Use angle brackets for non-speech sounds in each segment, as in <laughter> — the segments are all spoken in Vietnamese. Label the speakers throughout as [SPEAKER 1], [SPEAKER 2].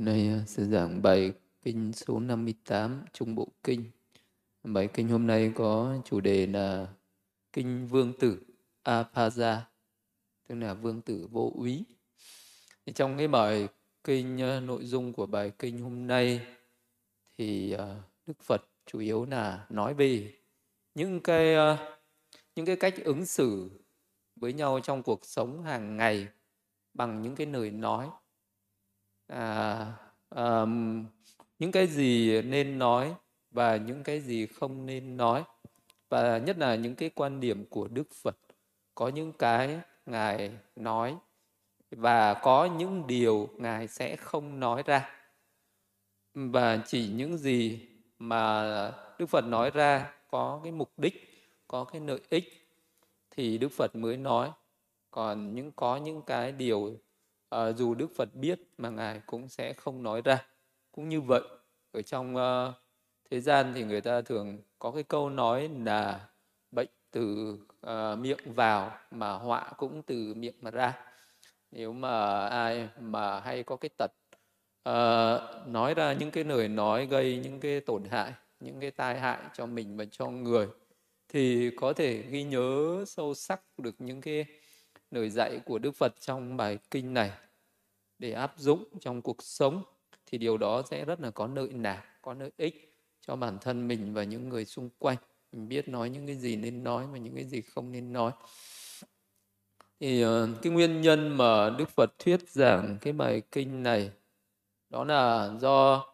[SPEAKER 1] Nay ờ, sẽ giảng bài kinh số 58 Trung Bộ Kinh. Bài kinh hôm nay có chủ đề là Kinh Vương Tử Aphaja, tức là Vương Tử Vô Úy. Thì trong cái bài kinh ờ, nội dung của bài kinh hôm nay thì ờ, Đức Phật chủ yếu là nói về những cái những cái cách ứng xử với nhau trong cuộc sống hàng ngày bằng những cái lời nói à, à, những cái gì nên nói và những cái gì không nên nói. Và nhất là những cái quan điểm của Đức Phật. Có những cái ngài nói và có những điều ngài sẽ không nói ra. Và chỉ những gì mà Đức Phật nói ra có cái mục đích có cái lợi ích thì Đức Phật mới nói. Còn những có những cái điều à, dù Đức Phật biết mà ngài cũng sẽ không nói ra. Cũng như vậy ở trong uh, thế gian thì người ta thường có cái câu nói là bệnh từ uh, miệng vào mà họa cũng từ miệng mà ra. Nếu mà ai mà hay có cái tật uh, nói ra những cái lời nói gây những cái tổn hại những cái tai hại cho mình và cho người thì có thể ghi nhớ sâu sắc được những cái lời dạy của Đức Phật trong bài kinh này để áp dụng trong cuộc sống thì điều đó sẽ rất là có lợi lạc, có lợi ích cho bản thân mình và những người xung quanh. Mình biết nói những cái gì nên nói và những cái gì không nên nói. Thì ờ, cái nguyên nhân mà Đức Phật thuyết giảng cái bài kinh này đó là do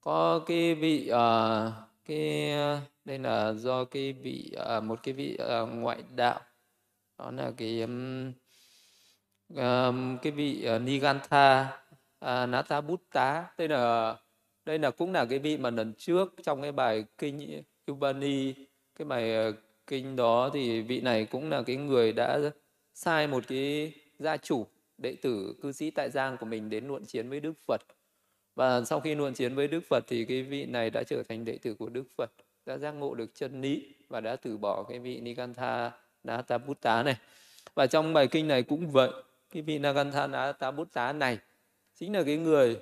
[SPEAKER 1] có cái vị uh, cái đây là do cái vị uh, một cái vị uh, ngoại đạo đó là cái um, um, cái vị uh, Nigantha à, uh, Nathabutta đây là đây là cũng là cái vị mà lần trước trong cái bài kinh Ubani cái bài uh, kinh đó thì vị này cũng là cái người đã sai một cái gia chủ đệ tử cư sĩ tại giang của mình đến luận chiến với Đức Phật và sau khi luận chiến với Đức Phật thì cái vị này đã trở thành đệ tử của Đức Phật đã giác ngộ được chân lý và đã từ bỏ cái vị Nikantha Nataputta này. Và trong bài kinh này cũng vậy, cái vị Nikantha tá này chính là cái người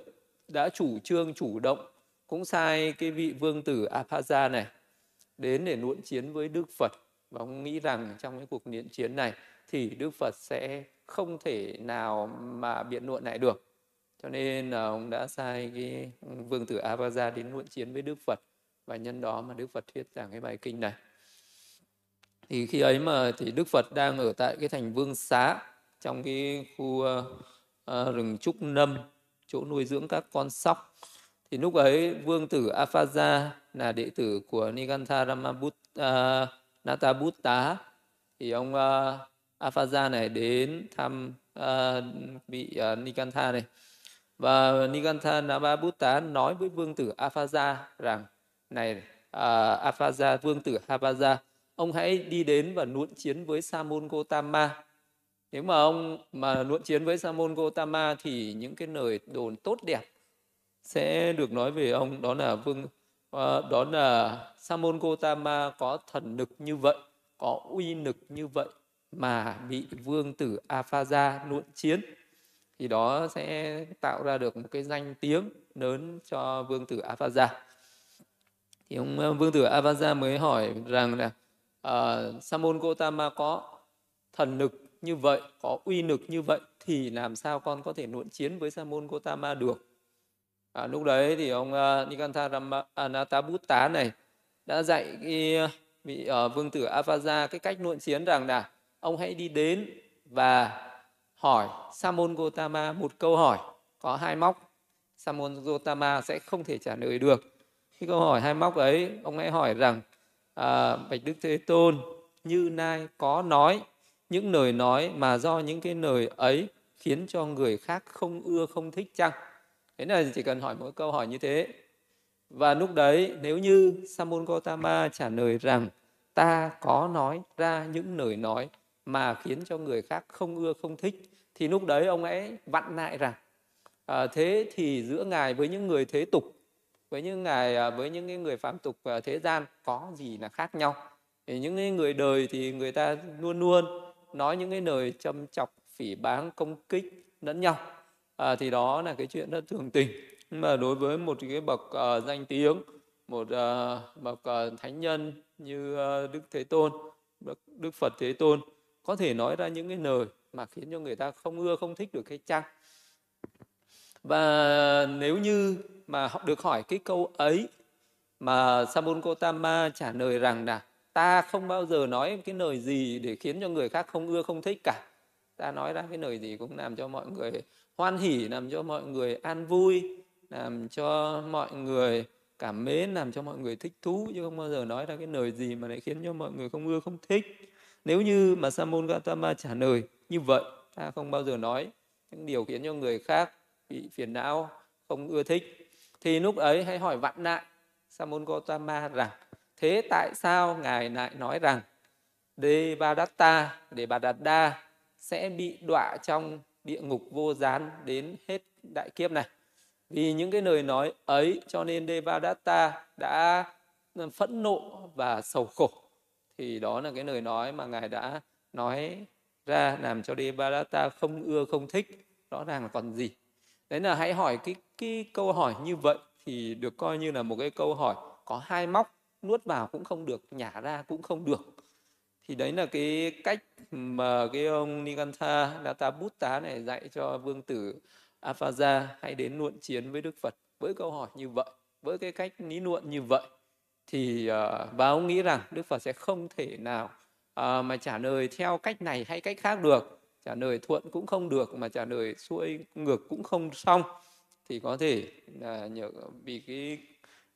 [SPEAKER 1] đã chủ trương, chủ động, cũng sai cái vị vương tử Apaza này đến để nuộn chiến với Đức Phật. Và ông nghĩ rằng trong cái cuộc niệm chiến này thì Đức Phật sẽ không thể nào mà biện luận lại được. Cho nên là ông đã sai cái vương tử Aphaja đến luận chiến với Đức Phật. Và nhân đó mà Đức Phật thuyết giảng cái bài kinh này. Thì khi ấy mà thì Đức Phật đang ở tại cái thành Vương Xá trong cái khu uh, uh, rừng trúc nâm chỗ nuôi dưỡng các con sóc. Thì lúc ấy vương tử Aphaja là đệ tử của Nigantha Ramabut uh, ờ, Natabutta thì ông uh, Aphaja này đến thăm uh, vị uh, Nigantha này. Và Nigantha Nababutta nói với vương tử Aphaja rằng này uh, Aphaja vương tử Aphaja ông hãy đi đến và nuốt chiến với Samon Gotama nếu mà ông mà luận chiến với Samon Gotama thì những cái lời đồn tốt đẹp sẽ được nói về ông. Đó là vương uh, đó là Samon Gotama có thần lực như vậy có uy lực như vậy mà bị vương tử Aphaja luận chiến. Thì đó sẽ tạo ra được một cái danh tiếng lớn cho vương tử Aphaja thì ông ờ, vương tử Avaja mới hỏi rằng là uh, Samon Gotama có thần lực như vậy có uy lực như vậy thì làm sao con có thể nội chiến với Samon Gotama được? À, lúc đấy thì ông à, uh, Nikantha Anatabutta này đã dạy cái à, vị uh, vương tử Avaja cái cách nội chiến rằng là ông hãy đi đến và hỏi Samon Gotama một câu hỏi. Có hai móc Samon Gotama sẽ không thể trả lời được. Cái câu hỏi hai móc ấy ông hãy hỏi rằng à, bạch đức thế tôn như nay có nói những lời nói mà do những cái lời ấy khiến cho người khác không ưa không thích chăng? Thế là chỉ cần hỏi mỗi câu hỏi như thế. Và lúc đấy nếu như Samun Gotama trả lời rằng ta có nói ra những lời nói mà khiến cho người khác không ưa không thích thì lúc đấy ông ấy vặn lại rằng à, thế thì giữa ngài với những người thế tục với những ngài à, với những người phạm tục à, thế gian có gì là khác nhau? Thì những người đời thì người ta luôn luôn nói những cái lời châm chọc phỉ báng công kích lẫn nhau. À, thì đó là cái chuyện rất thường tình. Nhưng mà đối với một cái bậc uh, danh tiếng một uh, bậc uh, thánh nhân như uh, đức thế tôn đức phật thế tôn có thể nói ra những cái lời mà khiến cho người ta không ưa không thích được cái chăng? Và nếu như mà họ được hỏi cái câu ấy mà Sabun Gotama trả lời rằng là ta không bao giờ nói cái lời gì để khiến cho người khác không ưa, không thích cả. Ta nói ra cái lời gì cũng làm cho mọi người hoan hỉ, làm cho mọi người an vui, làm cho mọi người cảm mến, làm cho mọi người thích thú, chứ không bao giờ nói ra cái lời gì mà lại khiến cho mọi người không ưa, không thích. Nếu như mà Samon Gautama trả lời như vậy, ta không bao giờ nói những điều khiến cho người khác bị phiền não, không ưa thích. Thì lúc ấy hãy hỏi vặn lại Samon Gautama rằng thế tại sao ngài lại nói rằng Devadatta Devadatta sẽ bị đọa trong địa ngục vô gián đến hết đại kiếp này? Vì những cái lời nói ấy, cho nên Devadatta đã ừ, phẫn nộ và sầu khổ. Thì đó là cái lời nói mà ngài đã nói ra làm cho Devadatta không ưa, không thích. Rõ ràng là còn gì? Đấy là hãy hỏi cái cái câu hỏi như vậy thì được coi như là một cái câu hỏi có hai móc nuốt vào cũng không được nhả ra cũng không được. Thì đấy là cái cách mà cái ông Nigantha Datta Buddha này dạy cho vương tử Aphaja hay đến luận chiến với Đức Phật. Với câu hỏi như vậy với cái cách lý luận như vậy thì ờ, uh, và ông nghĩ rằng Đức Phật sẽ không thể nào uh, mà trả lời theo cách này hay cách khác được. Trả lời thuận cũng không được mà trả lời xuôi ngược cũng không xong. Thì có thể là nhờ vì cái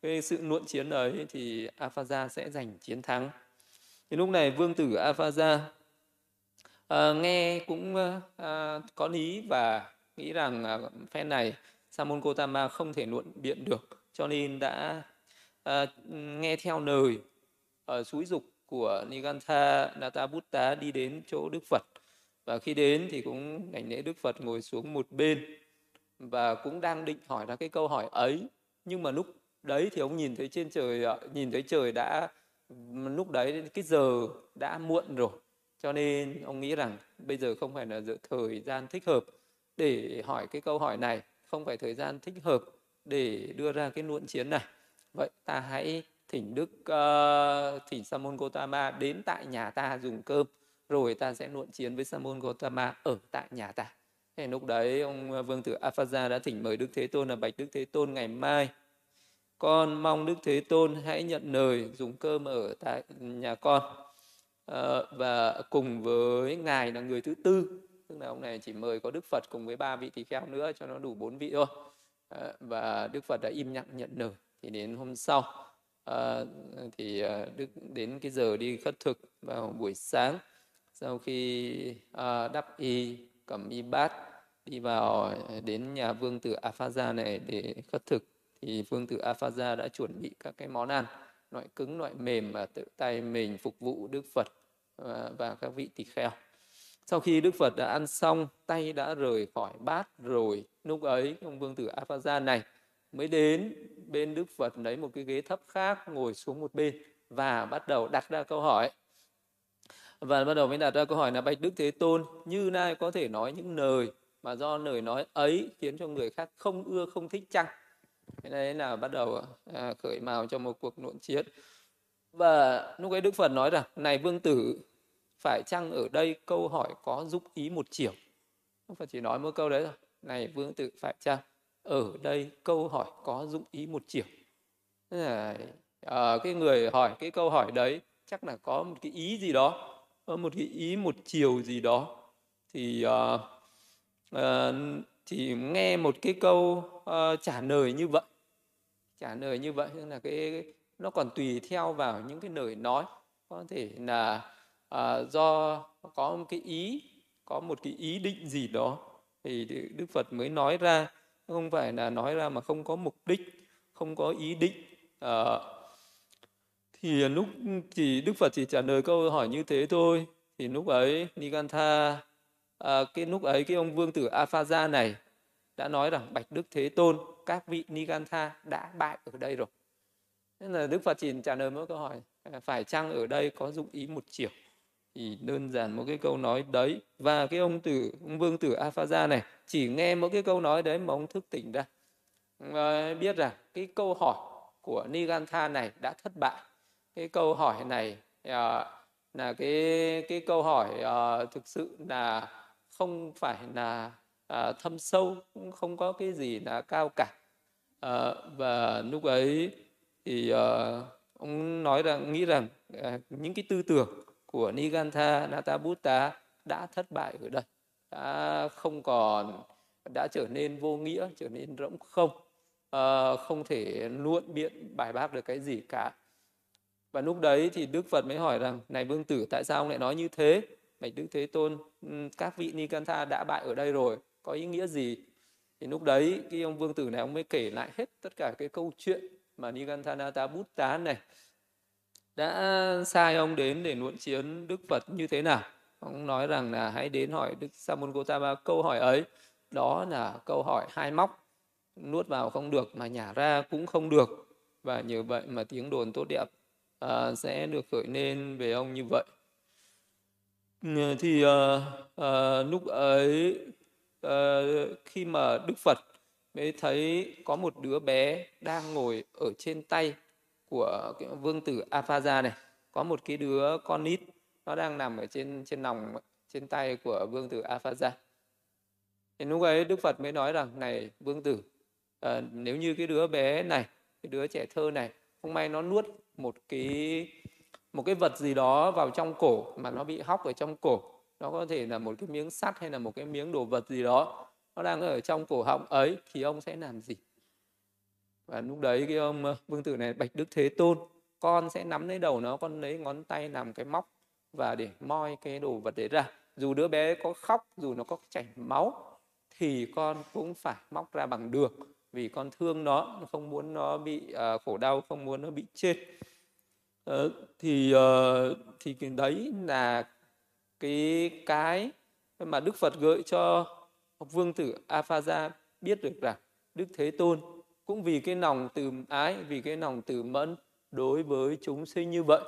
[SPEAKER 1] cái sự luận chiến ấy thì Aphaja sẽ giành chiến thắng. Thì lúc này vương tử Aphaja uh, à, nghe cũng uh, có lý và nghĩ rằng uh, phen này Samon Kotama không thể luận biện được. Cho nên đã uh, nghe theo lời uh, xúi dục của Nigantha Natabutta đi đến chỗ Đức Phật. Và khi đến thì cũng đảnh lễ Đức Phật ngồi xuống một bên và cũng đang định hỏi ra cái câu hỏi ấy. Nhưng mà lúc đấy thì ông nhìn thấy trên trời nhìn thấy trời đã lúc đấy cái giờ đã muộn rồi. Cho nên ông nghĩ rằng bây giờ không phải là giờ thời gian thích hợp để hỏi cái câu hỏi này không phải thời gian thích hợp để đưa ra cái luận chiến này. Vậy ta hãy thỉnh đức uh, thỉnh Samon Gotama đến tại nhà ta dùng cơm rồi ta sẽ luận chiến với Samon Gotama ở tại nhà ta. Thì lúc đấy ông ờ, vương tử Aphaja đã thỉnh mời Đức Thế Tôn là bạch Đức Thế Tôn ngày mai con mong Đức Thế Tôn hãy nhận lời dùng cơm ở tại nhà con. À, và cùng với ngài là người thứ tư. Tức là ông này chỉ mời có Đức Phật cùng với ba vị tỳ kheo nữa cho nó đủ bốn vị thôi. À, và Đức Phật đã im lặng nhận lời. Thì đến hôm sau à, thì Đức đến cái giờ đi khất thực vào buổi sáng. Sau khi à, đắp y cầm y bát đi vào đến nhà vương tử Aphaja này để khất thực thì phương tử Aphaja đã chuẩn bị các cái món ăn loại cứng loại mềm mà tự tay mình phục vụ Đức Phật và, và các vị tỳ kheo. Sau khi Đức Phật đã ăn xong, tay đã rời khỏi bát rồi, lúc ấy ông vương tử Aphaja này mới đến bên Đức Phật lấy một cái ghế thấp khác ngồi xuống một bên và bắt đầu đặt ra câu hỏi. Và bắt đầu mới đặt ra câu hỏi là Bạch Đức Thế Tôn, như nay có thể nói những lời mà do lời nói ấy khiến cho người khác không ưa không thích chăng? Cái đấy là bắt đầu à, khởi mào cho một cuộc nội chiến. Và lúc ấy đức phật nói rằng này vương tử phải chăng ở đây câu hỏi có giúp ý một chiều? Đức phật chỉ nói một câu đấy thôi. Này vương tử phải chăng ở đây câu hỏi có dụng ý một chiều? Thế là à, cái người hỏi cái câu hỏi đấy chắc là có một cái ý gì đó có một cái ý một chiều gì đó. Thì uh, uh, thì nghe một cái câu uh, trả lời như vậy. Trả lời như vậy là cái nó còn tùy theo vào những cái lời nói. Có thể là uh, do có một cái ý có một cái ý định gì đó thì đức phật mới nói ra. Không phải là nói ra mà không có mục đích không có ý định. Uh, thì lúc thì đức phật chỉ trả lời câu hỏi như thế thôi. Thì lúc ấy Nikantha à, cái lúc ấy cái ông vương tử Aphaja này đã nói rằng bạch đức thế tôn các vị Nigantha đã bại ở đây rồi. Nên là đức phật chỉ trả lời mỗi câu hỏi à, phải chăng ở đây có dụng ý một chiều? Thì đơn giản một cái câu nói đấy. Và cái ông tử ông vương tử Aphaza này chỉ nghe mỗi cái câu nói đấy mà ông thức tỉnh ra. À, biết rằng cái câu hỏi của Nigantha này đã thất bại. Cái câu hỏi này à, là cái cái câu hỏi uh, thực sự là không phải là à, thâm sâu cũng không có cái gì là cao cả. À, và lúc ấy thì à, ông nói rằng nghĩ rằng à, những cái tư tưởng của Nigantha Natabutta đã thất bại ở đây. Đã không còn đã trở nên vô nghĩa trở nên rỗng không. À, không thể luận biện bài bác được cái gì cả. Và lúc đấy thì Đức Phật mới hỏi rằng này vương tử tại sao ông lại nói như thế? Bạch Đức Thế Tôn ừ, các vị Nikantha đã bại ở đây rồi có ý nghĩa gì? Thì lúc đấy cái ông vương tử này ông mới kể lại hết tất cả cái câu chuyện mà nikanthanata bút tán này. Đã sai ông đến để luận chiến Đức Phật như thế nào? Ông nói rằng là hãy đến hỏi Đức Samon Gotama câu hỏi ấy. Đó là câu hỏi hai móc. Nuốt vào không được mà nhả ra cũng không được. Và nhờ vậy mà tiếng đồn tốt đẹp uh, sẽ được khởi lên về ông như vậy. Ờ, thì à, à, lúc ấy à, khi mà Đức Phật mới thấy có một đứa bé đang ngồi ở trên tay của vương tử afaza này có một cái đứa con nít nó đang nằm ở trên trên lòng trên tay của vương tử afaza thì lúc ấy Đức Phật mới nói rằng này vương tử à, nếu như cái đứa bé này cái đứa trẻ thơ này không may nó nuốt một cái một cái vật gì đó vào trong cổ mà nó bị hóc ở trong cổ. Nó có thể là một cái miếng sắt hay là một cái miếng đồ vật gì đó nó đang ở trong cổ họng ấy thì ông sẽ làm gì? Và lúc đấy cái ông ờ, vương tử này bạch đức thế tôn con sẽ nắm lấy đầu nó con lấy ngón tay làm cái móc và để moi cái đồ vật đấy ra. Dù đứa bé có khóc dù nó có chảy máu thì con cũng phải móc ra bằng được. Vì con thương nó không muốn nó bị uh, khổ đau không muốn nó bị chết. Ờ, thì uh, thì cái đấy là cái cái mà Đức Phật gợi cho vương tử Aphaza biết được rằng Đức Thế Tôn cũng vì cái lòng từ ái, vì cái lòng từ mẫn đối với chúng sinh như vậy.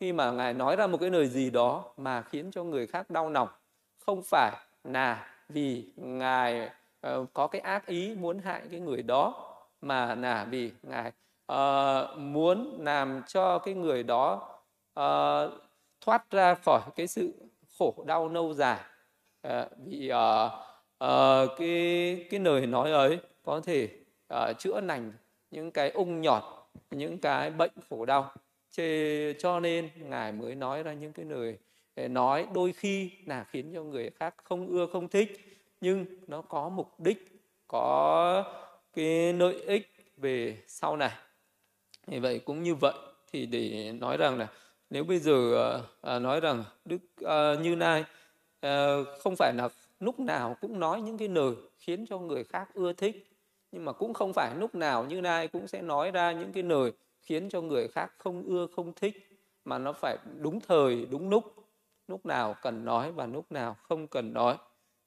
[SPEAKER 1] Khi mà Ngài nói ra một cái lời gì đó mà khiến cho người khác đau lòng, không phải là vì Ngài uh, có cái ác ý muốn hại cái người đó, mà là vì Ngài uh, muốn làm cho cái người đó uh, thoát ra khỏi cái sự khổ đau lâu dài. Uh, vì uh, uh, cái cái lời nói ấy có thể uh, chữa lành những cái ung nhọt những cái bệnh khổ đau. Chê, cho nên ngài mới nói ra những cái lời nói đôi khi là khiến cho người khác không ưa không thích. Nhưng nó có mục đích có cái lợi ích về sau này thì vậy cũng như vậy thì để nói rằng là nếu bây giờ à, nói rằng đức à, như nay à, không phải là lúc nào cũng nói những cái lời khiến cho người khác ưa thích nhưng mà cũng không phải lúc nào như nay cũng sẽ nói ra những cái lời khiến cho người khác không ưa không thích mà nó phải đúng thời đúng lúc lúc nào cần nói và lúc nào không cần nói.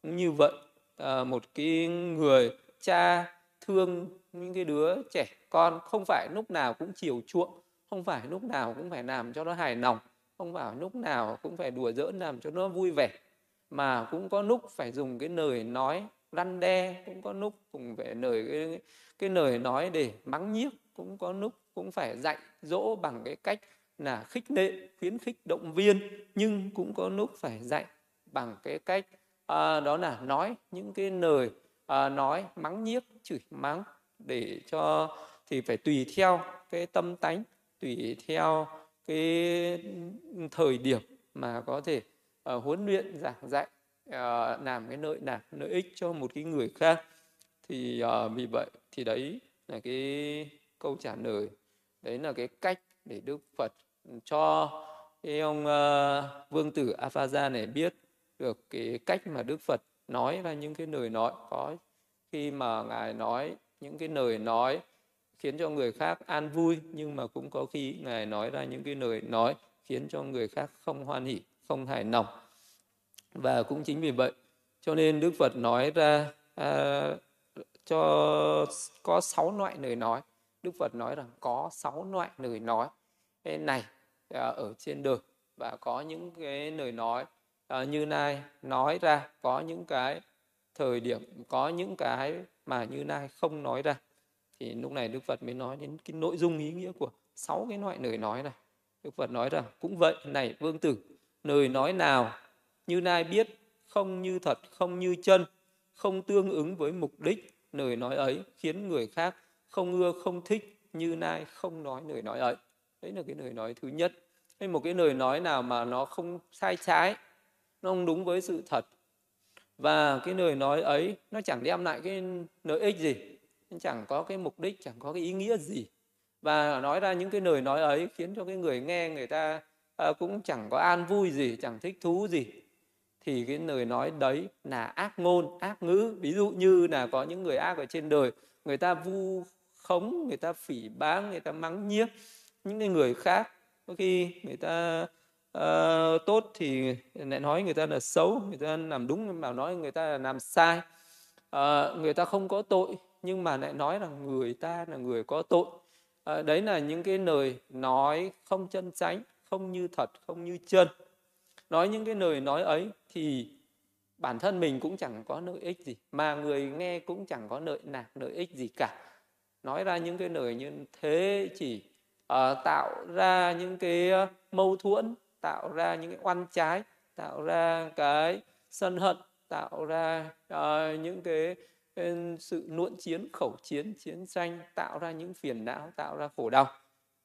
[SPEAKER 1] Như vậy à, một cái người cha thương những cái đứa trẻ con không phải lúc nào cũng chiều chuộng không phải lúc nào cũng phải làm cho nó hài lòng không phải lúc nào cũng phải đùa giỡn làm cho nó vui vẻ mà cũng có lúc phải dùng cái lời nói răn đe cũng có lúc cùng phải lời cái, cái lời nói để mắng nhiếc cũng có lúc cũng phải dạy dỗ bằng cái cách là khích lệ khuyến khích động viên nhưng cũng có lúc phải dạy bằng cái cách à, đó là nói những cái lời à, nói mắng nhiếc chửi mắng để cho thì phải tùy theo cái tâm tánh tùy theo cái thời điểm mà có thể uh, huấn luyện giảng dạy uh, làm cái lợi lạc lợi ích cho một cái người khác. Thì uh, vì vậy thì đấy là cái câu trả lời. Đấy là cái cách để Đức Phật cho cái ông uh, vương tử Afaza này biết được cái cách mà Đức Phật nói ra những cái lời nói có khi mà ngài nói những cái lời nói khiến cho người khác an vui nhưng mà cũng có khi ngài nói ra những cái lời nói khiến cho người khác không hoan hỉ không hài lòng. Và cũng chính vì vậy cho nên đức phật nói ra à, cho có sáu loại lời nói. Đức phật nói rằng có sáu loại lời nói. Này à, ở trên đời và có những cái lời nói uh, như nay nói ra có những cái thời điểm có những cái mà như nay không nói ra thì lúc này Đức Phật mới nói đến cái nội dung ý nghĩa của sáu cái loại lời nói này. Đức Phật nói rằng cũng vậy này vương tử lời nói nào như nay biết không như thật không như chân không tương ứng với mục đích lời nói ấy khiến người khác không ưa không thích như nay không nói lời nói ấy. Đấy là cái lời nói thứ nhất. Hay một cái lời nói nào mà nó không sai trái nó không đúng với sự thật. Và cái lời nói ấy nó chẳng đem lại cái lợi ích gì chẳng có cái mục đích chẳng có cái ý nghĩa gì. Và nói ra những cái lời nói ấy khiến cho cái người nghe người ta à, cũng chẳng có an vui gì chẳng thích thú gì. Thì cái lời nói đấy là ác ngôn ác ngữ. Ví dụ như là có những người ác ở trên đời người ta vu khống người ta phỉ báng người ta mắng nhiếc những cái người khác. Có khi người ta uh, tốt thì lại nói người ta là xấu người ta làm đúng mà nói người ta là làm sai. Uh, người ta không có tội nhưng mà lại nói là người ta là người có tội. Uh, đấy là những cái lời nói không chân chánh không như thật không như chân. Nói những cái lời nói ấy thì bản thân mình cũng chẳng có lợi ích gì mà người nghe cũng chẳng có lợi nạc lợi ích gì cả. Nói ra những cái lời như thế chỉ uh, tạo ra những cái mâu thuẫn tạo ra những cái oan trái tạo ra cái sân hận tạo ra uh, những cái ờ, sự nuộn chiến khẩu chiến chiến tranh tạo ra những phiền não tạo ra khổ đau.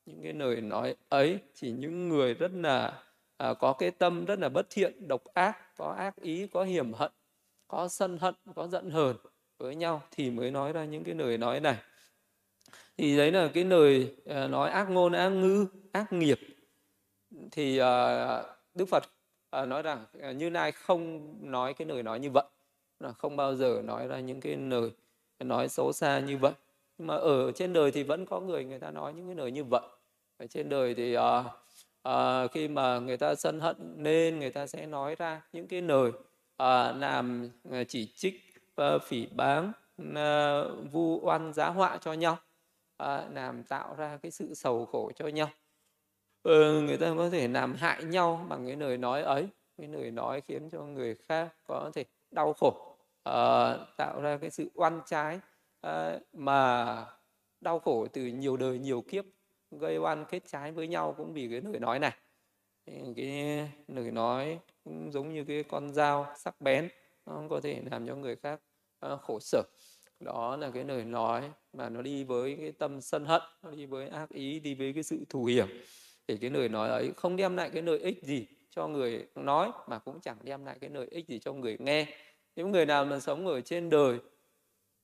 [SPEAKER 1] Những cái lời nói ấy chỉ những người rất là uh, có cái tâm rất là bất thiện độc ác có ác ý có hiểm hận có sân hận có giận hờn với nhau thì mới nói ra những cái lời nói này. Thì đấy là cái lời nói ác ngôn ác ngữ ác nghiệp thì à, đức phật à, nói rằng à, như nay không nói cái lời nói như vậy là không bao giờ nói ra những cái lời nói xấu xa như vậy. Nhưng mà ở trên đời thì vẫn có người người ta nói những cái lời như vậy. Ở trên đời thì uh, uh, khi mà người ta sân hận nên người ta sẽ nói ra những cái lời uh, làm chỉ trích uh, phỉ báng uh, vu oan giá họa cho nhau uh, làm tạo ra cái sự sầu khổ cho nhau ừ, người ta có thể làm hại nhau bằng cái lời nói ấy cái lời nói khiến cho người khác có thể đau khổ uh, tạo ra cái sự oan trái uh, mà đau khổ từ nhiều đời nhiều kiếp gây oan kết trái với nhau cũng vì cái lời nói này. Cái lời nói cũng giống như cái con dao sắc bén nó có thể làm cho người khác uh, khổ sở. Đó là cái lời nói mà nó đi với cái tâm sân hận nó đi với ác ý đi với cái sự thù hiểm thì cái lời nói ấy không đem lại cái lợi ích gì cho người nói mà cũng chẳng đem lại cái lợi ích gì cho người nghe. Những người nào mà sống ở trên đời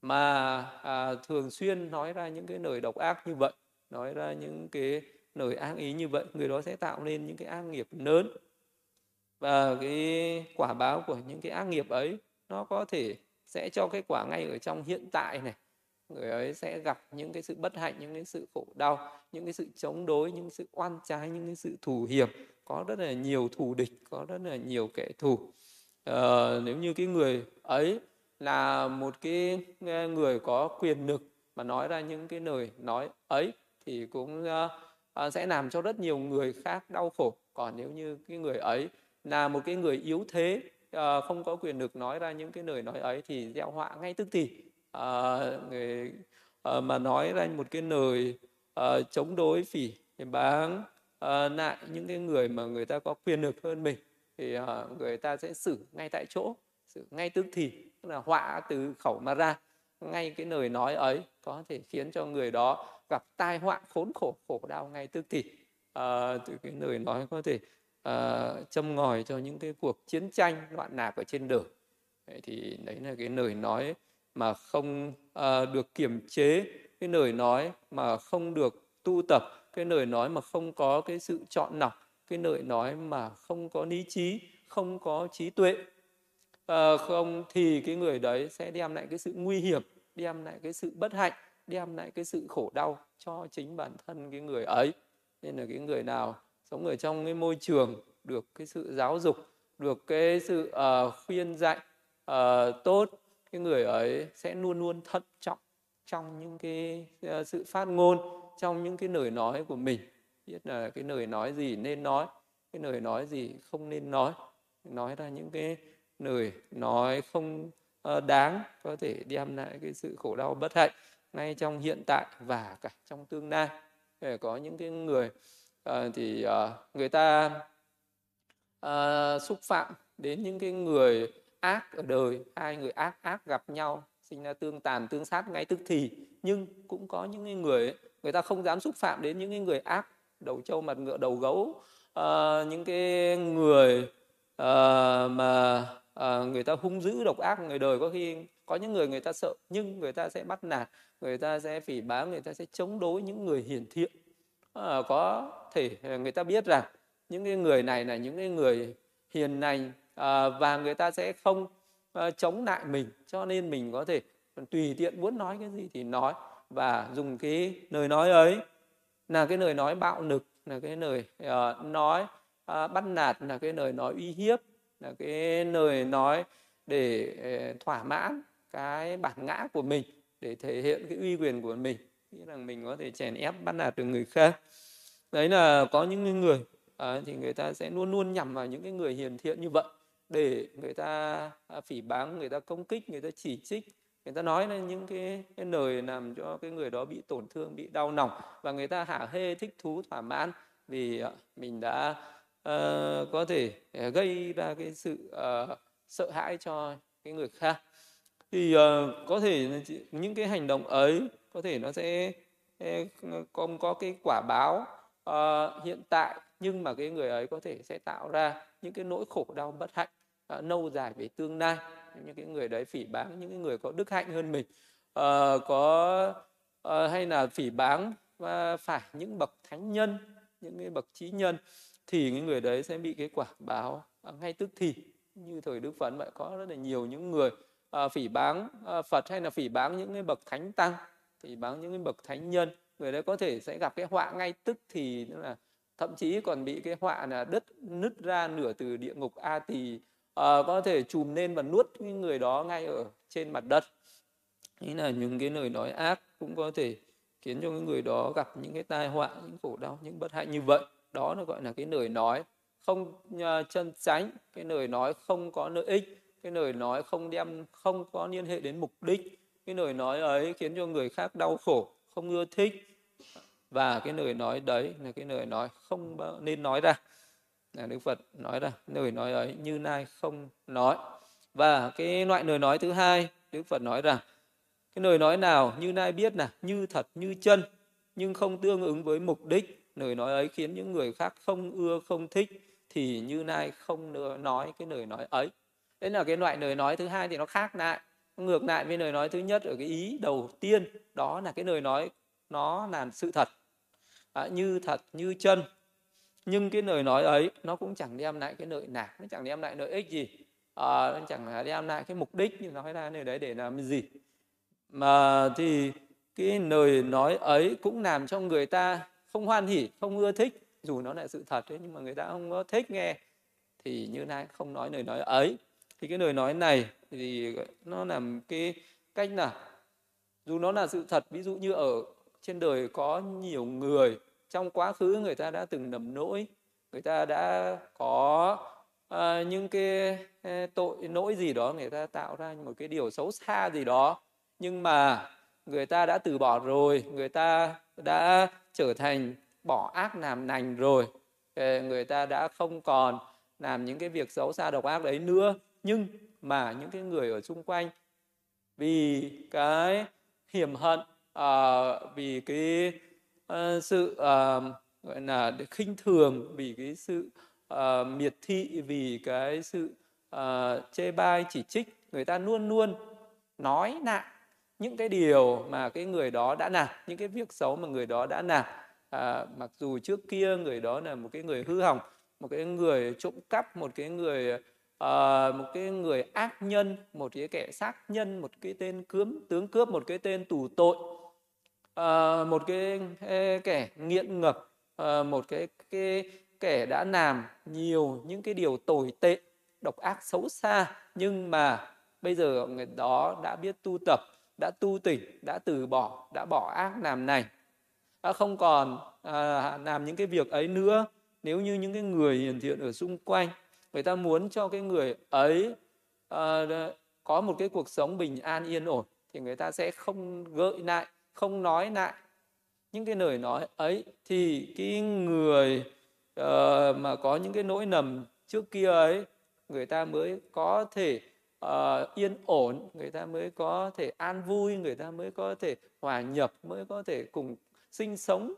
[SPEAKER 1] mà à, thường xuyên nói ra những cái lời độc ác như vậy nói ra những cái lời ác ý như vậy người đó sẽ tạo nên những cái ác nghiệp lớn. Và cái quả báo của những cái ác nghiệp ấy nó có thể sẽ cho cái quả ngay ở trong hiện tại này người ấy sẽ gặp những cái sự bất hạnh những cái sự khổ đau những cái sự chống đối những sự oan trái những cái sự thù hiểm. Có rất là nhiều thù địch có rất là nhiều kẻ thù. Ờ, nếu như cái người ấy là một cái ờ, người có quyền lực mà nói ra những cái lời nói ấy thì cũng uh, sẽ làm cho rất nhiều người khác đau khổ. Còn nếu như cái người ấy là một cái người yếu thế uh, không có quyền lực nói ra những cái lời nói ấy thì gieo họa ngay tức thì à, người à, mà nói ra một cái lời à, chống đối phỉ báng à, lại những cái người mà người ta có quyền lực hơn mình thì à, người ta sẽ xử ngay tại chỗ xử ngay tức thì tức là họa từ khẩu mà ra. Ngay cái lời nói ấy có thể khiến cho người đó gặp tai họa khốn khổ khổ đau ngay tức thì. À, từ cái lời nói có thể à, châm ngòi cho những cái cuộc chiến tranh loạn lạc ở trên đời. Vậy thì đấy là cái lời nói mà không uh, được kiểm chế cái lời nói mà không được tu tập cái lời nói mà không có cái sự chọn lọc cái lời nói mà không có lý trí không có trí tuệ. À, không thì cái người đấy sẽ đem lại cái sự nguy hiểm đem lại cái sự bất hạnh đem lại cái sự khổ đau cho chính bản thân cái người ấy. Nên là cái người nào sống ở trong cái môi trường được cái sự giáo dục được cái sự uh, khuyên dạy uh, tốt cái người ấy sẽ luôn luôn thận trọng trong những cái ờ, sự phát ngôn trong những cái lời nói của mình. Biết là cái lời nói gì nên nói cái lời nói gì không nên nói. Nói ra những cái lời nói không ờ, đáng có thể đem lại cái sự khổ đau bất hạnh ngay trong hiện tại và cả trong tương lai. Để có những cái người uh, thì uh, người ta uh, xúc phạm đến những cái người ác ở đời hai người ác ác gặp nhau sinh ra tương tàn tương sát ngay tức thì. Nhưng cũng có những người người ta không dám xúc phạm đến những người ác đầu trâu mặt ngựa đầu gấu. Uh, những cái người uh, mà uh, người ta hung dữ độc ác người đời có khi có những người người ta sợ nhưng người ta sẽ bắt nạt người ta sẽ phỉ báng người ta sẽ chống đối những người hiền thiện. Uh, có thể người ta biết rằng những cái người này là những cái người hiền lành Ờ, và người ta sẽ không ờ, chống lại mình. Cho nên mình có thể tùy tiện muốn nói cái gì thì nói và dùng cái lời nói ấy. Là cái lời nói bạo lực là cái lời uh, nói uh, bắt nạt là cái lời nói uy hiếp là cái lời nói để uh, thỏa mãn cái bản ngã của mình để thể hiện cái uy quyền của mình. Nghĩa là mình có thể chèn ép bắt nạt được người khác. Đấy là có những người uh, thì người ta sẽ luôn luôn nhằm vào những cái người hiền thiện như vậy để người ta à, phỉ báng người ta công kích người ta chỉ trích người ta nói lên những cái, cái lời làm cho cái người đó bị tổn thương bị đau lòng và người ta hả hê thích thú thỏa mãn vì à, mình đã uh, có thể à, gây ra cái sự uh, sợ hãi cho cái người khác. Thì uh, có thể những cái hành động ấy có thể nó sẽ không có cái quả báo uh, hiện tại nhưng mà cái người ấy có thể sẽ tạo ra những cái nỗi khổ đau bất hạnh uh, lâu dài về tương lai. Những cái người đấy phỉ báng những cái người có đức hạnh hơn mình. Uh, có uh, hay là phỉ báng và phải những bậc thánh nhân những cái bậc trí nhân thì cái người đấy sẽ bị cái quả báo à, ngay tức thì. Như thời đức phật vậy có rất là nhiều những người uh, phỉ báng uh, phật hay là phỉ báng những cái bậc thánh tăng phỉ báng những cái bậc thánh nhân. Người đấy có thể sẽ gặp cái họa ngay tức thì tức là thậm chí còn bị cái họa là đất nứt ra nửa từ địa ngục a tỳ à, có thể chùm lên và nuốt cái người đó ngay ở trên mặt đất. Ý là những cái lời nói ác cũng có thể khiến cho cái người đó gặp những cái tai họa những khổ đau những bất hạnh như vậy. Đó nó gọi là cái lời nói không ờ, chân tránh cái lời nói không có lợi ích cái lời nói không đem không có liên hệ đến mục đích. Cái lời nói ấy khiến cho người khác đau khổ không ưa thích và cái lời nói đấy là cái lời nói không nên nói ra. Là Đức Phật nói ra lời nói ấy như nay không nói. Và cái loại lời nói thứ hai, Đức Phật nói rằng, cái lời nói nào như nay biết là như thật, như chân, nhưng không tương ứng với mục đích. Lời nói ấy khiến những người khác không ưa, không thích, thì như nay không nói cái lời nói ấy. Đấy là cái loại lời nói thứ hai thì nó khác lại. Ngược lại với lời nói thứ nhất ở cái ý đầu tiên, đó là cái lời nói, nó là sự thật à, như thật như chân. Nhưng cái lời nói ấy nó cũng chẳng đem lại cái lợi nạc nó chẳng đem lại lợi ích gì. À, nó chẳng đem lại cái mục đích như nói ra nơi đấy để làm gì? Mà thì cái lời nói ấy cũng làm cho người ta không hoan hỉ không ưa thích. Dù nó là sự thật ấy, nhưng mà người ta không có thích nghe thì như nay không nói lời nói ấy. Thì cái lời nói này thì nó làm cái cách là dù nó là sự thật ví dụ như ở trên đời có nhiều người trong quá khứ người ta đã từng nầm nỗi người ta đã có uh, những cái ờ, tội lỗi gì đó người ta tạo ra một cái điều xấu xa gì đó. Nhưng mà người ta đã từ bỏ rồi người ta đã trở thành bỏ ác làm lành rồi. Ờ, người ta đã không còn làm những cái việc xấu xa độc ác đấy nữa. Nhưng mà những cái người ở xung quanh vì cái hiểm hận uh, vì cái uh, sự uh, gọi là khinh thường vì cái sự uh, miệt thị vì cái sự uh, chê bai chỉ trích người ta luôn luôn nói nặng những cái điều mà cái người đó đã làm những cái việc xấu mà người đó đã làm à, mặc dù trước kia người đó là một cái người hư hỏng một cái người trộm cắp một cái người uh, một cái người ác nhân một cái kẻ sát nhân một cái tên cướm tướng cướp một cái tên tù tội uh, một cái, cái kẻ nghiện ngập uh, một cái cái kẻ đã làm nhiều những cái điều tồi tệ độc ác xấu xa nhưng mà bây giờ người đó đã biết tu tập đã tu tỉnh đã từ bỏ đã bỏ ác làm này. Đã không còn à, làm những cái việc ấy nữa. Nếu như những cái người hiền thiện ở xung quanh người ta muốn cho cái người ấy uh, có một cái cuộc sống bình an yên ổn thì người ta sẽ không gợi lại không nói lại. Những cái lời nói ấy thì cái người uh, mà có những cái nỗi nầm trước kia ấy người ta mới có thể uh, yên ổn người ta mới có thể an vui người ta mới có thể hòa nhập mới có thể cùng sinh sống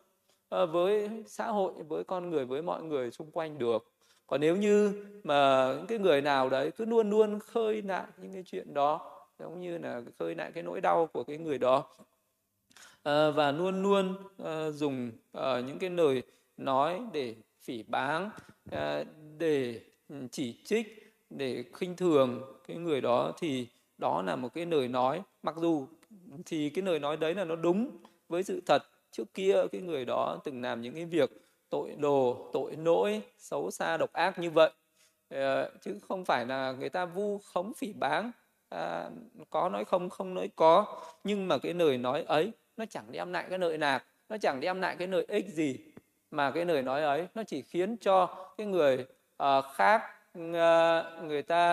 [SPEAKER 1] uh, với xã hội với con người với mọi người xung quanh được. Còn nếu như mà những cái người nào đấy cứ luôn luôn khơi lại những cái chuyện đó giống như là khơi lại cái nỗi đau của cái người đó Ờ, và luôn luôn ờ, dùng ờ, những cái lời nói để phỉ báng để ừ, chỉ trích để khinh thường cái người đó thì đó là một cái lời nói. Mặc dù thì cái lời nói đấy là nó đúng với sự thật trước kia cái người đó từng làm những cái việc tội đồ tội lỗi xấu xa độc ác như vậy. Chứ không phải là người ta vu khống phỉ báng. À, có nói không không nói có. Nhưng mà cái lời nói ấy nó chẳng đem lại cái lợi lạc nó chẳng đem lại cái lợi ích gì mà cái lời nói ấy. Nó chỉ khiến cho cái người uh, khác uh, người ta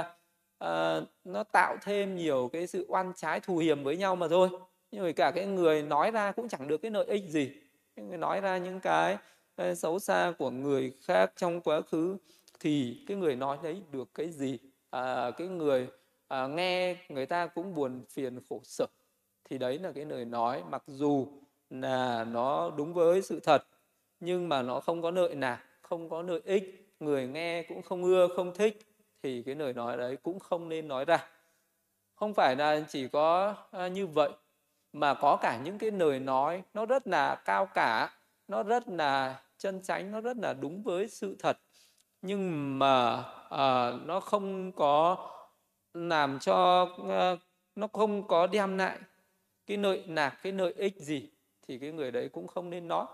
[SPEAKER 1] uh, nó tạo thêm nhiều cái sự oan trái thù hiểm với nhau mà thôi. Nhưng mà cả cái người nói ra cũng chẳng được cái lợi ích gì. Người nói ra những cái xấu xa của người khác trong quá khứ thì cái người nói đấy được cái gì? À, cái người à, nghe người ta cũng buồn phiền khổ sở thì đấy là cái lời nói mặc dù là nó đúng với sự thật nhưng mà nó không có lợi nào không có lợi ích người nghe cũng không ưa không thích thì cái lời nói đấy cũng không nên nói ra. Không phải là chỉ có à, như vậy mà có cả những cái lời nói nó rất là cao cả nó rất là chân chánh nó rất là đúng với sự thật nhưng mà à, nó không có làm cho à, nó không có đem lại cái lợi nạc, cái lợi ích gì thì cái người đấy cũng không nên nói.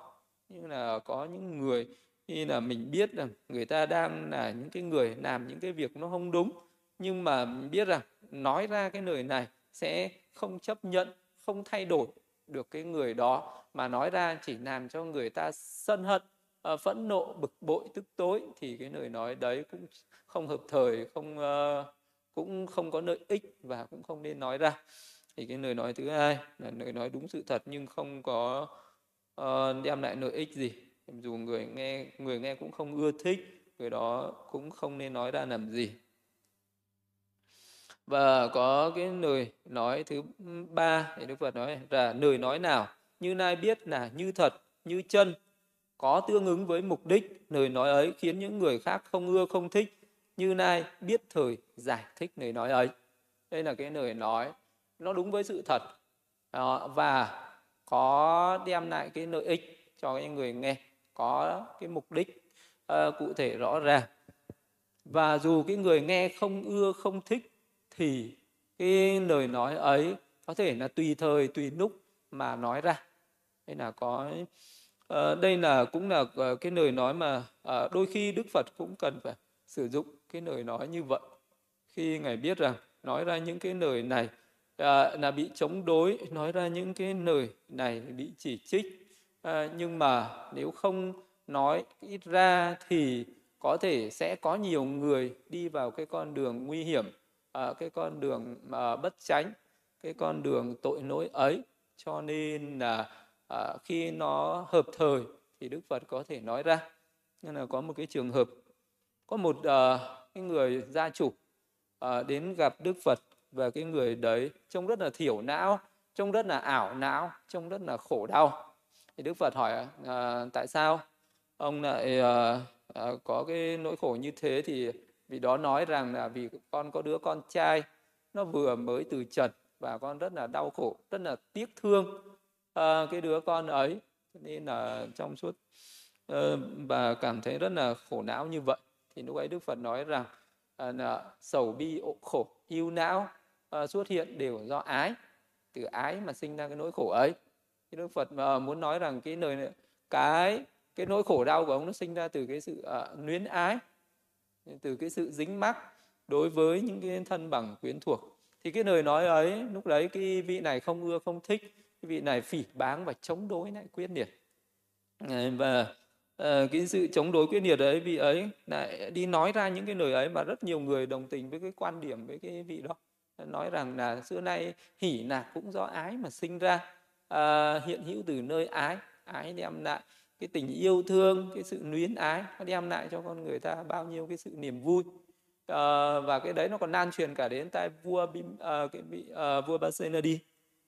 [SPEAKER 1] Nhưng là có những người khi là mình biết rằng người ta đang là những cái người làm những cái việc nó không đúng, nhưng mà mình biết rằng nói ra cái lời này sẽ không chấp nhận, không thay đổi được cái người đó. Mà nói ra chỉ làm cho người ta sân hận ờ, phẫn nộ, bực bội, tức tối thì cái lời nói đấy cũng không hợp thời, không ờ, cũng không có lợi ích và cũng không nên nói ra thì cái lời nói thứ hai là lời nói đúng sự thật nhưng không có uh, đem lại lợi ích gì. Dù người nghe người nghe cũng không ưa thích người đó cũng không nên nói ra làm gì. Và có cái lời nói thứ ba thì đức phật nói là lời nói nào như nai biết là như thật như chân có tương ứng với mục đích. Lời nói ấy khiến những người khác không ưa không thích như nai biết thời giải thích lời nói ấy. Đây là cái lời nói nó đúng với sự thật. Đó, và có đem lại cái lợi ích cho cái người nghe có cái mục đích uh, cụ thể rõ ràng. Và dù cái người nghe không ưa không thích thì cái lời nói ấy có thể là tùy thời tùy lúc mà nói ra. Đây là có uh, đây là cũng là uh, cái lời nói mà uh, đôi khi đức phật cũng cần phải sử dụng cái lời nói như vậy. Khi ngài biết rằng nói ra những cái lời này à, là bị chống đối nói ra những cái lời này bị chỉ trích. À, nhưng mà nếu không nói ít ra thì có thể sẽ có nhiều người đi vào cái con đường nguy hiểm à, cái con đường à, bất tránh cái con đường tội lỗi ấy. Cho nên là à, khi nó hợp thời thì đức phật có thể nói ra. Nên là có một cái trường hợp có một à, cái người gia chủ à, đến gặp đức phật và cái người đấy. Trông rất là thiểu não trông rất là ảo não trông rất là khổ đau. Thì đức phật hỏi à, tại sao ông lại à, à, có cái nỗi khổ như thế? Thì vì đó nói rằng là vì con có đứa con trai nó vừa mới từ trần và con rất là đau khổ rất là tiếc thương à, cái đứa con ấy. Nên là trong suốt ờ, uh, và cảm thấy rất là khổ não như vậy. Thì lúc ấy đức phật nói rằng uh, là sầu bi khổ yêu não uh, xuất hiện đều do ái từ ái mà sinh ra cái nỗi khổ ấy. Thì đức phật uh, muốn nói rằng cái lời cái cái nỗi khổ đau của ông nó sinh ra từ cái sự uh, luyến ái từ cái sự dính mắc đối với những cái thân bằng quyến thuộc. Thì cái lời nói ấy lúc đấy cái vị này không ưa không thích cái vị này phỉ báng và chống đối lại quyết liệt. Ờ, và cái sự chống đối quyết liệt đấy vị ấy lại đi nói ra những cái lời ấy mà rất nhiều người đồng tình với cái quan điểm với cái vị đó nói rằng là xưa nay hỉ nạc cũng do ái mà sinh ra. À, hiện hữu từ nơi ái ái đem lại cái tình yêu thương cái sự luyến ái nó đem lại cho con người ta bao nhiêu cái sự niềm vui. À, và cái đấy nó còn lan truyền cả đến tai vua Bim, à, cái vị à, vua Basenadi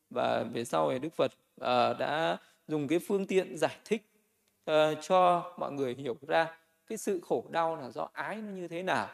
[SPEAKER 1] và về sau thì Đức Phật à, đã dùng cái phương tiện giải thích à, cho mọi người hiểu ra cái sự khổ đau là do ái nó như thế nào.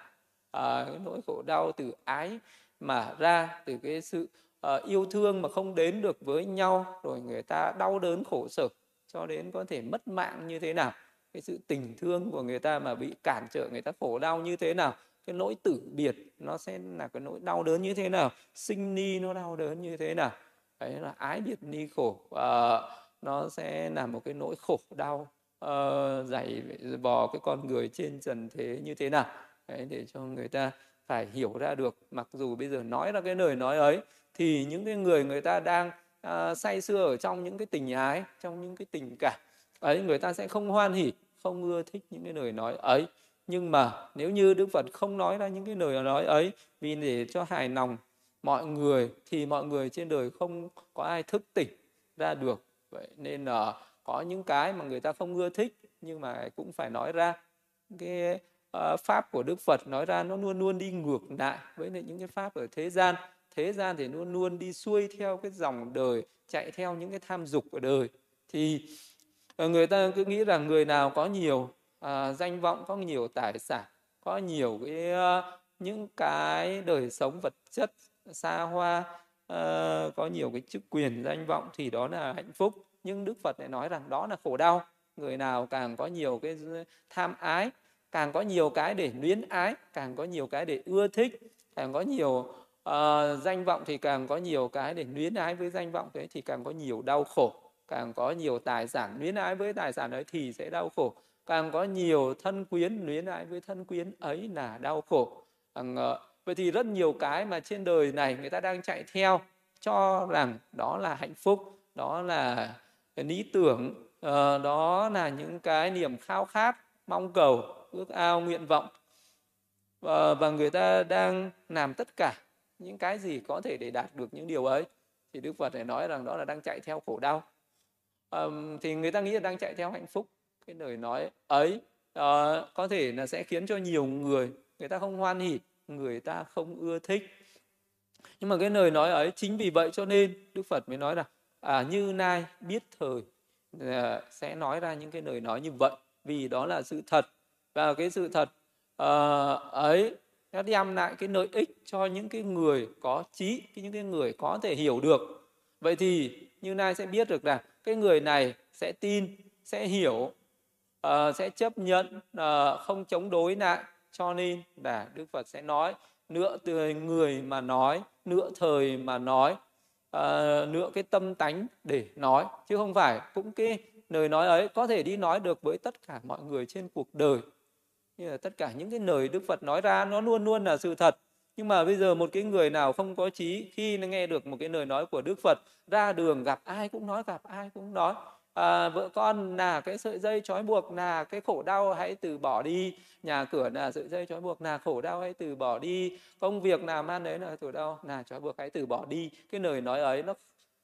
[SPEAKER 1] À, cái nỗi khổ đau từ ái mà ra từ cái sự uh, yêu thương mà không đến được với nhau rồi người ta đau đớn khổ sở cho đến có thể mất mạng như thế nào. Cái sự tình thương của người ta mà bị cản trở người ta khổ đau như thế nào cái nỗi tử biệt nó sẽ là cái nỗi đau đớn như thế nào sinh ni nó đau đớn như thế nào. Đấy là ái biệt ni khổ uh, nó sẽ là một cái nỗi khổ đau uh, dày bò cái con người trên trần thế như thế nào. Đấy, để cho người ta phải hiểu ra được. Mặc dù bây giờ nói ra cái lời nói ấy thì những cái người người ta đang uh, say sưa ở trong những cái tình ái trong những cái tình cảm ấy người ta sẽ không hoan hỉ không ưa thích những cái lời nói ấy. Nhưng mà nếu như đức phật không nói ra những cái lời nói ấy vì để cho hài lòng mọi người thì mọi người trên đời không có ai thức tỉnh ra được. Vậy nên là có những cái mà người ta không ưa thích nhưng mà cũng phải nói ra. Cái uh, pháp của đức phật nói ra nó luôn luôn đi ngược lại với những cái pháp ở thế gian. Thế gian thì luôn luôn đi xuôi theo cái dòng đời chạy theo những cái tham dục của đời. Thì ờ, người ta cứ nghĩ rằng người nào có nhiều à, danh vọng có nhiều tài sản có nhiều cái uh, những cái đời sống vật chất xa hoa uh, có nhiều cái chức quyền danh vọng thì đó là hạnh phúc. Nhưng đức phật lại nói rằng đó là khổ đau. Người nào càng có nhiều cái tham ái càng có nhiều cái để luyến ái càng có nhiều cái để ưa thích càng có nhiều uh, danh vọng thì càng có nhiều cái để luyến ái với danh vọng đấy thì càng có nhiều đau khổ. Càng có nhiều tài sản luyến ái với tài sản ấy thì sẽ đau khổ. Càng có nhiều thân quyến luyến ái với thân quyến ấy là đau khổ. Uh, vậy thì rất nhiều cái mà trên đời này người ta đang chạy theo cho rằng đó là hạnh phúc đó là lý tưởng uh, đó là những cái niềm khao khát mong cầu ước ao nguyện vọng. Và, và người ta đang làm tất cả những cái gì có thể để đạt được những điều ấy. Thì đức phật này nói rằng đó là đang chạy theo khổ đau. Um, thì người ta nghĩ là đang chạy theo hạnh phúc. Cái lời nói ấy uh, có thể là sẽ khiến cho nhiều người người ta không hoan hỉ người ta không ưa thích. Nhưng mà cái lời nói ấy chính vì vậy cho nên đức phật mới nói là à như nai biết thời uh, sẽ nói ra những cái lời nói như vậy. Vì đó là sự thật và cái sự thật uh, ấy nó đem lại cái lợi ích cho những cái người có trí những cái người có thể hiểu được. Vậy thì như nay sẽ biết được là cái người này sẽ tin sẽ hiểu uh, sẽ chấp nhận uh, không chống đối lại. Cho nên là đức phật sẽ nói nửa từ người mà nói nửa thời mà nói uh, nửa cái tâm tánh để nói. Chứ không phải cũng cái lời nói ấy có thể đi nói được với tất cả mọi người trên cuộc đời như là tất cả những cái lời Đức Phật nói ra nó luôn luôn là sự thật. Nhưng mà bây giờ một cái người nào không có trí khi nghe được một cái lời nói của Đức Phật ra đường gặp ai cũng nói gặp ai cũng nói à, vợ con là cái sợi dây trói buộc là cái khổ đau hãy từ bỏ đi nhà cửa là sợi dây trói buộc là khổ đau hãy từ bỏ đi công việc làm ăn đấy là khổ đau là trói buộc hãy từ bỏ đi. Cái lời nói ấy nó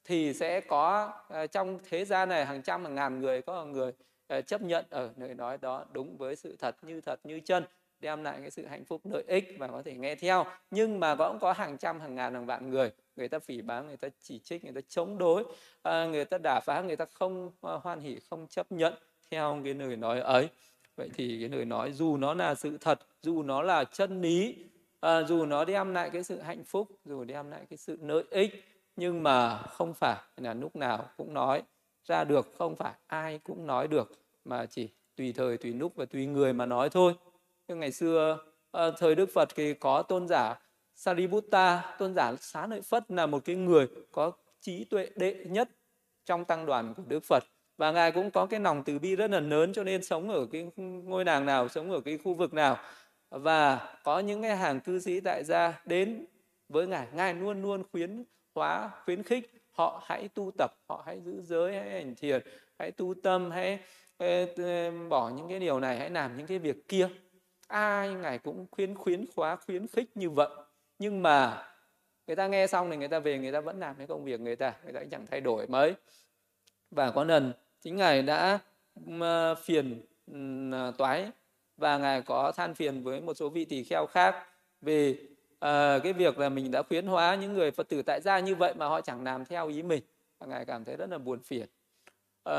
[SPEAKER 1] thì sẽ có à, trong thế gian này hàng trăm hàng ngàn người có người Ờ, chấp nhận ở lời nói đó đúng với sự thật như thật như chân đem lại cái sự hạnh phúc lợi ích và có thể nghe theo. Nhưng mà vẫn có hàng trăm hàng ngàn hàng vạn người người ta phỉ báng người ta chỉ trích người ta chống đối ờ, người ta đả phá người ta không hoan hỉ không chấp nhận theo cái lời nói ấy. Vậy thì cái lời nói dù nó là sự thật dù nó là chân lý à, dù nó đem lại cái sự hạnh phúc dù đem lại cái sự lợi ích nhưng mà không phải là lúc nào cũng nói ra được không phải ai cũng nói được, mà chỉ tùy thời, tùy lúc và tùy người mà nói thôi. Nhưng ngày xưa ờ, thời đức phật thì có tôn giả sariputta. Tôn giả xá lợi phất là một cái người có trí tuệ đệ nhất trong tăng đoàn của đức phật. Và ngài cũng có cái lòng từ bi rất là lớn, cho nên sống ở cái ngôi làng nào, sống ở cái khu vực nào. Và có những cái hàng cư sĩ tại gia đến với ngài ngài luôn luôn khuyến hóa, khuyến khích họ hãy tu tập, họ hãy giữ giới, hãy hành thiền, hãy tu tâm, hãy bỏ những cái điều này, hãy làm những cái việc kia. Ai ngài cũng khuyến khuyến khóa, khuyến khích như vậy. Nhưng mà người ta nghe xong thì người ta về, người ta vẫn làm cái công việc người ta người ta chẳng thay đổi mấy. Và có lần chính ngài đã ờ, phiền ờ, toái, và ngài có than phiền với một số vị tỳ kheo khác về uh, cái việc là mình đã khuyến hóa những người phật tử tại gia như vậy mà họ chẳng làm theo ý mình ngài cảm thấy rất là buồn phiền. Uh,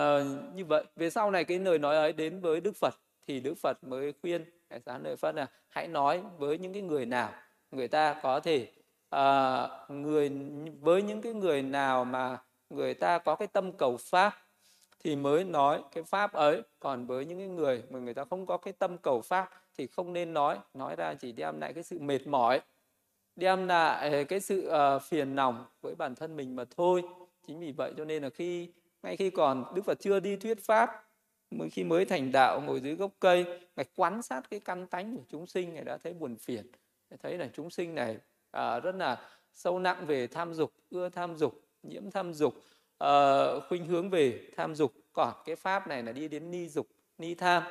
[SPEAKER 1] như vậy về sau này cái lời nói ấy đến với đức phật thì đức phật mới khuyên ngài sáng lời phật là hãy nói với những cái người nào người ta có thể uh, người với những cái người nào mà người ta có cái tâm cầu pháp thì mới nói cái pháp ấy. Còn với những cái người mà người ta không có cái tâm cầu pháp thì không nên nói nói ra chỉ đem lại cái sự mệt mỏi đem lại cái sự uh, phiền lòng với bản thân mình mà thôi. Chính vì vậy cho nên là khi ngay khi còn đức phật chưa đi thuyết pháp mới khi mới thành đạo ngồi dưới gốc cây ngài quan sát cái căn tánh của chúng sinh ngài đã thấy buồn phiền. Thấy là chúng sinh này à, rất là sâu nặng về tham dục ưa tham dục nhiễm tham dục uh, khuynh hướng về tham dục. Còn cái pháp này là đi đến ni dục ni tham.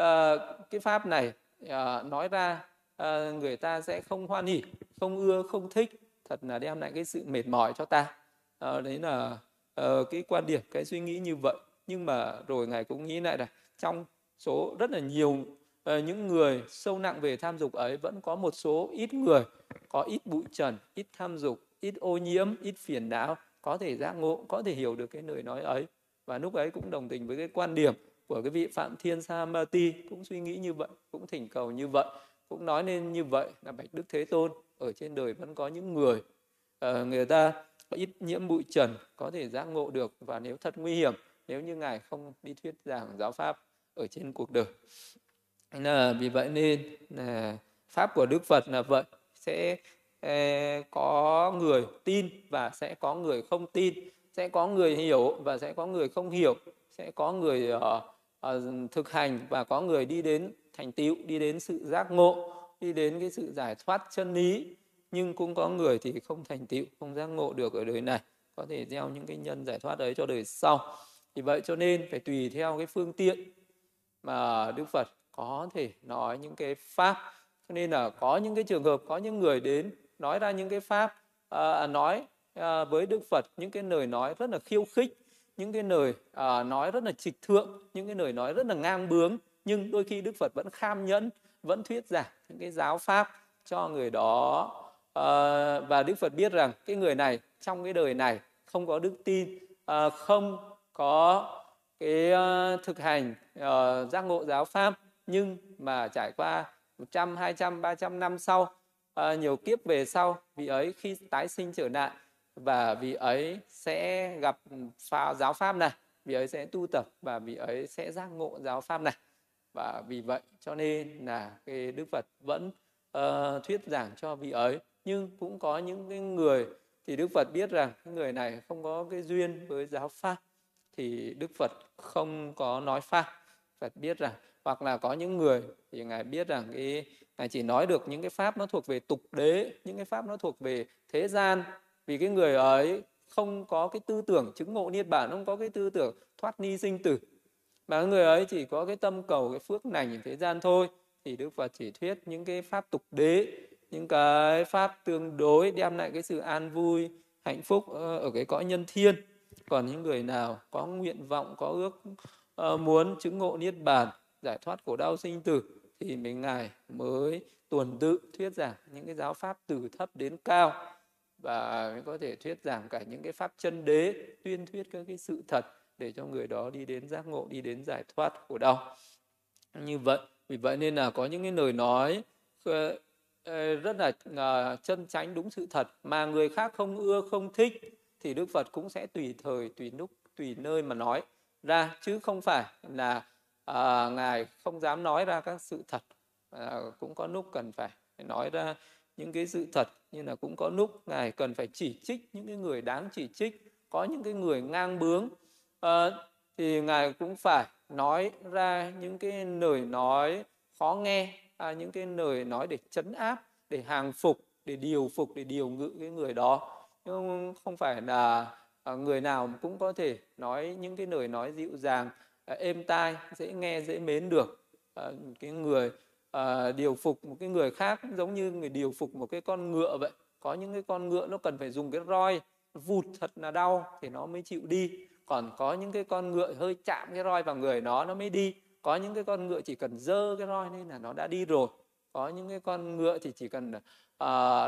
[SPEAKER 1] Uh, cái pháp này uh, nói ra uh, người ta sẽ không hoan hỉ không ưa không thích thật là đem lại cái sự mệt mỏi cho ta. À, đấy là uh, cái quan điểm cái suy nghĩ như vậy. Nhưng mà rồi ngài cũng nghĩ lại là trong số rất là nhiều uh, những người sâu nặng về tham dục ấy vẫn có một số ít người có ít bụi trần ít tham dục ít ô nhiễm ít phiền não có thể giác ngộ có thể hiểu được cái lời nói ấy. Và lúc ấy cũng đồng tình với cái quan điểm của cái vị phạm thiên samati cũng suy nghĩ như vậy cũng thỉnh cầu như vậy cũng nói nên như vậy là bạch đức thế tôn ở trên đời vẫn có những người uh, người ta có ít nhiễm bụi trần có thể giác ngộ được và nếu thật nguy hiểm nếu như ngài không đi thuyết giảng giáo pháp ở trên cuộc đời. Là vì vậy nên là pháp của đức phật là vậy sẽ ờ, có người tin và sẽ có người không tin sẽ có người hiểu và sẽ có người không hiểu sẽ có người uh, uh, thực hành và có người đi đến thành tựu đi đến sự giác ngộ đi đến cái sự giải thoát chân lý nhưng cũng có người thì không thành tựu không giác ngộ được ở đời này. Có thể gieo những cái nhân giải thoát ấy cho đời sau. Thì vậy cho nên phải tùy theo cái phương tiện mà đức phật có thể nói những cái pháp. Cho nên là có những cái trường hợp có những người đến nói ra những cái pháp à, à nói à, với đức phật những cái lời nói rất là khiêu khích những cái lời à, nói rất là trịch thượng những cái lời nói rất là ngang bướng nhưng đôi khi đức phật vẫn kham nhẫn vẫn thuyết giảng những cái giáo pháp cho người đó. À, và đức phật biết rằng cái người này trong cái đời này không có đức tin à, không có cái uh, thực hành uh, giác ngộ giáo pháp. Nhưng mà trải qua 100, 200, 300 năm sau uh, nhiều kiếp về sau vị ấy khi tái sinh trở nạn và vị ấy sẽ gặp phá giáo pháp này vị ấy sẽ tu tập và vị ấy sẽ giác ngộ giáo pháp này và vì vậy cho nên là cái đức phật vẫn uh, thuyết giảng cho vị ấy. Nhưng cũng có những cái người thì đức phật biết rằng cái người này không có cái duyên với giáo pháp thì đức phật không có nói pháp. Phật biết rằng hoặc là có những người thì ngài biết rằng cái ngài chỉ nói được những cái pháp nó thuộc về tục đế những cái pháp nó thuộc về thế gian. Vì cái người ấy không có cái tư tưởng chứng ngộ niết bản không có cái tư tưởng thoát ni sinh tử mà người ấy chỉ có cái tâm cầu, cái phước lành thế gian thôi. Thì đức phật chỉ thuyết những cái pháp tục đế, những cái pháp tương đối, đem lại cái sự an vui, hạnh phúc ờ, ở cái cõi nhân thiên. Còn những người nào có nguyện vọng, có ước ờ, muốn chứng ngộ niết bàn, giải thoát khổ đau sinh tử, thì mình ngài mới tuần tự thuyết giảng những cái giáo pháp từ thấp đến cao. Và mới có thể thuyết giảng cả những cái pháp chân đế, tuyên thuyết các cái sự thật để cho người đó đi đến giác ngộ đi đến giải thoát khổ đau. Như vậy vì vậy nên là có những cái lời nói ờ, ờ, rất là ờ, chân chánh đúng sự thật mà người khác không ưa không thích thì đức phật cũng sẽ tùy thời tùy lúc tùy nơi mà nói ra chứ không phải là à, ngài không dám nói ra các sự thật. À, cũng có lúc cần phải nói ra những cái sự thật như là cũng có lúc ngài cần phải chỉ trích những cái người đáng chỉ trích có những cái người ngang bướng à, thì ngài cũng phải nói ra những cái lời nói khó nghe à, những cái lời nói để chấn áp để hàng phục để điều phục để điều ngự cái người đó. Nhưng không phải là à, người nào cũng có thể nói những cái lời nói dịu dàng à, êm tai dễ nghe dễ mến được. À, cái người à, điều phục một cái người khác giống như người điều phục một cái con ngựa vậy. Có những cái con ngựa nó cần phải dùng cái roi vụt thật là đau thì nó mới chịu đi còn có những cái con ngựa hơi chạm cái roi vào người nó nó mới đi. Có những cái con ngựa chỉ cần dơ cái roi lên là nó đã đi rồi. Có những cái con ngựa thì chỉ cần uh,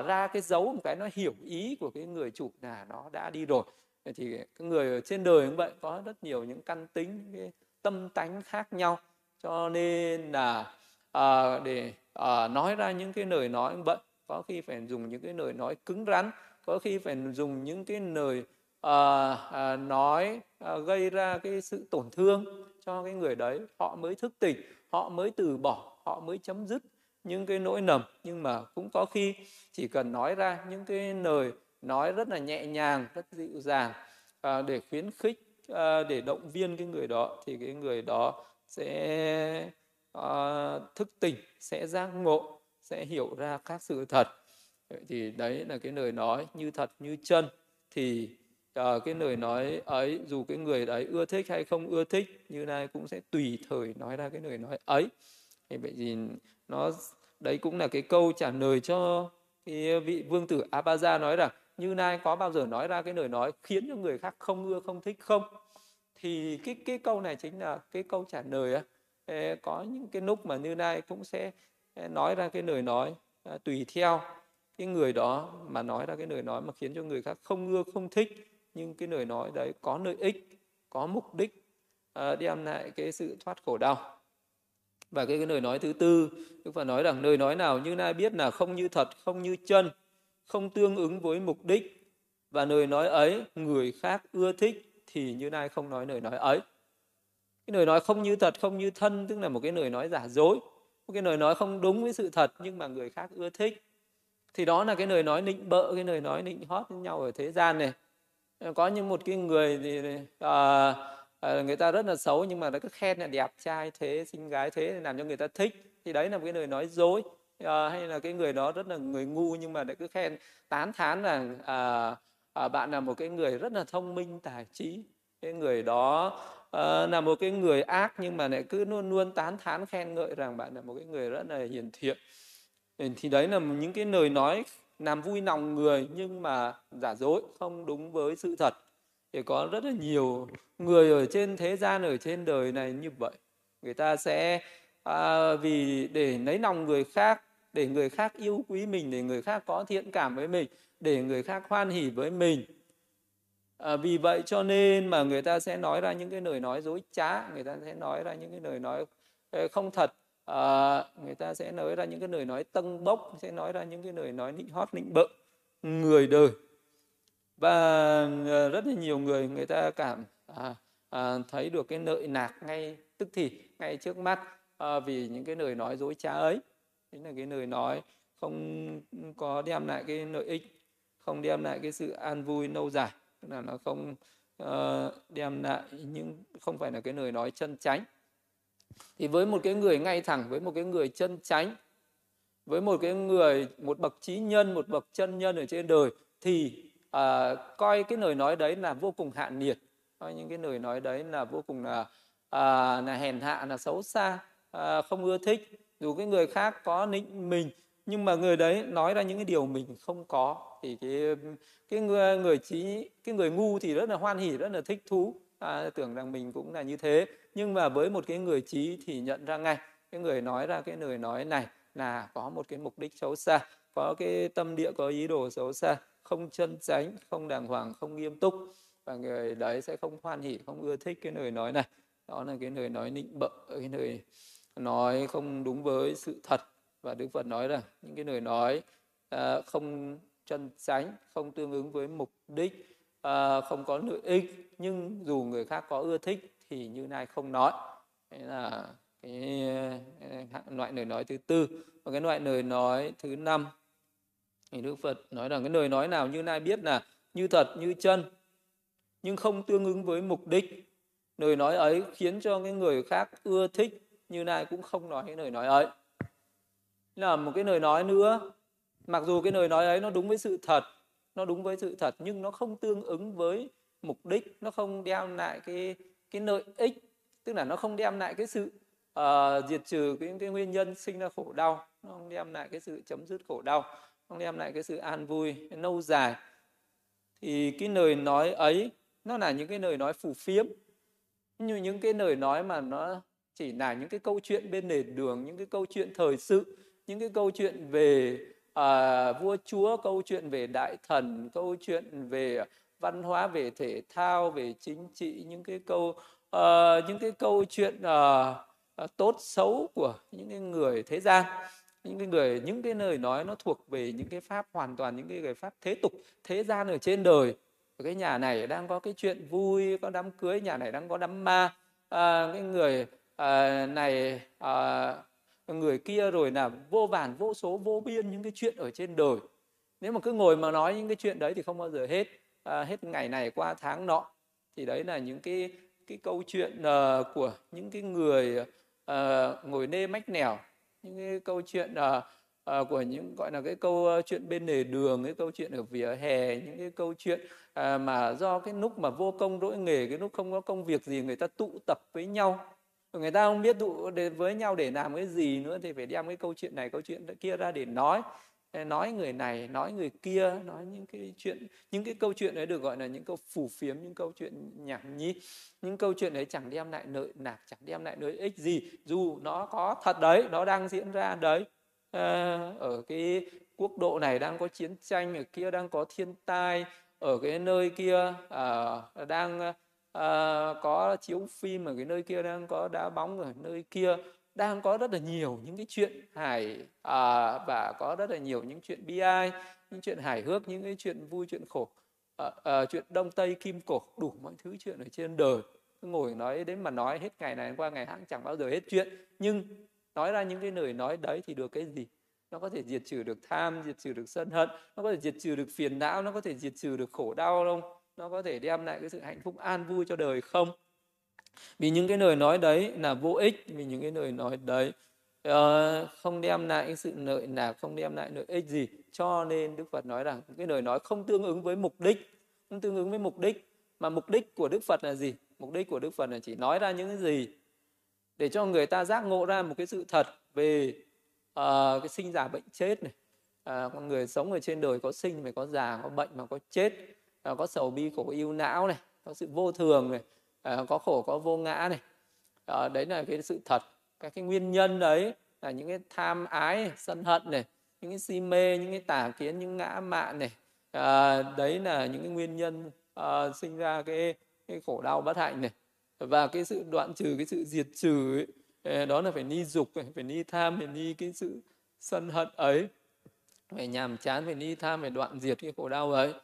[SPEAKER 1] ra cái dấu một cái nó hiểu ý của cái người chủ là nó đã đi rồi. Thì cái người ở trên đời cũng vậy có rất nhiều những căn tính cái tâm tánh khác nhau. Cho nên là à, để à, nói ra những cái lời nói như vậy. Có khi phải dùng những cái lời nói cứng rắn có khi phải dùng những cái lời à, à, nói à, gây ra cái sự tổn thương cho cái người đấy. Họ mới thức tỉnh họ mới từ bỏ họ mới chấm dứt những cái nỗi nầm. Nhưng mà cũng có khi chỉ cần nói ra những cái lời nói rất là nhẹ nhàng rất dịu dàng à, để khuyến khích à, để động viên cái người đó thì cái người đó sẽ à, thức tỉnh sẽ giác ngộ sẽ hiểu ra các sự thật. Thì đấy là cái lời nói như thật như chân. Thì à, cái lời nói ấy dù cái người đấy ưa thích hay không ưa thích như này cũng sẽ tùy thời nói ra cái lời nói ấy. Thì vậy thì nó đấy cũng là cái câu trả lời cho cái vị vương tử Abaza nói rằng như nay có bao giờ nói ra cái lời nói khiến cho người khác không ưa không thích không? Thì cái cái câu này chính là cái câu trả lời á. Có những cái lúc mà như nay cũng sẽ nói ra cái lời nói à, tùy theo cái người đó mà nói ra cái lời nói mà khiến cho người khác không ưa không thích nhưng cái lời nói đấy có lợi ích có mục đích đem lại cái sự thoát khổ đau và cái, cái lời nói thứ tư Đức Phật nói rằng lời nói nào như nai biết là không như thật không như chân không tương ứng với mục đích và lời nói ấy người khác ưa thích thì như nay không nói lời nói ấy cái lời nói không như thật không như thân tức là một cái lời nói giả dối một cái lời nói không đúng với sự thật nhưng mà người khác ưa thích thì đó là cái lời nói nịnh bợ cái lời nói nịnh hót với nhau ở thế gian này có những một cái người thì à, à, người ta rất là xấu nhưng mà nó cứ khen là đẹp trai thế xinh gái thế làm cho người ta thích. Thì đấy là một cái lời nói dối à, hay là cái người đó rất là người ngu nhưng mà lại cứ khen tán thán rằng à, à, bạn là một cái người rất là thông minh tài trí. Cái người đó à, là một cái người ác nhưng mà lại cứ luôn luôn tán thán khen ngợi rằng bạn là một cái người rất là hiền thiện. Thì đấy là những cái lời nói làm vui lòng người nhưng mà giả dối không đúng với sự thật. Thì có rất là nhiều người ở trên thế gian ở trên đời này như vậy. Người ta sẽ à, vì để lấy lòng người khác để người khác yêu quý mình để người khác có thiện cảm với mình để người khác hoan hỉ với mình. À, vì vậy cho nên mà người ta sẽ nói ra những cái lời nói dối trá người ta sẽ nói ra những cái lời nói không thật à, người ta sẽ nói ra những cái lời nói tân bốc sẽ nói ra những cái lời nói nịnh hót nịnh bợ người đời. Và ờ, rất là nhiều người người ta cảm à, à, thấy được cái nợ nạc ngay tức thì ngay trước mắt à, vì những cái lời nói dối trá ấy. Chính là cái lời nói không có đem lại cái lợi ích không đem lại cái sự an vui lâu dài. Là nó không uh, đem lại những không phải là cái lời nói chân chánh thì với một cái người ngay thẳng với một cái người chân chánh với một cái người một bậc trí nhân một bậc chân nhân ở trên đời thì à, coi cái lời nói đấy là vô cùng hạ nhiệt. Coi những cái lời nói đấy là vô cùng là à, là hèn hạ là xấu xa à, không ưa thích. Dù cái người khác có nịnh mình nhưng mà người đấy nói ra những cái điều mình không có. Thì cái cái người người trí cái người ngu thì rất là hoan hỉ rất là thích thú ta tưởng rằng mình cũng là như thế. Nhưng mà với một cái người trí thì nhận ra ngay cái người nói ra cái lời nói này là có một cái mục đích xấu xa có cái tâm địa có ý đồ xấu xa không chân chánh không đàng hoàng không nghiêm túc. Và người đấy sẽ không hoan hỉ không ưa thích cái lời nói này. Đó là cái lời nói nịnh bợ cái lời nói không đúng với sự thật. Và đức phật nói rằng những cái lời nói uh, không chân chánh không tương ứng với mục đích à, không có lợi ích nhưng dù người khác có ưa thích thì như này không nói. Đấy là cái loại lời nói thứ tư. Và cái loại lời nói thứ năm thì đức phật nói rằng cái lời nói nào như nay biết là như thật như chân nhưng không tương ứng với mục đích. Lời nói ấy khiến cho cái người khác ưa thích như nay cũng không nói cái lời nói ấy. Là một cái lời nói nữa mặc dù cái lời nói ấy nó đúng với sự thật nó đúng với sự thật nhưng nó không tương ứng với mục đích nó không đem lại cái cái lợi ích. Tức là nó không đem lại cái sự uh, diệt trừ cái, cái nguyên nhân sinh ra khổ đau nó không đem lại cái sự chấm dứt khổ đau nó không đem lại cái sự an vui lâu dài. Thì cái lời nói ấy nó là những cái lời nói phù phiếm. Như những cái lời nói mà nó chỉ là những cái câu chuyện bên nền đường những cái câu chuyện thời sự những cái câu chuyện về à, vua chúa câu chuyện về đại thần câu chuyện về văn hóa về thể thao về chính trị những cái câu uh, những cái câu chuyện uh, tốt xấu của những cái người thế gian những cái người những cái lời nói nó thuộc về những cái pháp hoàn toàn những cái pháp thế tục thế gian ở trên đời. Ở cái nhà này đang có cái chuyện vui có đám cưới nhà này đang có đám ma. À, cái người à, này à, người kia rồi là vô vàn vô số vô biên những cái chuyện ở trên đời. Nếu mà cứ ngồi mà nói những cái chuyện đấy thì không bao giờ hết. À, hết ngày này qua tháng nọ. Thì đấy là những cái cái câu chuyện uh, của những cái người uh, ngồi nê mách nẻo. Những cái câu chuyện uh, uh, của những gọi là cái câu chuyện bên lề đường cái câu chuyện ở vỉa hè những cái câu chuyện uh, mà do cái lúc mà vô công đỗi nghề cái lúc không có công việc gì người ta tụ tập với nhau người ta không biết tụ với nhau để làm cái gì nữa thì phải đem cái câu chuyện này câu chuyện kia ra để nói. Nói người này nói người kia nói những cái chuyện những cái câu chuyện đấy được gọi là những câu phù phiếm những câu chuyện nhảm nhí. Những câu chuyện đấy chẳng đem lại lợi nạc chẳng đem lại lợi ích gì. Dù nó có thật đấy nó đang diễn ra đấy. À, ở cái quốc độ này đang có chiến tranh ở kia đang có thiên tai ở cái nơi kia à, đang à, có chiếu phim ở cái nơi kia đang có đá bóng ở nơi kia đang có rất là nhiều những cái chuyện hài à, và có rất là nhiều những chuyện bi ai những chuyện hài hước những cái chuyện vui chuyện khổ. À, à, chuyện đông tây kim cổ đủ mọi thứ chuyện ở trên đời. Ngồi nói đến mà nói hết ngày này qua ngày khác chẳng bao giờ hết chuyện. Nhưng nói ra những cái lời nói đấy thì được cái gì? Nó có thể diệt trừ được tham diệt trừ được sân hận nó có thể diệt trừ được phiền não nó có thể diệt trừ được khổ đau không? Nó có thể đem lại cái sự hạnh phúc an vui cho đời không? Vì những cái lời nói đấy là vô ích vì những cái lời nói đấy uh, không đem lại cái sự lợi nào không đem lại lợi ích gì. Cho nên đức phật nói rằng cái lời nói không tương ứng với mục đích không tương ứng với mục đích. Mà mục đích của đức phật là gì? Mục đích của đức phật là chỉ nói ra những cái gì để cho người ta giác ngộ ra một cái sự thật về uh, cái sinh già bệnh chết này. Uh, con người sống ở trên đời có sinh phải có già có bệnh mà có chết à, có sầu bi khổ yêu não này có sự vô thường này à, có khổ có vô ngã này. À, đấy là cái sự thật. Các cái nguyên nhân đấy là những cái tham ái sân hận này những cái si mê những cái tà kiến những ngã mạn này. À, đấy là những cái nguyên nhân à, sinh ra cái, cái khổ đau bất hạnh này. Và cái sự đoạn trừ cái sự diệt trừ ấy, đó là phải ni dục phải ni tham phải ni cái sự sân hận ấy. Phải nhàm chán phải ni tham phải đoạn diệt cái khổ đau ấy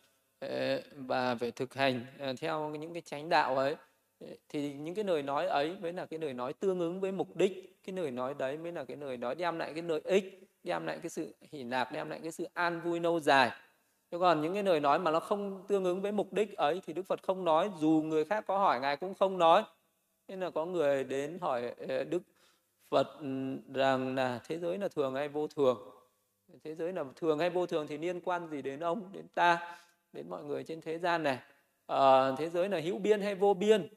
[SPEAKER 1] và phải thực hành à, theo những cái chánh đạo ấy. Thì những cái lời nói ấy mới là cái lời nói tương ứng với mục đích. Cái lời nói đấy mới là cái lời nói đem lại cái lợi ích, đem lại cái sự hỷ lạc đem lại cái sự an vui lâu dài. Chứ còn những cái lời nói mà nó không tương ứng với mục đích ấy thì đức phật không nói, dù người khác có hỏi, ngài cũng không nói. Nên là có người đến hỏi đức phật ừ, rằng là thế giới là thường hay vô thường? Thế giới là thường hay vô thường thì liên quan gì đến ông, đến ta? Đến mọi người trên thế gian này. À, thế giới là hữu biên hay vô biên?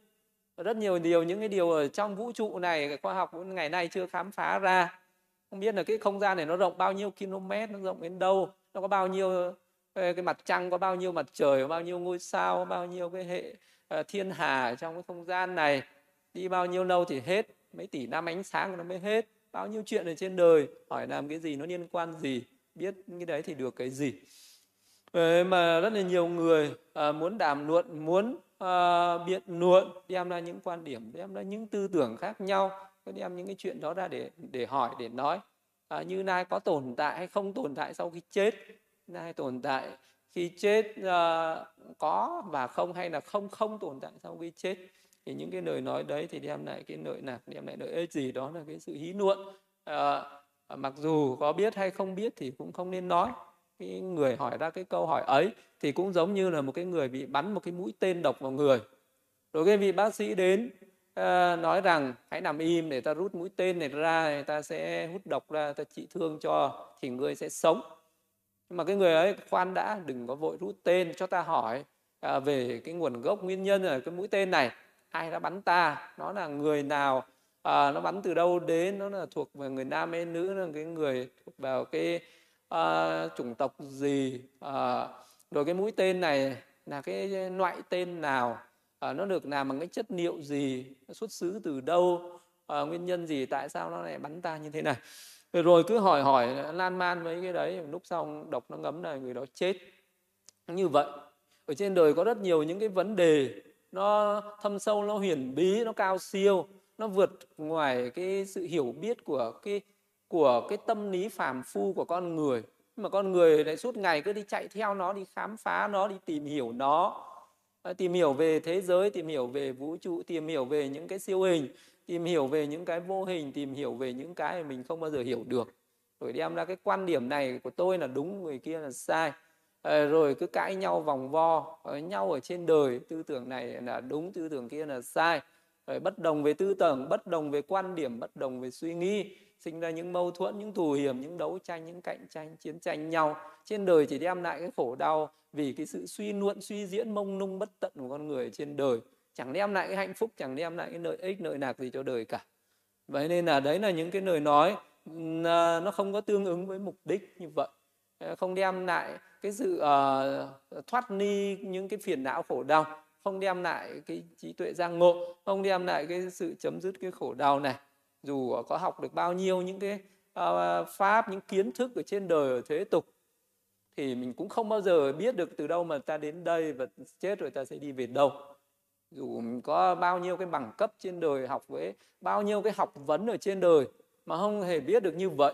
[SPEAKER 1] Rất nhiều điều những cái điều ở trong vũ trụ này khoa học ngày nay chưa khám phá ra. Không biết là cái không gian này nó rộng bao nhiêu km nó rộng đến đâu? Nó có bao nhiêu ờ, cái mặt trăng có bao nhiêu mặt trời có bao nhiêu ngôi sao có bao nhiêu cái hệ ờ, thiên hà trong cái không gian này? Đi bao nhiêu lâu thì hết mấy tỷ năm ánh sáng nó mới hết. Bao nhiêu chuyện ở trên đời? Hỏi làm cái gì nó liên quan gì? Biết cái đấy thì được cái gì? Ờ, mà rất là nhiều người à, muốn đàm luận muốn à, biện luận đem ra những quan điểm đem ra những tư tưởng khác nhau đem những cái chuyện đó ra để để hỏi để nói. À, như nay có tồn tại hay không tồn tại sau khi chết? Nay tồn tại khi chết à, có và không hay là không không tồn tại sau khi chết? Thì những cái lời nói đấy thì đem lại cái lợi nạc đem lại lợi ích gì đó là cái sự hí luận. À, mặc dù có biết hay không biết thì cũng không nên nói cái người hỏi ra cái câu hỏi ấy thì cũng giống như là một cái người bị bắn một cái mũi tên độc vào người. Rồi cái vị bác sĩ đến uh, nói rằng hãy nằm im để ta rút mũi tên này ra người ta sẽ hút độc ra ta trị thương cho thì người sẽ sống. Nhưng mà cái người ấy khoan đã đừng có vội rút tên cho ta hỏi uh, về cái nguồn gốc nguyên nhân ở cái mũi tên này. Ai đã bắn ta? Nó là người nào? À, nó bắn từ đâu đến? Nó là thuộc về người nam hay nữ? Là cái người thuộc vào cái à, chủng tộc gì? À, rồi cái mũi tên này là cái loại tên nào? À, nó được làm bằng cái chất liệu gì? Xuất xứ từ đâu? À, nguyên nhân gì? Tại sao nó lại bắn ta như thế này? Rồi, rồi cứ hỏi hỏi lan man mấy cái đấy. Lúc sau độc nó ngấm là người đó chết. Như vậy ở trên đời có rất nhiều những cái vấn đề. Nó thâm sâu nó huyền bí nó cao siêu. Nó vượt ngoài cái sự hiểu biết của cái của cái tâm lý phàm phu của con người. Nhưng mà con người lại suốt ngày cứ đi chạy theo nó, đi khám phá nó, đi tìm hiểu nó. Tìm hiểu về thế giới, tìm hiểu về vũ trụ, tìm hiểu về những cái siêu hình, tìm hiểu về những cái vô hình, tìm hiểu về những cái mà mình không bao giờ hiểu được. Rồi đem ra cái quan điểm này của tôi là đúng, người kia là sai. Ờ, rồi cứ cãi nhau vòng vo ở nhau ở trên đời, tư tưởng này là đúng, tư tưởng kia là sai. Rồi bất đồng về tư tưởng, bất đồng về quan điểm, bất đồng về suy nghĩ sinh ra những mâu thuẫn những thù hiểm những đấu tranh những cạnh tranh chiến tranh nhau. Trên đời chỉ đem lại cái khổ đau vì cái sự suy luận suy diễn mông nung bất tận của con người trên đời. Chẳng đem lại cái hạnh phúc chẳng đem lại cái lợi ích lợi lạc gì cho đời cả. Vậy nên là đấy là những cái lời nói à, nó không có tương ứng với mục đích như vậy. Ờ, không đem lại cái sự uh, thoát ni những cái phiền não khổ đau. Không đem lại cái trí tuệ giang ngộ. Không đem lại cái sự chấm dứt cái khổ đau này dù có học được bao nhiêu những cái uh, pháp những kiến thức ở trên đời ở thế tục thì mình cũng không bao giờ biết được từ đâu mà ta đến đây và chết rồi ta sẽ đi về đâu. Dù mình có bao nhiêu cái bằng cấp trên đời học với bao nhiêu cái học vấn ở trên đời mà không hề biết được như vậy.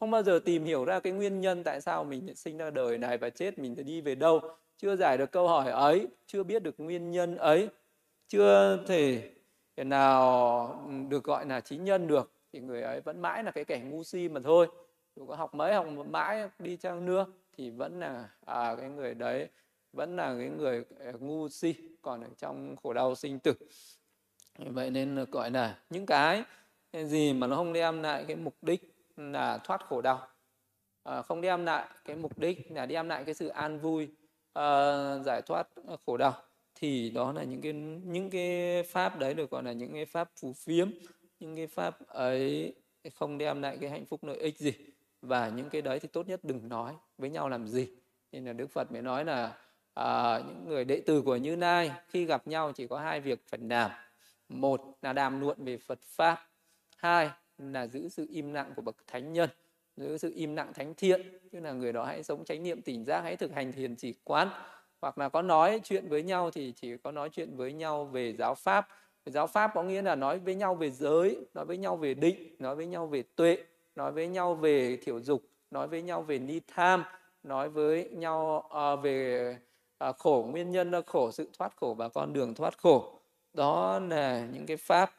[SPEAKER 1] Không bao giờ tìm hiểu ra cái nguyên nhân tại sao mình sinh ra đời này và chết mình sẽ đi về đâu. Chưa giải được câu hỏi ấy chưa biết được nguyên nhân ấy chưa thể nào ừ, được gọi là trí nhân được thì người ấy vẫn mãi là cái kẻ ngu si mà thôi. Dù có học mấy học mãi đi chăng nữa thì vẫn là à, cái người đấy vẫn là cái người à, ngu si còn ở trong khổ đau sinh tử. Vậy nên gọi là những cái gì mà nó không đem lại cái mục đích là thoát khổ đau. À, không đem lại cái mục đích là đem lại cái sự an vui à, giải thoát khổ đau thì đó là những cái những cái pháp đấy được gọi là những cái pháp phù phiếm những cái pháp ấy không đem lại cái hạnh phúc lợi ích gì. Và những cái đấy thì tốt nhất đừng nói với nhau làm gì. Nên là đức phật mới nói là à, những người đệ tử của như lai khi gặp nhau chỉ có hai việc phải làm một là đàm luận về phật pháp. Hai là giữ sự im lặng của bậc thánh nhân giữ sự im lặng thánh thiện. Tức là người đó hãy sống chánh niệm tỉnh giác hãy thực hành thiền chỉ quán hoặc là có nói chuyện với nhau thì chỉ có nói chuyện với nhau về giáo pháp. Giáo pháp có nghĩa là nói với nhau về giới nói với nhau về định nói với nhau về tuệ nói với nhau về thiểu dục nói với nhau về ni tham nói với nhau uh, về uh, khổ nguyên nhân là khổ sự thoát khổ và con đường thoát khổ. Đó là những cái pháp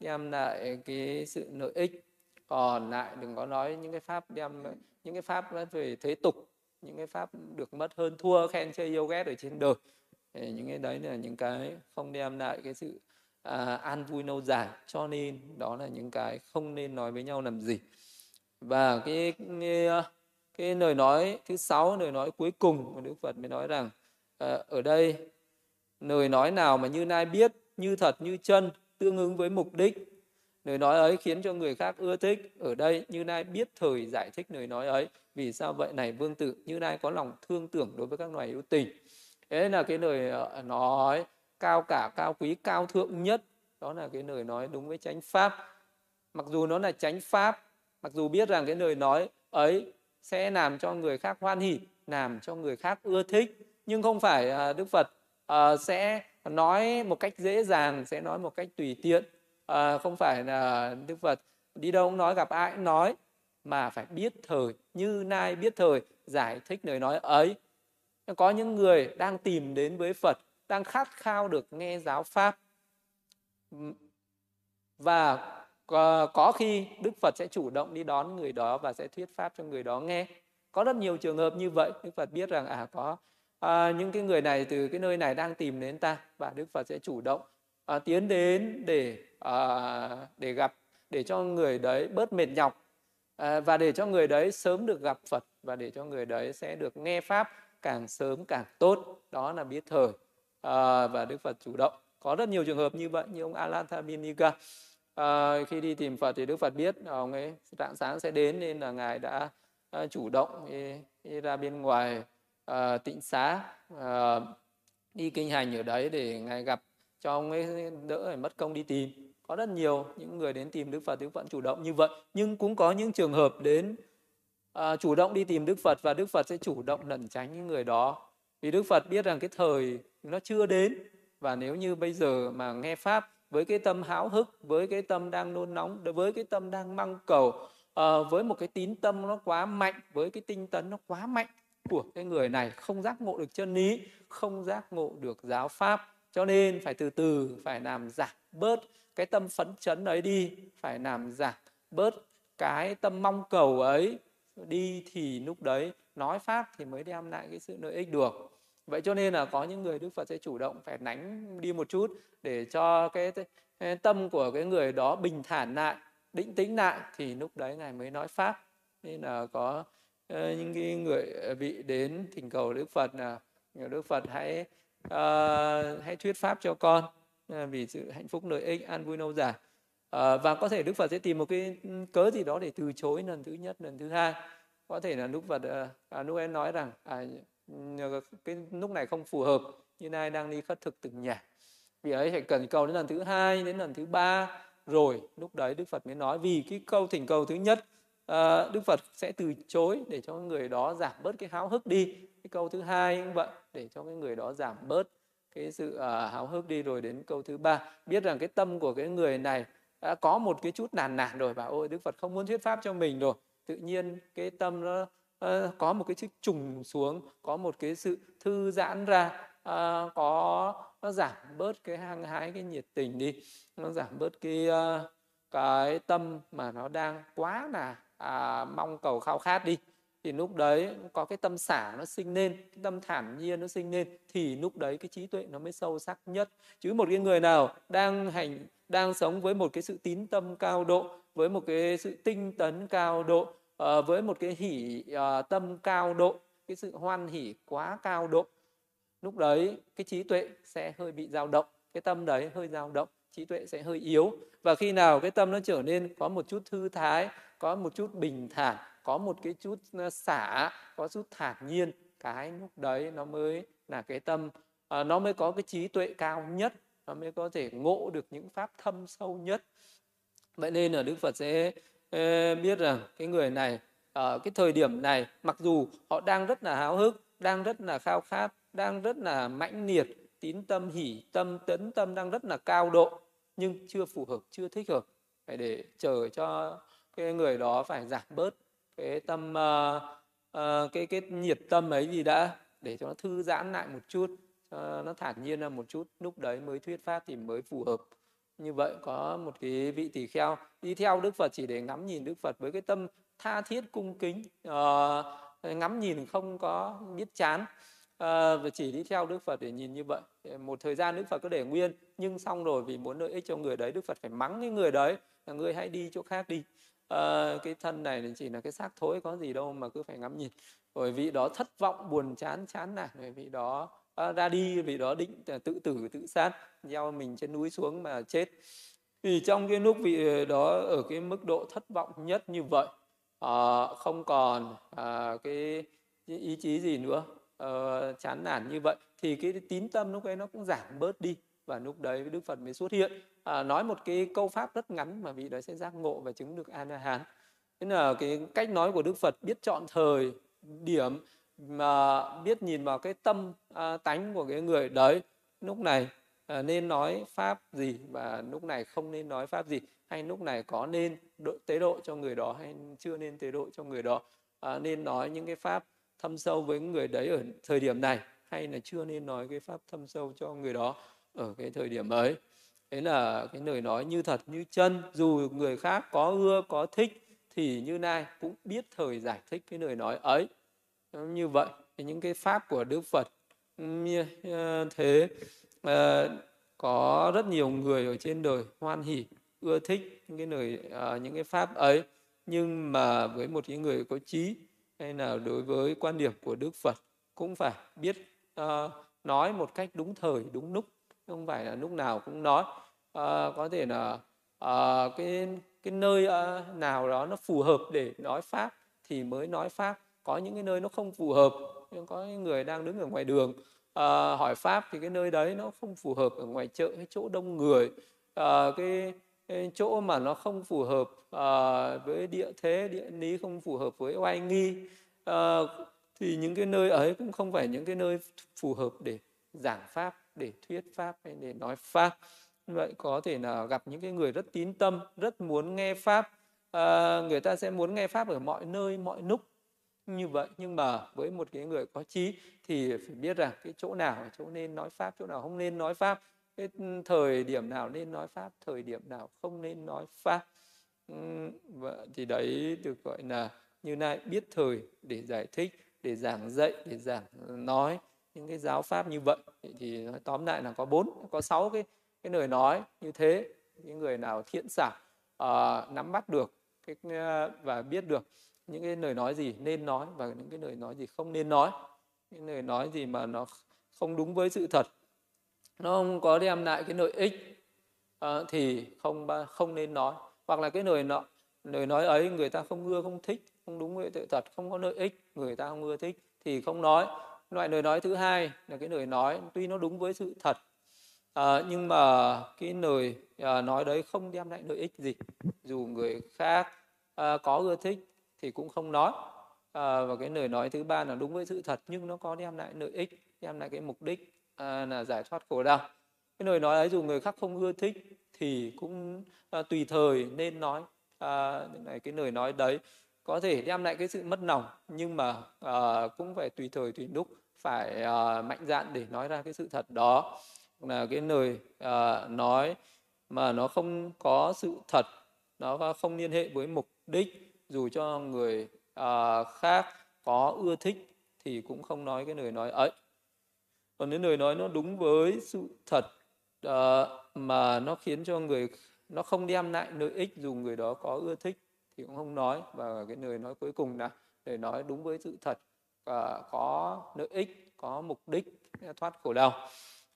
[SPEAKER 1] đem lại cái sự lợi ích. Còn lại đừng có nói những cái pháp đem những cái pháp về thế tục những cái pháp được mất hơn thua khen chơi yêu ghét ở trên đời. Những cái đấy là những cái không đem lại cái sự à, an vui lâu dài. Cho nên đó là những cái không nên nói với nhau làm gì. Và cái cái, cái lời nói thứ sáu lời nói cuối cùng của đức phật mới nói rằng à, ở đây lời nói nào mà như nai biết như thật như chân tương ứng với mục đích. Lời nói ấy khiến cho người khác ưa thích. Ở đây như nai biết thời giải thích lời nói ấy vì sao vậy? Này, vương tử như lai có lòng thương tưởng đối với các loài hữu tình. Thế là cái lời ờ, nói cao cả, cao quý, cao thượng nhất, đó là cái lời nói đúng với chánh pháp. Mặc dù nó là chánh pháp, mặc dù biết rằng cái lời nói ấy sẽ làm cho người khác hoan hỉ, làm cho người khác ưa thích, nhưng không phải ờ, đức phật ờ, sẽ nói một cách dễ dàng, sẽ nói một cách tùy tiện. Không phải là đức phật đi đâu cũng nói, gặp ai cũng nói mà phải biết thời như nai biết thời giải thích lời nói ấy. Có những người đang tìm đến với phật đang khát khao được nghe giáo pháp. Và có khi đức phật sẽ chủ động đi đón người đó và sẽ thuyết pháp cho người đó nghe. Có rất nhiều trường hợp như vậy đức phật biết rằng à có à, những cái người này từ cái nơi này đang tìm đến ta và đức phật sẽ chủ động à, tiến đến để à, để gặp để cho người đấy bớt mệt nhọc à, và để cho người đấy sớm được gặp phật và để cho người đấy sẽ được nghe pháp càng sớm càng tốt đó là biết thời. À, và đức phật chủ động. Có rất nhiều trường hợp như vậy như ông Alathabinika. À, khi đi tìm Phật thì Đức Phật biết ông ấy rạng sáng sẽ đến nên là ngài đã uh, chủ động đi, đi ra bên ngoài uh, tịnh xá uh, đi kinh hành ở đấy để ngài gặp cho ông ấy đỡ phải mất công đi tìm có rất nhiều những người đến tìm Đức Phật Đức Phật chủ động như vậy. Nhưng cũng có những trường hợp đến à, chủ động đi tìm Đức Phật và Đức Phật sẽ chủ động lẩn tránh những người đó. Vì Đức Phật biết rằng cái thời nó chưa đến và nếu như bây giờ mà nghe pháp với cái tâm háo hức với cái tâm đang nôn nóng với cái tâm đang mong cầu à, với một cái tín tâm nó quá mạnh với cái tinh tấn nó quá mạnh của cái người này không giác ngộ được chân lý không giác ngộ được giáo pháp. Cho nên phải từ từ phải làm giảm bớt cái tâm phấn chấn ấy đi phải làm giảm bớt cái tâm mong cầu ấy đi thì lúc đấy nói pháp thì mới đem lại cái sự lợi ích được. Vậy cho nên là có những người đức phật sẽ chủ động phải nánh đi một chút để cho cái, cái tâm của cái người đó bình thản lại định tĩnh lại thì lúc đấy ngài mới nói pháp. Nên là có uh, những cái người ờ, bị đến thỉnh cầu đức phật là đức phật hãy uh, hãy thuyết pháp cho con. Ờ, vì sự hạnh phúc lợi ích an vui lâu dài à, ờ, và có thể đức phật sẽ tìm một cái ừ, cớ gì đó để từ chối lần thứ nhất lần thứ hai. Có thể là lúc phật ờ, à, lúc em nói rằng à, cái lúc này không phù hợp như nay đang đi khất thực từng nhà. Vì ấy phải cần cầu đến lần thứ hai đến lần thứ ba. Rồi lúc đấy đức phật mới nói vì cái câu thỉnh cầu thứ nhất à, đức phật sẽ từ chối để cho người đó giảm bớt cái háo hức đi. Cái câu thứ hai cũng vậy để cho cái người đó giảm bớt cái sự uh, háo hức đi rồi đến câu thứ ba. Biết rằng cái tâm của cái người này đã có một cái chút nản nản rồi bảo ôi đức phật không muốn thuyết pháp cho mình rồi. Tự nhiên cái tâm nó uh, có một cái chút trùng xuống có một cái sự thư giãn ra uh, có nó giảm bớt cái hăng hái cái nhiệt tình đi. Nó giảm bớt cái uh, cái tâm mà nó đang quá là à, mong cầu khao khát đi thì lúc đấy có cái tâm xả nó sinh lên, cái tâm thản nhiên nó sinh lên, thì lúc đấy cái trí tuệ nó mới sâu sắc nhất. Chứ một cái người nào đang hành, đang sống với một cái sự tín tâm cao độ, với một cái sự tinh tấn cao độ ờ, với một cái hỷ ờ, tâm cao độ, cái sự hoan hỷ quá cao độ, lúc đấy cái trí tuệ sẽ hơi bị dao động, cái tâm đấy hơi dao động, trí tuệ sẽ hơi yếu. Và khi nào cái tâm nó trở nên có một chút thư thái, có một chút bình thản có một cái chút ờ, xả có chút thản nhiên cái lúc đấy nó mới là cái tâm à, nó mới có cái trí tuệ cao nhất nó mới có thể ngộ được những pháp thâm sâu nhất. Vậy nên là đức phật sẽ ờ, biết rằng cái người này ở cái thời điểm này mặc dù họ đang rất là háo hức đang rất là khao khát đang rất là mãnh liệt tín tâm hỉ tâm tấn tâm đang rất là cao độ nhưng chưa phù hợp chưa thích hợp phải để chờ cho cái người đó phải giảm bớt cái tâm uh, uh, cái cái nhiệt tâm ấy gì đã để cho nó thư giãn lại một chút cho nó thản nhiên ra một chút. Lúc đấy mới thuyết pháp thì mới phù hợp. Như vậy có một cái vị tỳ kheo đi theo đức phật chỉ để ngắm nhìn đức phật với cái tâm tha thiết cung kính uh, ngắm nhìn không có biết chán. Uh, chỉ đi theo đức phật để nhìn như vậy. Một thời gian đức phật có để nguyên nhưng xong rồi vì muốn lợi ích cho người đấy đức phật phải mắng cái người đấy là người hãy đi chỗ khác đi à, cái thân này thì chỉ là cái xác thối có gì đâu mà cứ phải ngắm nhìn. Bởi vì đó thất vọng buồn chán chán nản bởi vì đó à, ra đi vì đó định ờ, tự tử tự sát gieo mình trên núi xuống mà chết. Vì trong cái lúc vị đó ở cái mức độ thất vọng nhất như vậy à, không còn à, cái ý chí gì nữa à, chán nản như vậy thì cái tín tâm lúc ấy nó cũng giảm bớt đi. Và lúc đấy đức phật mới xuất hiện à, nói một cái câu pháp rất ngắn mà vị đó sẽ giác ngộ và chứng được a la hán thế là cái cách nói của đức phật biết chọn thời điểm mà biết nhìn vào cái tâm à, tánh của cái người đấy lúc này à, nên nói pháp gì và lúc này không nên nói pháp gì? Hay lúc này có nên độ, tế độ cho người đó hay chưa nên tế độ cho người đó? À, nên nói những cái pháp thâm sâu với người đấy ở thời điểm này hay là chưa nên nói cái pháp thâm sâu cho người đó ở cái thời điểm ấy? Đấy là cái lời nói như thật như chân dù người khác có ưa có thích thì như nay cũng biết thời giải thích cái lời nói ấy. Như vậy những cái pháp của đức phật ờ, thế ờ, có rất nhiều người ở trên đời hoan hỉ ưa thích những cái lời ờ, những cái pháp ấy. Nhưng mà với một cái người có trí hay là đối với quan điểm của đức phật cũng phải biết uh, nói một cách đúng thời đúng lúc không phải là lúc nào cũng nói à, ờ, có thể là à, cái cái nơi à, nào đó nó phù hợp để nói pháp thì mới nói pháp. Có những cái nơi nó không phù hợp nhưng có những người đang đứng ở ngoài đường à, hỏi pháp thì cái nơi đấy nó không phù hợp ở ngoài chợ cái chỗ đông người. À, cái, cái chỗ mà nó không phù hợp à, với địa thế địa lý không phù hợp với oai nghi à, thì những cái nơi ấy cũng không phải những cái nơi phù hợp để giảng pháp để thuyết pháp hay để nói pháp. Vậy có thể là gặp những cái người rất tín tâm rất muốn nghe pháp. À, người ta sẽ muốn nghe pháp ở mọi nơi mọi lúc như vậy nhưng mà với một cái người có trí thì phải biết rằng cái chỗ nào chỗ nên nói pháp chỗ nào không nên nói pháp. Cái thời điểm nào nên nói pháp thời điểm nào không nên nói pháp. Vậy thì đấy được gọi là như này biết thời để giải thích để giảng dạy để giảng nói những cái giáo pháp như vậy. Thì tóm lại là có bốn có sáu cái cái lời nói như thế những người nào thiện xảo uh, ờ, nắm bắt được cái ờ, và biết được những cái lời nói gì nên nói và những cái lời nói gì không nên nói. Những lời nói gì mà nó không đúng với sự thật nó không có đem lại cái lợi ích uh, thì không không nên nói. Hoặc là cái lời nọ lời nói ấy người ta không ưa không thích không đúng với sự thật không có lợi ích người ta không ưa thích thì không nói loại lời nói thứ hai là cái lời nói tuy nó đúng với sự thật à, nhưng mà cái lời à, nói đấy không đem lại lợi ích gì. Dù người khác à, có ưa thích thì cũng không nói. À, và cái lời nói thứ ba là đúng với sự thật nhưng nó có đem lại lợi ích đem lại cái mục đích à, là giải thoát khổ đau. Cái lời nói ấy dù người khác không ưa thích thì cũng à, tùy thời nên nói à, này cái lời nói đấy có thể đem lại cái sự mất lòng nhưng mà à, cũng phải tùy thời tùy lúc phải uh, mạnh dạn để nói ra cái sự thật đó. Là cái lời uh, nói mà nó không có sự thật nó không liên hệ với mục đích dù cho người uh, khác có ưa thích thì cũng không nói cái lời nói ấy. Còn nếu lời nói nó đúng với sự thật uh, mà nó khiến cho người nó không đem lại lợi ích dù người đó có ưa thích thì cũng không nói. Và cái lời nói cuối cùng là để nói đúng với sự thật. Ờ, có lợi ích có mục đích thoát khổ đau.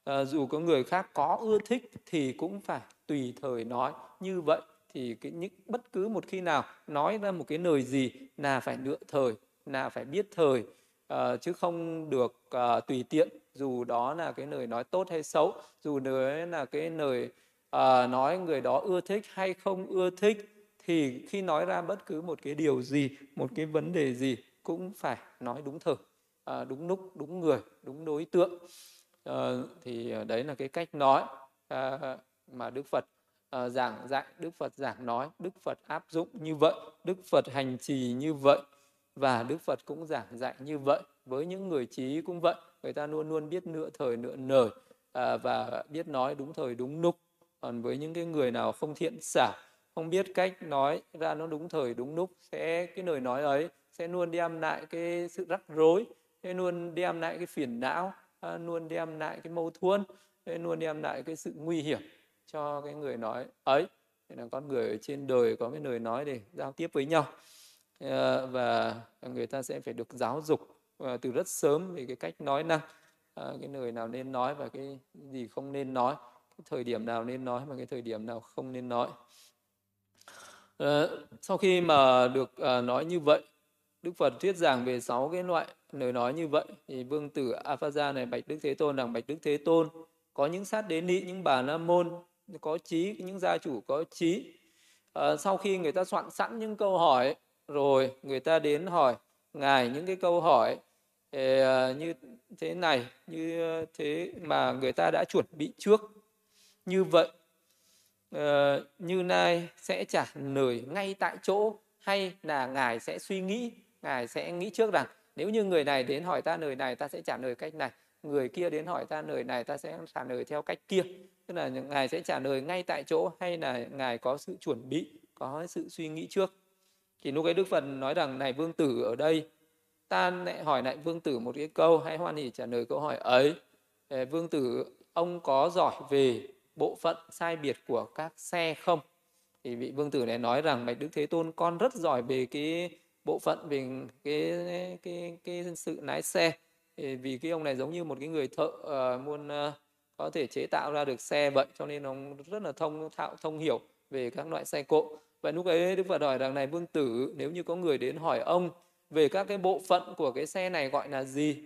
[SPEAKER 1] À, dù có người khác có ưa thích thì cũng phải tùy thời nói. Như vậy thì cái những bất cứ một khi nào nói ra một cái lời gì là phải lựa thời là phải biết thời uh, chứ không được uh, tùy tiện. Dù đó là cái lời nói tốt hay xấu dù đấy là cái lời uh, nói người đó ưa thích hay không ưa thích thì khi nói ra bất cứ một cái điều gì một cái vấn đề gì cũng phải nói đúng thời à, đúng lúc đúng người đúng đối tượng. À, thì ờ, đấy là cái cách nói à, mà đức phật à, giảng dạy đức phật giảng nói đức phật áp dụng như vậy đức phật hành trì như vậy và đức phật cũng giảng dạy như vậy. Với những người trí cũng vậy người ta luôn luôn biết nửa thời nửa nời à, và biết nói đúng thời đúng lúc. Còn với những cái người nào không thiện xảo không biết cách nói ra nó đúng thời đúng lúc sẽ cái lời nói ấy sẽ luôn đem lại cái sự rắc rối, sẽ luôn đem lại cái phiền não à, luôn đem lại cái mâu thuẫn, sẽ luôn đem lại cái sự nguy hiểm cho cái người nói ấy. Thì là con người ở trên đời có cái lời nói để giao tiếp với nhau. Ờ, và người ta sẽ phải được giáo dục à, từ rất sớm về cái cách nói năng à, cái lời nào nên nói và cái gì không nên nói, cái thời điểm nào nên nói và cái thời điểm nào không nên nói. Ờ, sau khi mà được nói như vậy Đức Phật thuyết giảng về sáu cái loại lời nói như vậy. Thì vương tử Aphaja này bạch Đức Thế Tôn rằng bạch Đức Thế Tôn có những sát đế nị những bà la môn có trí những gia chủ có trí. À, sau khi người ta soạn sẵn những câu hỏi rồi người ta đến hỏi ngài những cái câu hỏi à, như thế này như thế mà người ta đã chuẩn bị trước. Như vậy à, như nay sẽ trả lời ngay tại chỗ hay là ngài sẽ suy nghĩ? Ngài sẽ nghĩ trước rằng, nếu như người này đến hỏi ta lời này, ta sẽ trả lời cách này. Người kia đến hỏi ta lời này, ta sẽ trả lời theo cách kia. Tức là ngài sẽ trả lời ngay tại chỗ hay là ngài có sự chuẩn bị, có sự suy nghĩ trước? Thì lúc ấy đức phật nói rằng, này vương tử ở đây, ta lại hỏi lại vương tử một cái câu hãy hoan hỉ trả lời câu hỏi ấy. Vương tử, ông có giỏi về bộ phận sai biệt của các xe không? Thì vị vương tử này nói rằng, bạch đức thế tôn, con rất giỏi về cái bộ phận về cái cái cái, cái sự lái xe. Vì cái ông này giống như một cái người thợ uh, muốn uh, có thể chế tạo ra được xe vậy cho nên ông rất là thông thạo thông hiểu về các loại xe cộ. Vậy lúc ấy đức phật hỏi rằng này vương tử nếu như có người đến hỏi ông về các cái bộ phận của cái xe này gọi là gì?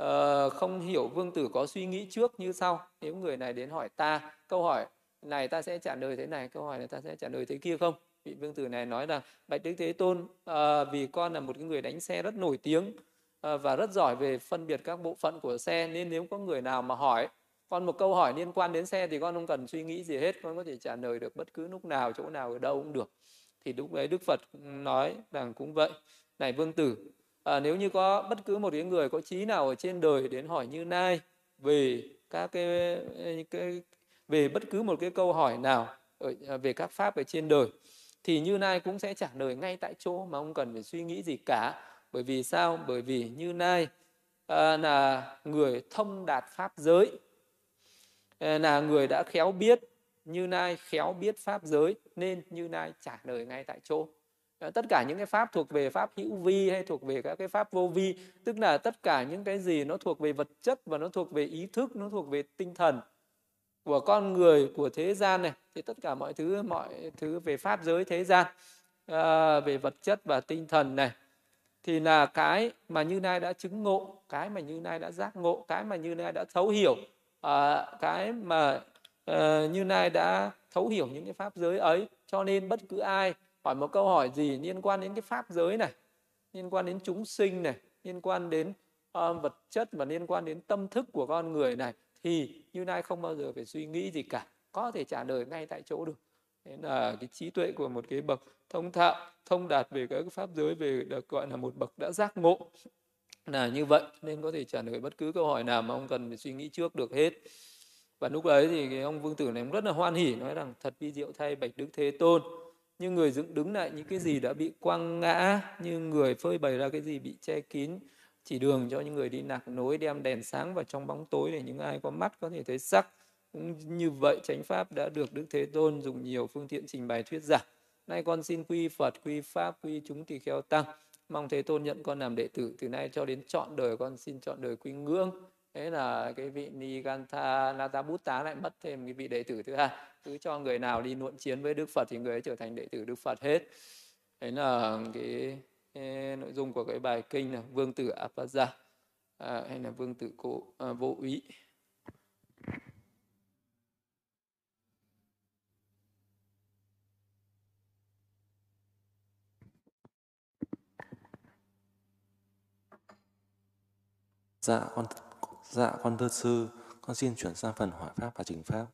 [SPEAKER 1] Uh, không hiểu vương tử có suy nghĩ trước như sau. Nếu người này đến hỏi ta câu hỏi này ta sẽ trả lời thế này câu hỏi này ta sẽ trả lời thế kia không vị vương tử này nói rằng bạch đức thế tôn à, vì con là một cái người đánh xe rất nổi tiếng à, và rất giỏi về phân biệt các bộ phận của xe nên nếu có người nào mà hỏi con một câu hỏi liên quan đến xe thì con không cần suy nghĩ gì hết con có thể trả lời được bất cứ lúc nào chỗ nào ở đâu cũng được. Thì lúc đấy đức phật nói rằng cũng vậy này vương tử à, nếu như có bất cứ một cái người có trí nào ở trên đời đến hỏi như nay về các cái, cái về bất cứ một cái câu hỏi nào ở, à, về các pháp ở trên đời thì như Lai cũng sẽ trả lời ngay tại chỗ mà không cần phải suy nghĩ gì cả. Bởi vì sao? Bởi vì như Lai à, là người thông đạt pháp giới. À, là người đã khéo biết như Lai khéo biết pháp giới nên như Lai trả lời ngay tại chỗ. À, tất cả những cái pháp thuộc về pháp hữu vi hay thuộc về các cái pháp vô vi tức là tất cả những cái gì nó thuộc về vật chất và nó thuộc về ý thức nó thuộc về tinh thần của con người của thế gian này. Thì tất cả mọi thứ mọi thứ về pháp giới thế gian à, về vật chất và tinh thần này thì là cái mà như nay đã chứng ngộ cái mà như nay đã giác ngộ cái mà như nay đã thấu hiểu à, cái mà à, như nay đã thấu hiểu những cái pháp giới ấy. Cho nên bất cứ ai hỏi một câu hỏi gì liên quan đến cái pháp giới này liên quan đến chúng sinh này liên quan đến uh, vật chất và liên quan đến tâm thức của con người này thì như nay không bao giờ phải suy nghĩ gì cả, có thể trả lời ngay tại chỗ được. Nên là cái trí tuệ của một cái bậc thông thạo, thông đạt về các pháp giới, về được gọi là một bậc đã giác ngộ là như vậy, nên có thể trả lời bất cứ câu hỏi nào mà ông cần phải suy nghĩ trước được hết. Và lúc ấy thì cái ông vương tử này cũng rất là hoan hỉ, nói rằng thật vi diệu thay bạch đức thế tôn như người dựng đứng lại những cái gì đã bị quăng ngã, như người phơi bày ra cái gì bị che kín chỉ đường cho những người đi lạc nối đem đèn sáng vào trong bóng tối để những ai có mắt có thể thấy sắc. Cũng như vậy chánh pháp đã được đức thế tôn dùng nhiều phương tiện trình bày thuyết giảng. Nay con xin quy phật quy pháp quy chúng tỳ kheo tăng. Mong thế tôn nhận con làm đệ tử từ nay cho đến chọn đời con xin chọn đời quy ngưỡng. Thế là cái vị Nigantha tá lại mất thêm cái vị đệ tử thứ hai. Cứ cho người nào đi nuộn chiến với Đức Phật thì người ấy trở thành đệ tử Đức Phật hết. Đấy là cái, cái nội dung của cái bài kinh là Vương tử Apaja à, hay là Vương tử cổ à, vô úy
[SPEAKER 2] Dạ, con Dạ, con thưa sư, con xin chuyển sang phần hỏi pháp và trình pháp.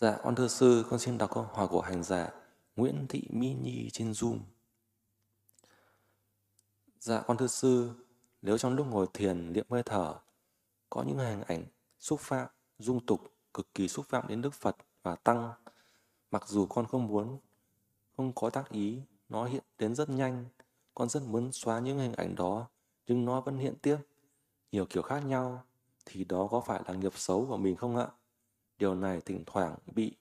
[SPEAKER 2] Dạ, con thưa sư, con xin đọc câu hỏi của hành giả Nguyễn Thị Mỹ Nhi trên Zoom. Dạ, con thưa sư, nếu trong lúc ngồi thiền niệm hơi thở, có những hình ảnh xúc phạm, dung tục, cực kỳ xúc phạm đến Đức Phật và Tăng, Mặc dù con không muốn, không có tác ý, nó hiện đến rất nhanh. Con rất muốn xóa những hình ảnh đó, nhưng nó vẫn hiện tiếp. Nhiều kiểu khác nhau, thì đó có phải là nghiệp xấu của mình không ạ? Điều này thỉnh thoảng bị,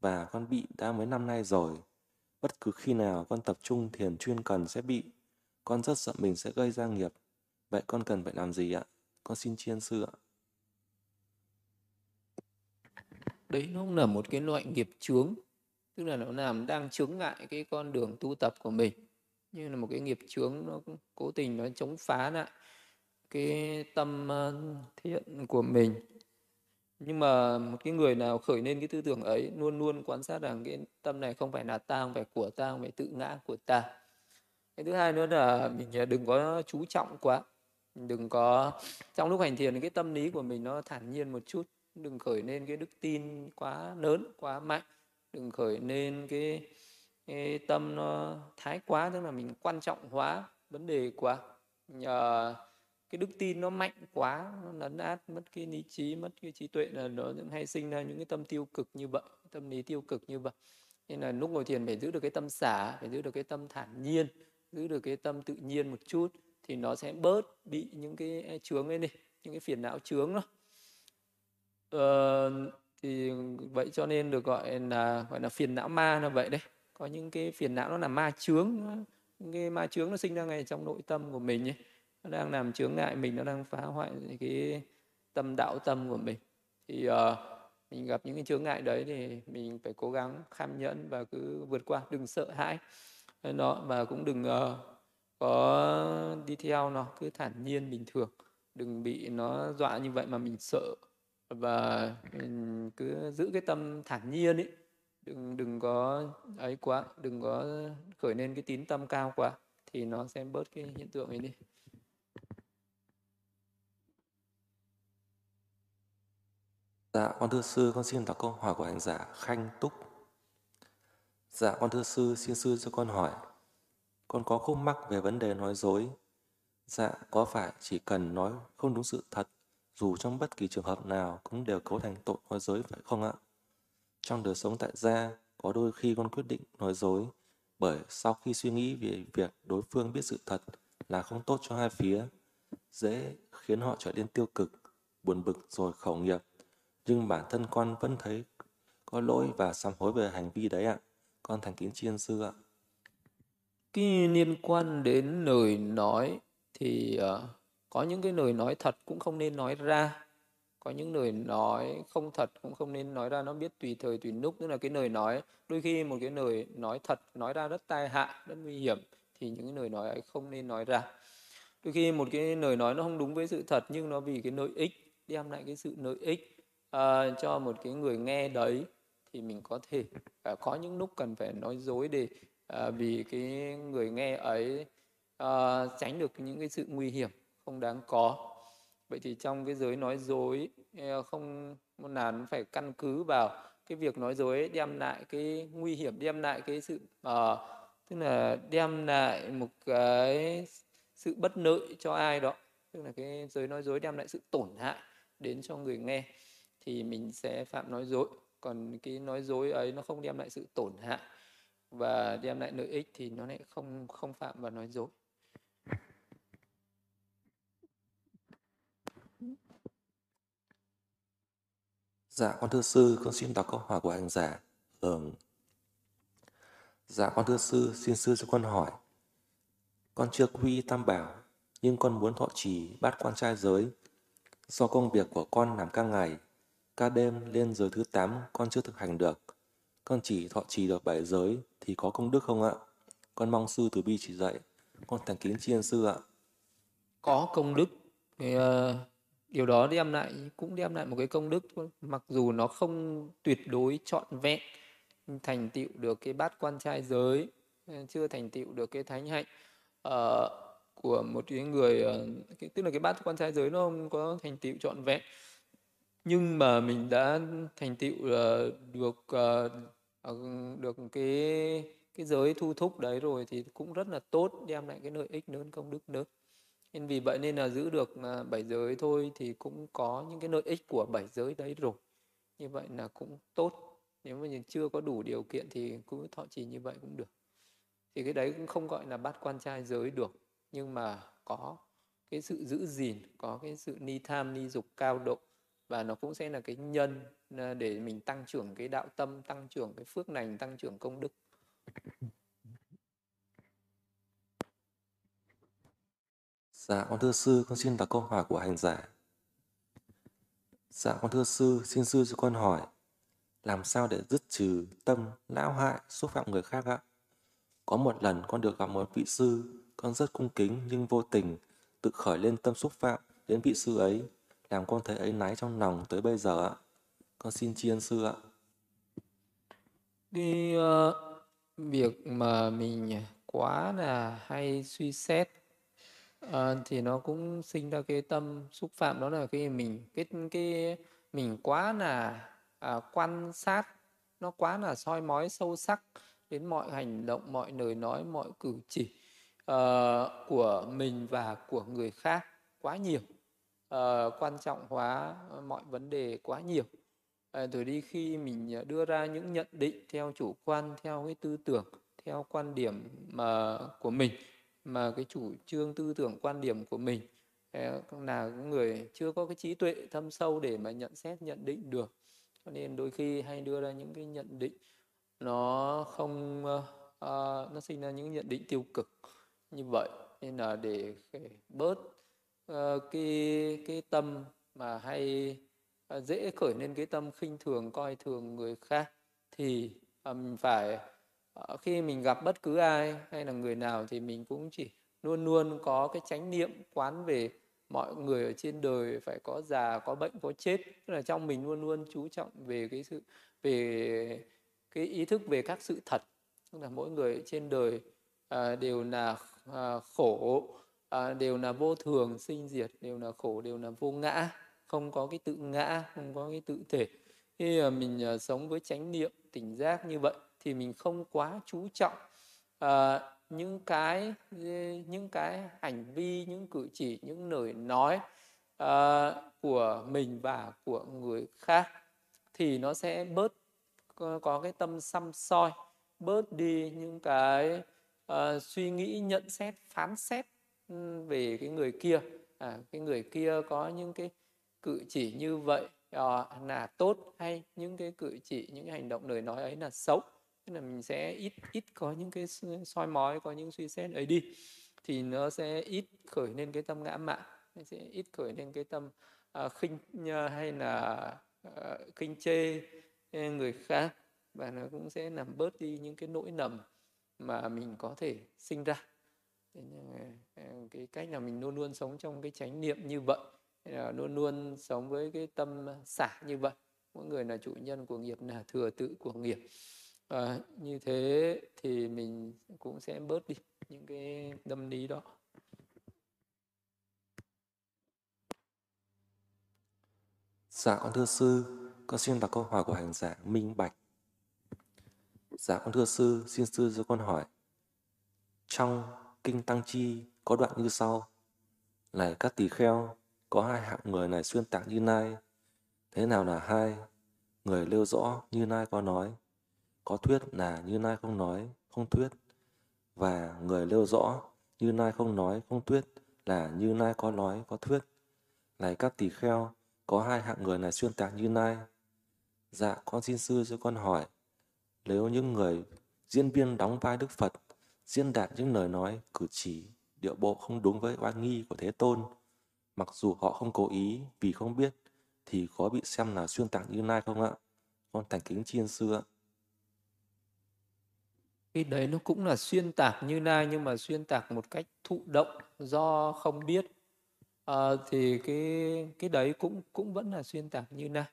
[SPEAKER 2] và con bị đã mấy năm nay rồi. Bất cứ khi nào con tập trung thiền chuyên cần sẽ bị. Con rất sợ mình sẽ gây ra nghiệp. Vậy con cần phải làm gì ạ? Con xin chiên sư ạ.
[SPEAKER 3] đấy nó cũng là một cái loại nghiệp chướng tức là nó làm đang chướng ngại cái con đường tu tập của mình như là một cái nghiệp chướng nó cố tình nó chống phá lại cái tâm ờ, thiện của mình nhưng mà một cái người nào khởi lên cái tư tưởng ấy luôn luôn quan sát rằng cái tâm này không phải là ta không phải của ta không phải tự ngã của ta. Cái thứ hai nữa là mình à, đừng có chú trọng quá. Đừng có trong lúc hành thiền cái tâm lý của mình nó thản nhiên một chút. Đừng khởi lên cái đức tin quá lớn quá mạnh. Đừng khởi lên cái, cái tâm nó thái quá tức là mình quan trọng hóa vấn đề quá. Uh, cái đức tin nó mạnh quá nó lấn át mất cái lý trí mất cái trí tuệ là nó hay sinh ra những cái tâm tiêu cực như vậy tâm lý tiêu cực như vậy nên là lúc ngồi thiền phải giữ được cái tâm xả phải giữ được cái tâm thản nhiên giữ được cái tâm tự nhiên một chút thì nó sẽ bớt bị những cái e, chướng ấy đi những cái phiền não chướng đó. Ờ, thì vậy cho nên được gọi là gọi là phiền não ma là vậy đấy.
[SPEAKER 1] Có những cái phiền não nó là ma chướng cái ma chướng nó sinh ra ngay trong nội tâm của mình ấy nó đang làm chướng ngại mình nó đang phá hoại cái tâm đạo tâm của mình. Thì uh, mình gặp những cái chướng ngại đấy thì mình phải cố gắng kham nhẫn và cứ vượt qua đừng sợ hãi. Ờ, nó và cũng đừng uh, có đi theo nó cứ thản nhiên bình thường. Đừng bị nó dọa như vậy mà mình sợ. Và mình cứ giữ cái tâm thản nhiên ấy đừng đừng có ấy quá đừng có khởi lên cái tín tâm cao quá thì nó sẽ bớt cái hiện tượng ấy đi.
[SPEAKER 2] Dạ, con thưa sư, con xin đọc câu hỏi của hành giả Khanh Túc. Dạ, con thưa sư, xin sư cho con hỏi. Con có khúc mắc về vấn đề nói dối. Dạ, có phải chỉ cần nói không đúng sự thật, dù trong bất kỳ trường hợp nào cũng đều cấu thành tội nói dối phải không ạ? Trong đời sống tại gia, có đôi khi con quyết định nói dối, bởi sau khi suy nghĩ về việc đối phương biết sự thật là không tốt cho hai phía, dễ khiến họ trở nên tiêu cực, buồn bực rồi khẩu nghiệp. Nhưng bản thân con vẫn thấy có lỗi và sám hối về hành vi đấy ạ. Con thành kính tri ân sư ạ.
[SPEAKER 1] Cái liên quan đến lời nói thì uh, có những cái lời nói thật cũng không nên nói ra có những lời nói không thật cũng không nên nói ra nó biết tùy thời tùy lúc tức là cái lời nói đôi khi một cái lời nói thật nói ra rất tai hại rất nguy hiểm thì những cái lời nói ấy không nên nói ra đôi khi một cái lời nói nó không đúng với sự thật nhưng nó vì cái lợi ích đem lại cái sự lợi ích uh, cho một cái người nghe đấy thì mình có thể uh, có những lúc cần phải nói dối để uh, vì cái người nghe ấy uh, tránh được những cái sự nguy hiểm không đáng có. Vậy thì trong cái giới nói dối ờ, không là nó phải căn cứ vào cái việc nói dối đem lại cái nguy hiểm đem lại cái sự uh, tức là đem lại một cái sự bất lợi cho ai đó. Tức là cái giới nói dối đem lại sự tổn hại đến cho người nghe thì mình sẽ phạm nói dối còn cái nói dối ấy nó không đem lại sự tổn hại và đem lại lợi ích thì nó lại không không phạm vào nói dối
[SPEAKER 2] Dạ con thưa sư, con xin đọc câu hỏi của hành giả. Ừ. Dạ con thưa sư, xin sư cho con hỏi. Con chưa quy tam bảo, nhưng con muốn thọ trì bát quan trai giới. Do công việc của con làm ca ngày, ca đêm lên giới thứ 8 con chưa thực hành được. Con chỉ thọ trì được bảy giới thì có công đức không ạ? Con mong sư từ bi chỉ dạy. Con thành kính tri ân sư ạ.
[SPEAKER 1] Có công đức. Thì, uh, điều đó đem lại cũng đem lại một cái công đức mặc dù nó không tuyệt đối trọn vẹn thành tựu được cái bát quan trai giới chưa thành tựu được cái thánh hạnh uh, của một cái người uh, cái, tức là cái bát quan trai giới nó không có thành tựu trọn vẹn nhưng mà mình đã thành tựu uh, được uh, được cái cái giới thu thúc đấy rồi thì cũng rất là tốt đem lại cái lợi ích lớn công đức lớn. Nên vì vậy nên là giữ được bảy giới thôi thì cũng có những cái lợi ích của bảy giới đấy rồi. Như vậy là cũng tốt. Nếu mà chưa có đủ điều kiện thì cứ thọ trì như vậy cũng được. Thì cái đấy cũng không gọi là bát quan trai giới được nhưng mà có cái sự giữ gìn có cái sự ni tham ni dục cao độ và nó cũng sẽ là cái nhân à, để mình tăng trưởng cái đạo tâm tăng trưởng cái phước lành tăng trưởng công đức
[SPEAKER 2] Dạ con thưa sư, con xin đặt câu hỏi của hành giả. Dạ con thưa sư, xin sư cho con hỏi, làm sao để dứt trừ tâm lão hại xúc phạm người khác ạ? Có một lần con được gặp một vị sư, con rất cung kính nhưng vô tình tự khởi lên tâm xúc phạm đến vị sư ấy, làm con thấy ấy náy trong lòng tới bây giờ ạ. Con xin tri ân sư ạ.
[SPEAKER 1] đi uh, ờ, việc mà mình quá là hay suy xét uh, thì nó cũng sinh ra cái tâm xúc phạm đó là khi mình cái cái mình quá là uh, quan sát nó quá là soi mói sâu sắc đến mọi hành động mọi lời nói mọi cử chỉ uh, của mình và của người khác quá nhiều uh, quan trọng hóa ờ, mọi vấn đề quá nhiều. Uh, rồi đi khi mình đưa ra những nhận định theo chủ quan theo cái tư tưởng theo quan điểm mà của mình mà cái chủ trương tư tưởng quan điểm của mình là người chưa có cái trí tuệ thâm sâu để mà nhận xét nhận định được. Cho nên đôi khi hay đưa ra những cái nhận định nó không uh, nó sinh ra những nhận định tiêu cực như vậy. Nên là để, để bớt uh, cái cái tâm mà hay uh, dễ khởi lên cái tâm khinh thường coi thường người khác thì à, mình phải uh, khi mình gặp bất cứ ai hay là người nào thì mình cũng chỉ luôn luôn có cái chánh niệm quán về mọi người ở trên đời phải có già có bệnh có chết. Tức là trong mình luôn luôn chú trọng về cái sự về cái ý thức về các sự thật. Tức là mỗi người trên đời à, đều là à, khổ à, đều là vô thường sinh diệt đều là khổ đều là vô ngã. Không có cái tự ngã không có cái tự thể. Khi mà mình à, sống với chánh niệm tỉnh giác như vậy thì mình không quá chú trọng. À, những cái những cái hành vi những cử chỉ những lời nói à, của mình và của người khác thì nó sẽ bớt có, có cái tâm xăm soi bớt đi những cái uh, suy nghĩ nhận xét phán xét về cái người kia. À, cái người kia có những cái cử chỉ như vậy à, là tốt hay những cái cử chỉ những cái hành động lời nói ấy là xấu. Tức là mình sẽ ít ít có những cái soi mói có những suy xét ấy đi thì nó sẽ ít khởi lên cái tâm ngã mạn nó sẽ ít khởi lên cái tâm à, khinh ờ, hay là à, khinh chê người khác. Và nó cũng sẽ làm bớt đi những cái nỗi nầm mà mình có thể sinh ra. Ờ, cái cách là mình luôn luôn sống trong cái chánh niệm như vậy luôn luôn sống với cái tâm xả như vậy mỗi người là chủ nhân của nghiệp là thừa tự của nghiệp à, như thế thì mình cũng sẽ bớt đi những cái tâm lý đó
[SPEAKER 2] Dạ con thưa sư, con xin đọc câu hỏi của hành giả Minh Bạch. Dạ con thưa sư, xin sư cho con hỏi. Trong Kinh Tăng Chi có đoạn như sau. Này các tỳ kheo, có hai hạng người này xuyên tạc như nai. Thế nào là hai? Người nêu rõ như nai có nói. Có thuyết là như nai không nói, không thuyết. Và người nêu rõ như nai không nói, không thuyết là như nai có nói, có thuyết. Này các tỳ kheo, có hai hạng người này xuyên tạc như nai. Dạ, con xin sư cho con hỏi, nếu những người diễn viên đóng vai Đức Phật diễn đạt những lời nói, cử chỉ, điệu bộ không đúng với oai nghi của Thế Tôn, mặc dù họ không cố ý vì không biết, thì có bị xem là xuyên tạc như nay không ạ? Con thành kính chiên sư ạ.
[SPEAKER 1] Cái đấy nó cũng là xuyên tạc như nay nhưng mà xuyên tạc một cách thụ động do không biết à, thì cái cái đấy cũng cũng vẫn là xuyên tạc như nay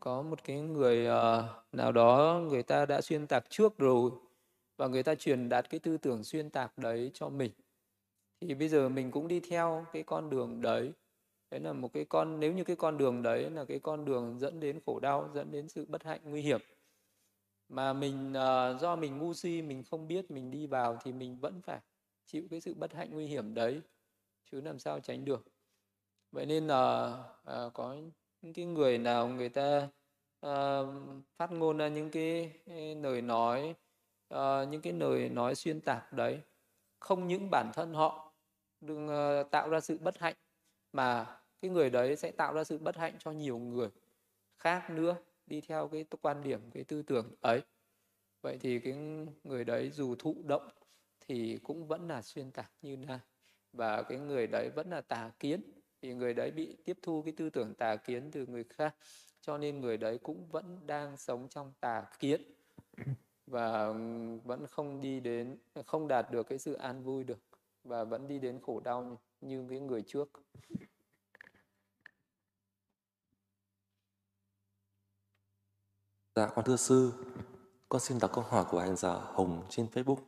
[SPEAKER 1] có một cái người uh, nào đó người ta đã xuyên tạc trước rồi và người ta truyền đạt cái tư tưởng xuyên tạc đấy cho mình. Thì bây giờ mình cũng đi theo cái con đường đấy. Đấy là một cái con nếu như cái con đường đấy là cái con đường dẫn đến khổ đau dẫn đến sự bất hạnh nguy hiểm mà mình uh, do mình ngu si mình không biết mình đi vào thì mình vẫn phải chịu cái sự bất hạnh nguy hiểm đấy chứ làm sao tránh được. Vậy nên là uh, có những cái người nào người ta uh, phát ngôn ra những cái, cái lời nói uh, những cái lời nói xuyên tạc đấy không những bản thân họ đừng uh, tạo ra sự bất hạnh mà cái người đấy sẽ tạo ra sự bất hạnh cho nhiều người khác nữa đi theo cái quan điểm cái tư tưởng ấy. Vậy thì cái người đấy dù thụ động thì cũng vẫn là xuyên tạc như này và cái người đấy vẫn là tà kiến thì người đấy bị tiếp thu cái tư tưởng tà kiến từ người khác cho nên người đấy cũng vẫn đang sống trong tà kiến và vẫn không đi đến không đạt được cái sự an vui được và vẫn đi đến khổ đau như, như cái người trước
[SPEAKER 2] Dạ con thưa sư, con xin đọc câu hỏi của hành giả Hồng trên Facebook.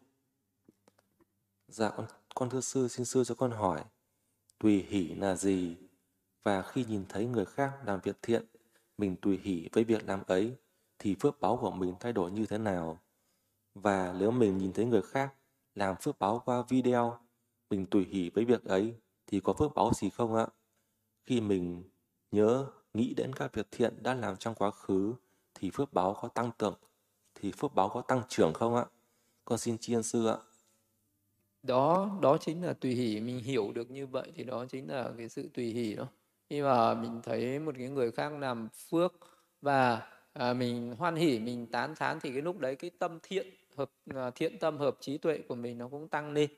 [SPEAKER 2] Dạ con, con thưa sư, xin sư cho con hỏi, tùy hỷ là gì? Và khi nhìn thấy người khác làm việc thiện, mình tùy hỷ với việc làm ấy, thì phước báo của mình thay đổi như thế nào? Và nếu mình nhìn thấy người khác làm phước báo qua video, mình tùy hỷ với việc ấy, thì có phước báo gì không ạ? Khi mình nhớ, nghĩ đến các việc thiện đã làm trong quá khứ, thì phước báo có tăng tưởng thì phước báo có tăng trưởng không ạ? Con xin tri ân sư ạ.
[SPEAKER 1] Đó đó chính là tùy hỷ mình hiểu được như vậy thì đó chính là cái sự tùy hỷ đó. Khi mà mình thấy một cái người khác làm phước và à, mình hoan hỉ mình tán thán thì cái lúc đấy cái tâm thiện hợp à, thiện tâm hợp trí tuệ của mình nó cũng tăng lên.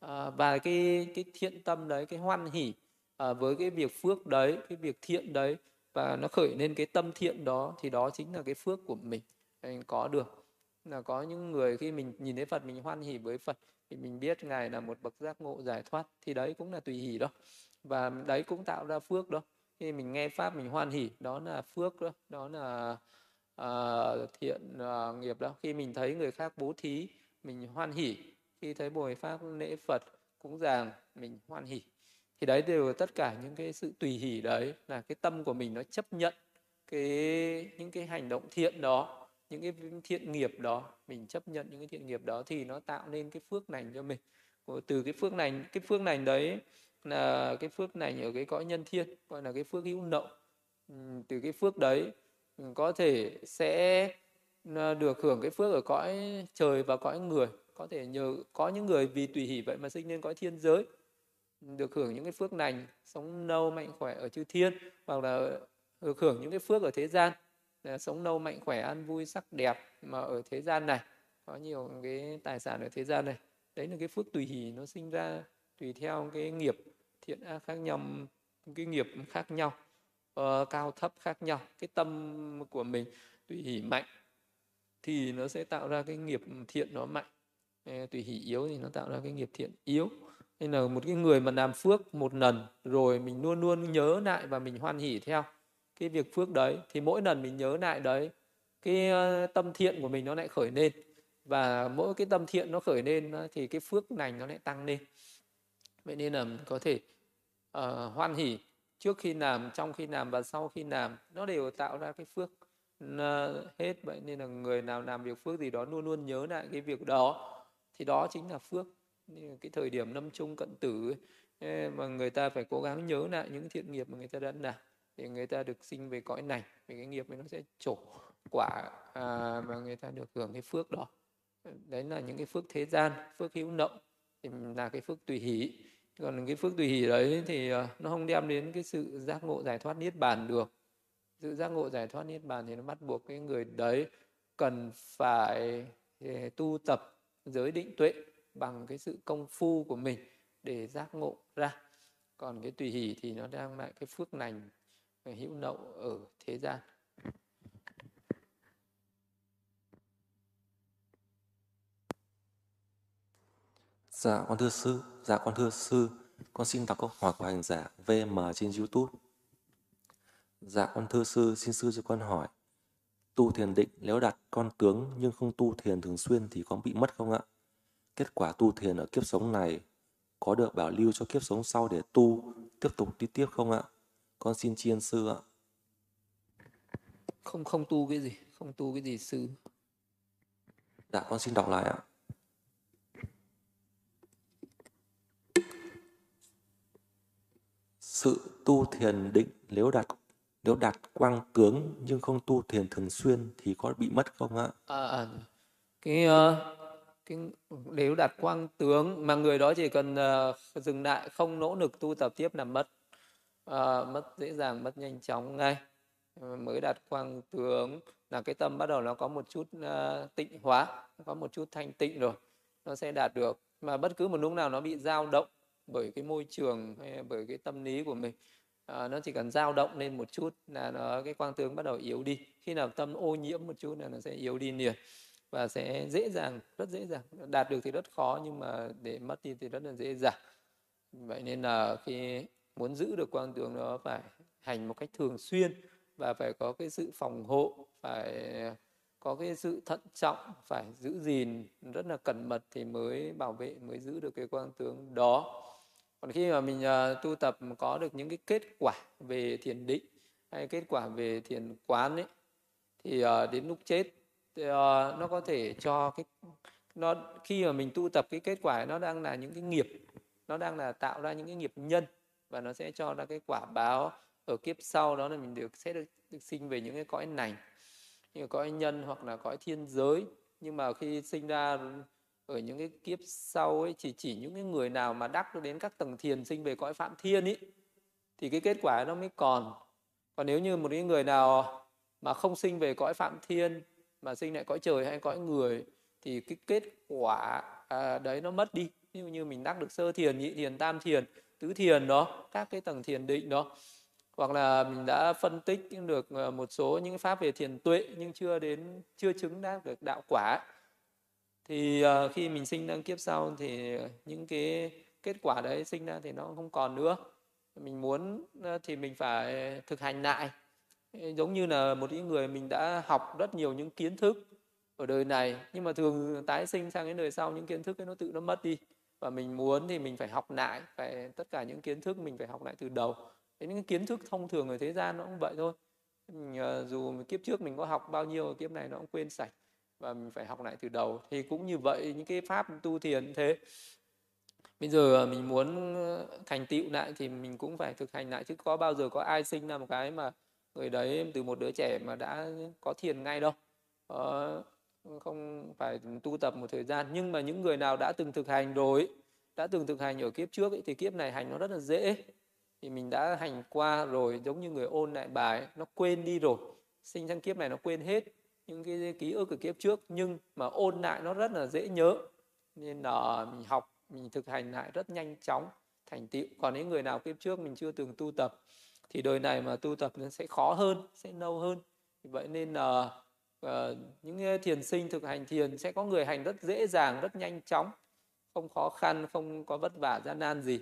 [SPEAKER 1] À, và cái cái thiện tâm đấy cái hoan hỉ à, với cái việc phước đấy cái việc thiện đấy và nó khởi lên cái tâm thiện đó thì đó chính là cái phước của mình mình có được. Là có những người khi mình nhìn thấy Phật mình hoan hỉ với Phật thì mình biết ngài là một bậc giác ngộ giải thoát thì đấy cũng là tùy hỷ đó. Và đấy cũng tạo ra phước đó. Khi mình nghe pháp mình hoan hỉ đó là phước đó đó là Ờ, uh, thiện uh, ờ, nghiệp đó khi mình thấy người khác bố thí mình hoan hỉ. Khi thấy bồi pháp lễ phật cũng ràng mình hoan hỉ. Thì đấy đều là tất cả những cái sự tùy hỷ đấy là cái tâm của mình nó chấp nhận cái những cái hành động thiện đó những cái thiện nghiệp đó mình chấp nhận những cái thiện nghiệp đó thì nó tạo nên cái phước lành cho mình. Từ cái phước lành cái phước lành đấy là cái phước lành ở cái cõi nhân thiên gọi là cái phước hữu nậu. Từ cái phước đấy Ừ, có thể sẽ ờ, được hưởng cái phước ở cõi trời và cõi người. Có thể nhờ, có những người vì tùy hỷ vậy mà sinh lên cõi thiên giới. Được hưởng những cái phước lành, sống lâu mạnh khỏe ở chư thiên, hoặc là được hưởng những cái phước ở thế gian. Ờ, sống lâu mạnh khỏe, ăn vui sắc đẹp mà ở thế gian này. Có nhiều cái tài sản ở thế gian này. Đấy là cái phước tùy hỷ, nó sinh ra tùy theo cái nghiệp thiện ác khác nhau, cái nghiệp khác nhau uh, cao thấp khác nhau. Cái tâm của mình tùy hỷ mạnh thì nó sẽ tạo ra cái nghiệp thiện nó mạnh. Tùy hỷ yếu thì nó tạo ra cái nghiệp thiện yếu. Nên là một cái người mà làm phước một lần rồi mình luôn luôn nhớ lại và mình hoan hỷ theo cái việc phước đấy thì mỗi lần mình nhớ lại đấy cái ờ, tâm thiện của mình nó lại khởi lên. Và mỗi cái tâm thiện nó khởi lên thì cái phước lành nó lại tăng lên. Vậy nên là có thể uh, hoan hỷ trước khi làm trong khi làm và sau khi làm nó đều tạo ra cái phước hết vậy nên là người nào làm việc phước gì đó luôn luôn nhớ lại cái việc đó. Thì đó chính là phước. Cái thời điểm năm chung cận tử ấy, mà người ta phải cố gắng nhớ lại những thiện nghiệp mà người ta đã làm thì người ta được sinh về cõi này thì cái nghiệp ấy nó sẽ trổ quả à, mà người ta được hưởng cái phước đó. Đấy là những cái phước thế gian phước hữu nộng thì là cái phước tùy hỷ còn cái phước tùy hỷ đấy thì ờ, nó không đem đến cái sự giác ngộ giải thoát niết bàn được. Sự giác ngộ giải thoát niết bàn thì nó bắt buộc cái người đấy cần phải ờ, tu tập giới định tuệ bằng cái sự công phu của mình để giác ngộ ra. Còn cái tùy hỷ thì nó đang lại cái phước lành hữu nậu ở thế gian.
[SPEAKER 2] Dạ con thưa sư, dạ con thưa sư, con xin đọc câu hỏi của hành giả VM trên YouTube. Dạ con thưa sư, xin sư cho con hỏi, tu thiền định nếu đặt con tướng nhưng không tu thiền thường xuyên thì có bị mất không ạ? Kết quả tu thiền ở kiếp sống này có được bảo lưu cho kiếp sống sau để tu tiếp tục đi tiếp không ạ? Con xin ân sư ạ.
[SPEAKER 1] Không không tu cái gì, không tu cái gì sư.
[SPEAKER 2] Dạ con xin đọc lại ạ. Sự tu thiền định nếu đặt nếu đặt quang tướng nhưng không tu thiền thường xuyên thì có bị mất không ạ?
[SPEAKER 1] À, à, cái ờ, cái nếu đặt quang tướng mà người đó chỉ cần uh, dừng lại không nỗ lực tu tập tiếp là mất. Uh, mất dễ dàng mất nhanh chóng ngay. Mới đặt quang tướng là cái tâm bắt đầu nó có một chút uh, tịnh hóa có một chút thanh tịnh rồi nó sẽ đạt được. Mà bất cứ một lúc nào nó bị dao động bởi cái môi trường hay bởi cái tâm lý của mình à, nó chỉ cần dao động lên một chút là nó cái quang tướng bắt đầu yếu đi. Khi nào tâm ô nhiễm một chút là nó sẽ yếu đi liền và sẽ dễ dàng rất dễ dàng. Đạt được thì rất khó nhưng mà để mất đi thì rất là dễ dàng. Vậy nên là khi muốn giữ được quang tướng đó phải hành một cách thường xuyên và phải có cái sự phòng hộ phải có cái sự thận trọng phải giữ gìn rất là cẩn mật thì mới bảo vệ mới giữ được cái quang tướng đó còn khi mà mình uh, tu tập có được những cái kết quả về thiền định hay kết quả về thiền quán ấy thì uh, đến lúc chết thì, uh, nó có thể cho cái nó khi mà mình tu tập cái kết quả nó đang là những cái nghiệp nó đang là tạo ra những cái nghiệp nhân và nó sẽ cho ra cái quả báo ở kiếp sau đó là mình được sẽ được, được sinh về những cái cõi này như cõi nhân hoặc là cõi thiên giới. Nhưng mà khi sinh ra ở những cái kiếp sau ấy chỉ chỉ những cái người nào mà đắc được đến các tầng thiền sinh về cõi phạm thiên ấy thì cái kết quả nó mới còn. Còn nếu như một cái người nào mà không sinh về cõi phạm thiên mà sinh lại cõi trời hay cõi người thì cái kết quả à, đấy nó mất đi. Ví dụ như mình đắc được sơ thiền nhị thiền tam thiền tứ thiền đó các cái tầng thiền định đó. Hoặc là mình đã phân tích được à, một số những pháp về thiền tuệ nhưng chưa đến chưa chứng đắc được đạo quả thì uh, khi mình sinh đăng kiếp sau thì những cái kết quả đấy sinh ra thì nó không còn nữa. Mình muốn ờ, thì mình phải thực hành lại. Giống như là một những người mình đã học rất nhiều những kiến thức ở đời này nhưng mà thường tái sinh sang cái đời sau những kiến thức ấy nó tự nó mất đi. Và mình muốn thì mình phải học lại phải tất cả những kiến thức mình phải học lại từ đầu. Những kiến thức thông thường ở thế gian nó cũng vậy thôi. Mình, ờ, dù kiếp trước mình có học bao nhiêu kiếp này nó cũng quên sạch và mình phải học lại từ đầu. Thì cũng như vậy những cái pháp tu thiền thế. Bây giờ à, mình muốn ờ, thành tựu lại thì mình cũng phải thực hành lại. Chứ có bao giờ có ai sinh ra một cái mà người đấy từ một đứa trẻ mà đã có thiền ngay đâu. Ờ, không phải tu tập một thời gian. Nhưng mà những người nào đã từng thực hành rồi đã từng thực hành ở kiếp trước ấy, thì kiếp này hành nó rất là dễ. Thì mình đã hành qua rồi giống như người ôn lại bài nó quên đi rồi. Sinh sang kiếp này nó quên hết những cái ký ức của kiếp trước nhưng mà ôn lại nó rất là dễ nhớ. Nên là mình học mình thực hành lại rất nhanh chóng thành tựu. Còn những người nào kiếp trước mình chưa từng tu tập thì đời này mà tu tập nó sẽ khó hơn sẽ lâu hơn. Vậy nên là uh, những thiền sinh thực hành thiền sẽ có người hành rất dễ dàng rất nhanh chóng. Không khó khăn không có vất vả gian nan gì.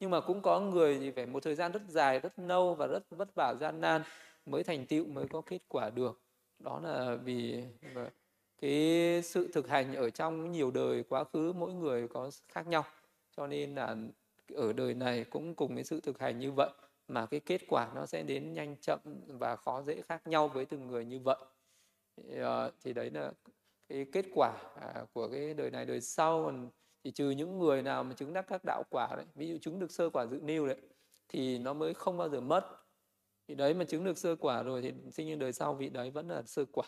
[SPEAKER 1] Nhưng mà cũng có người thì phải một thời gian rất dài rất lâu và rất vất vả gian nan mới thành tựu mới có kết quả được đó là vì vâng, cái sự thực hành ở trong nhiều đời quá khứ mỗi người có khác nhau. Cho nên là ở đời này cũng cùng cái sự thực hành như vậy mà cái kết quả nó sẽ đến nhanh chậm và khó dễ khác nhau với từng người như vậy. Thì ờ, đấy là cái kết quả à, của cái đời này. Đời sau thì trừ những người nào mà chứng đắc các đạo quả đấy, ví dụ chứng được sơ quả dự niu đấy, thì nó mới không bao giờ mất thì đấy mà chứng được sơ quả rồi thì sinh nhân đời sau vị đấy vẫn là sơ quả.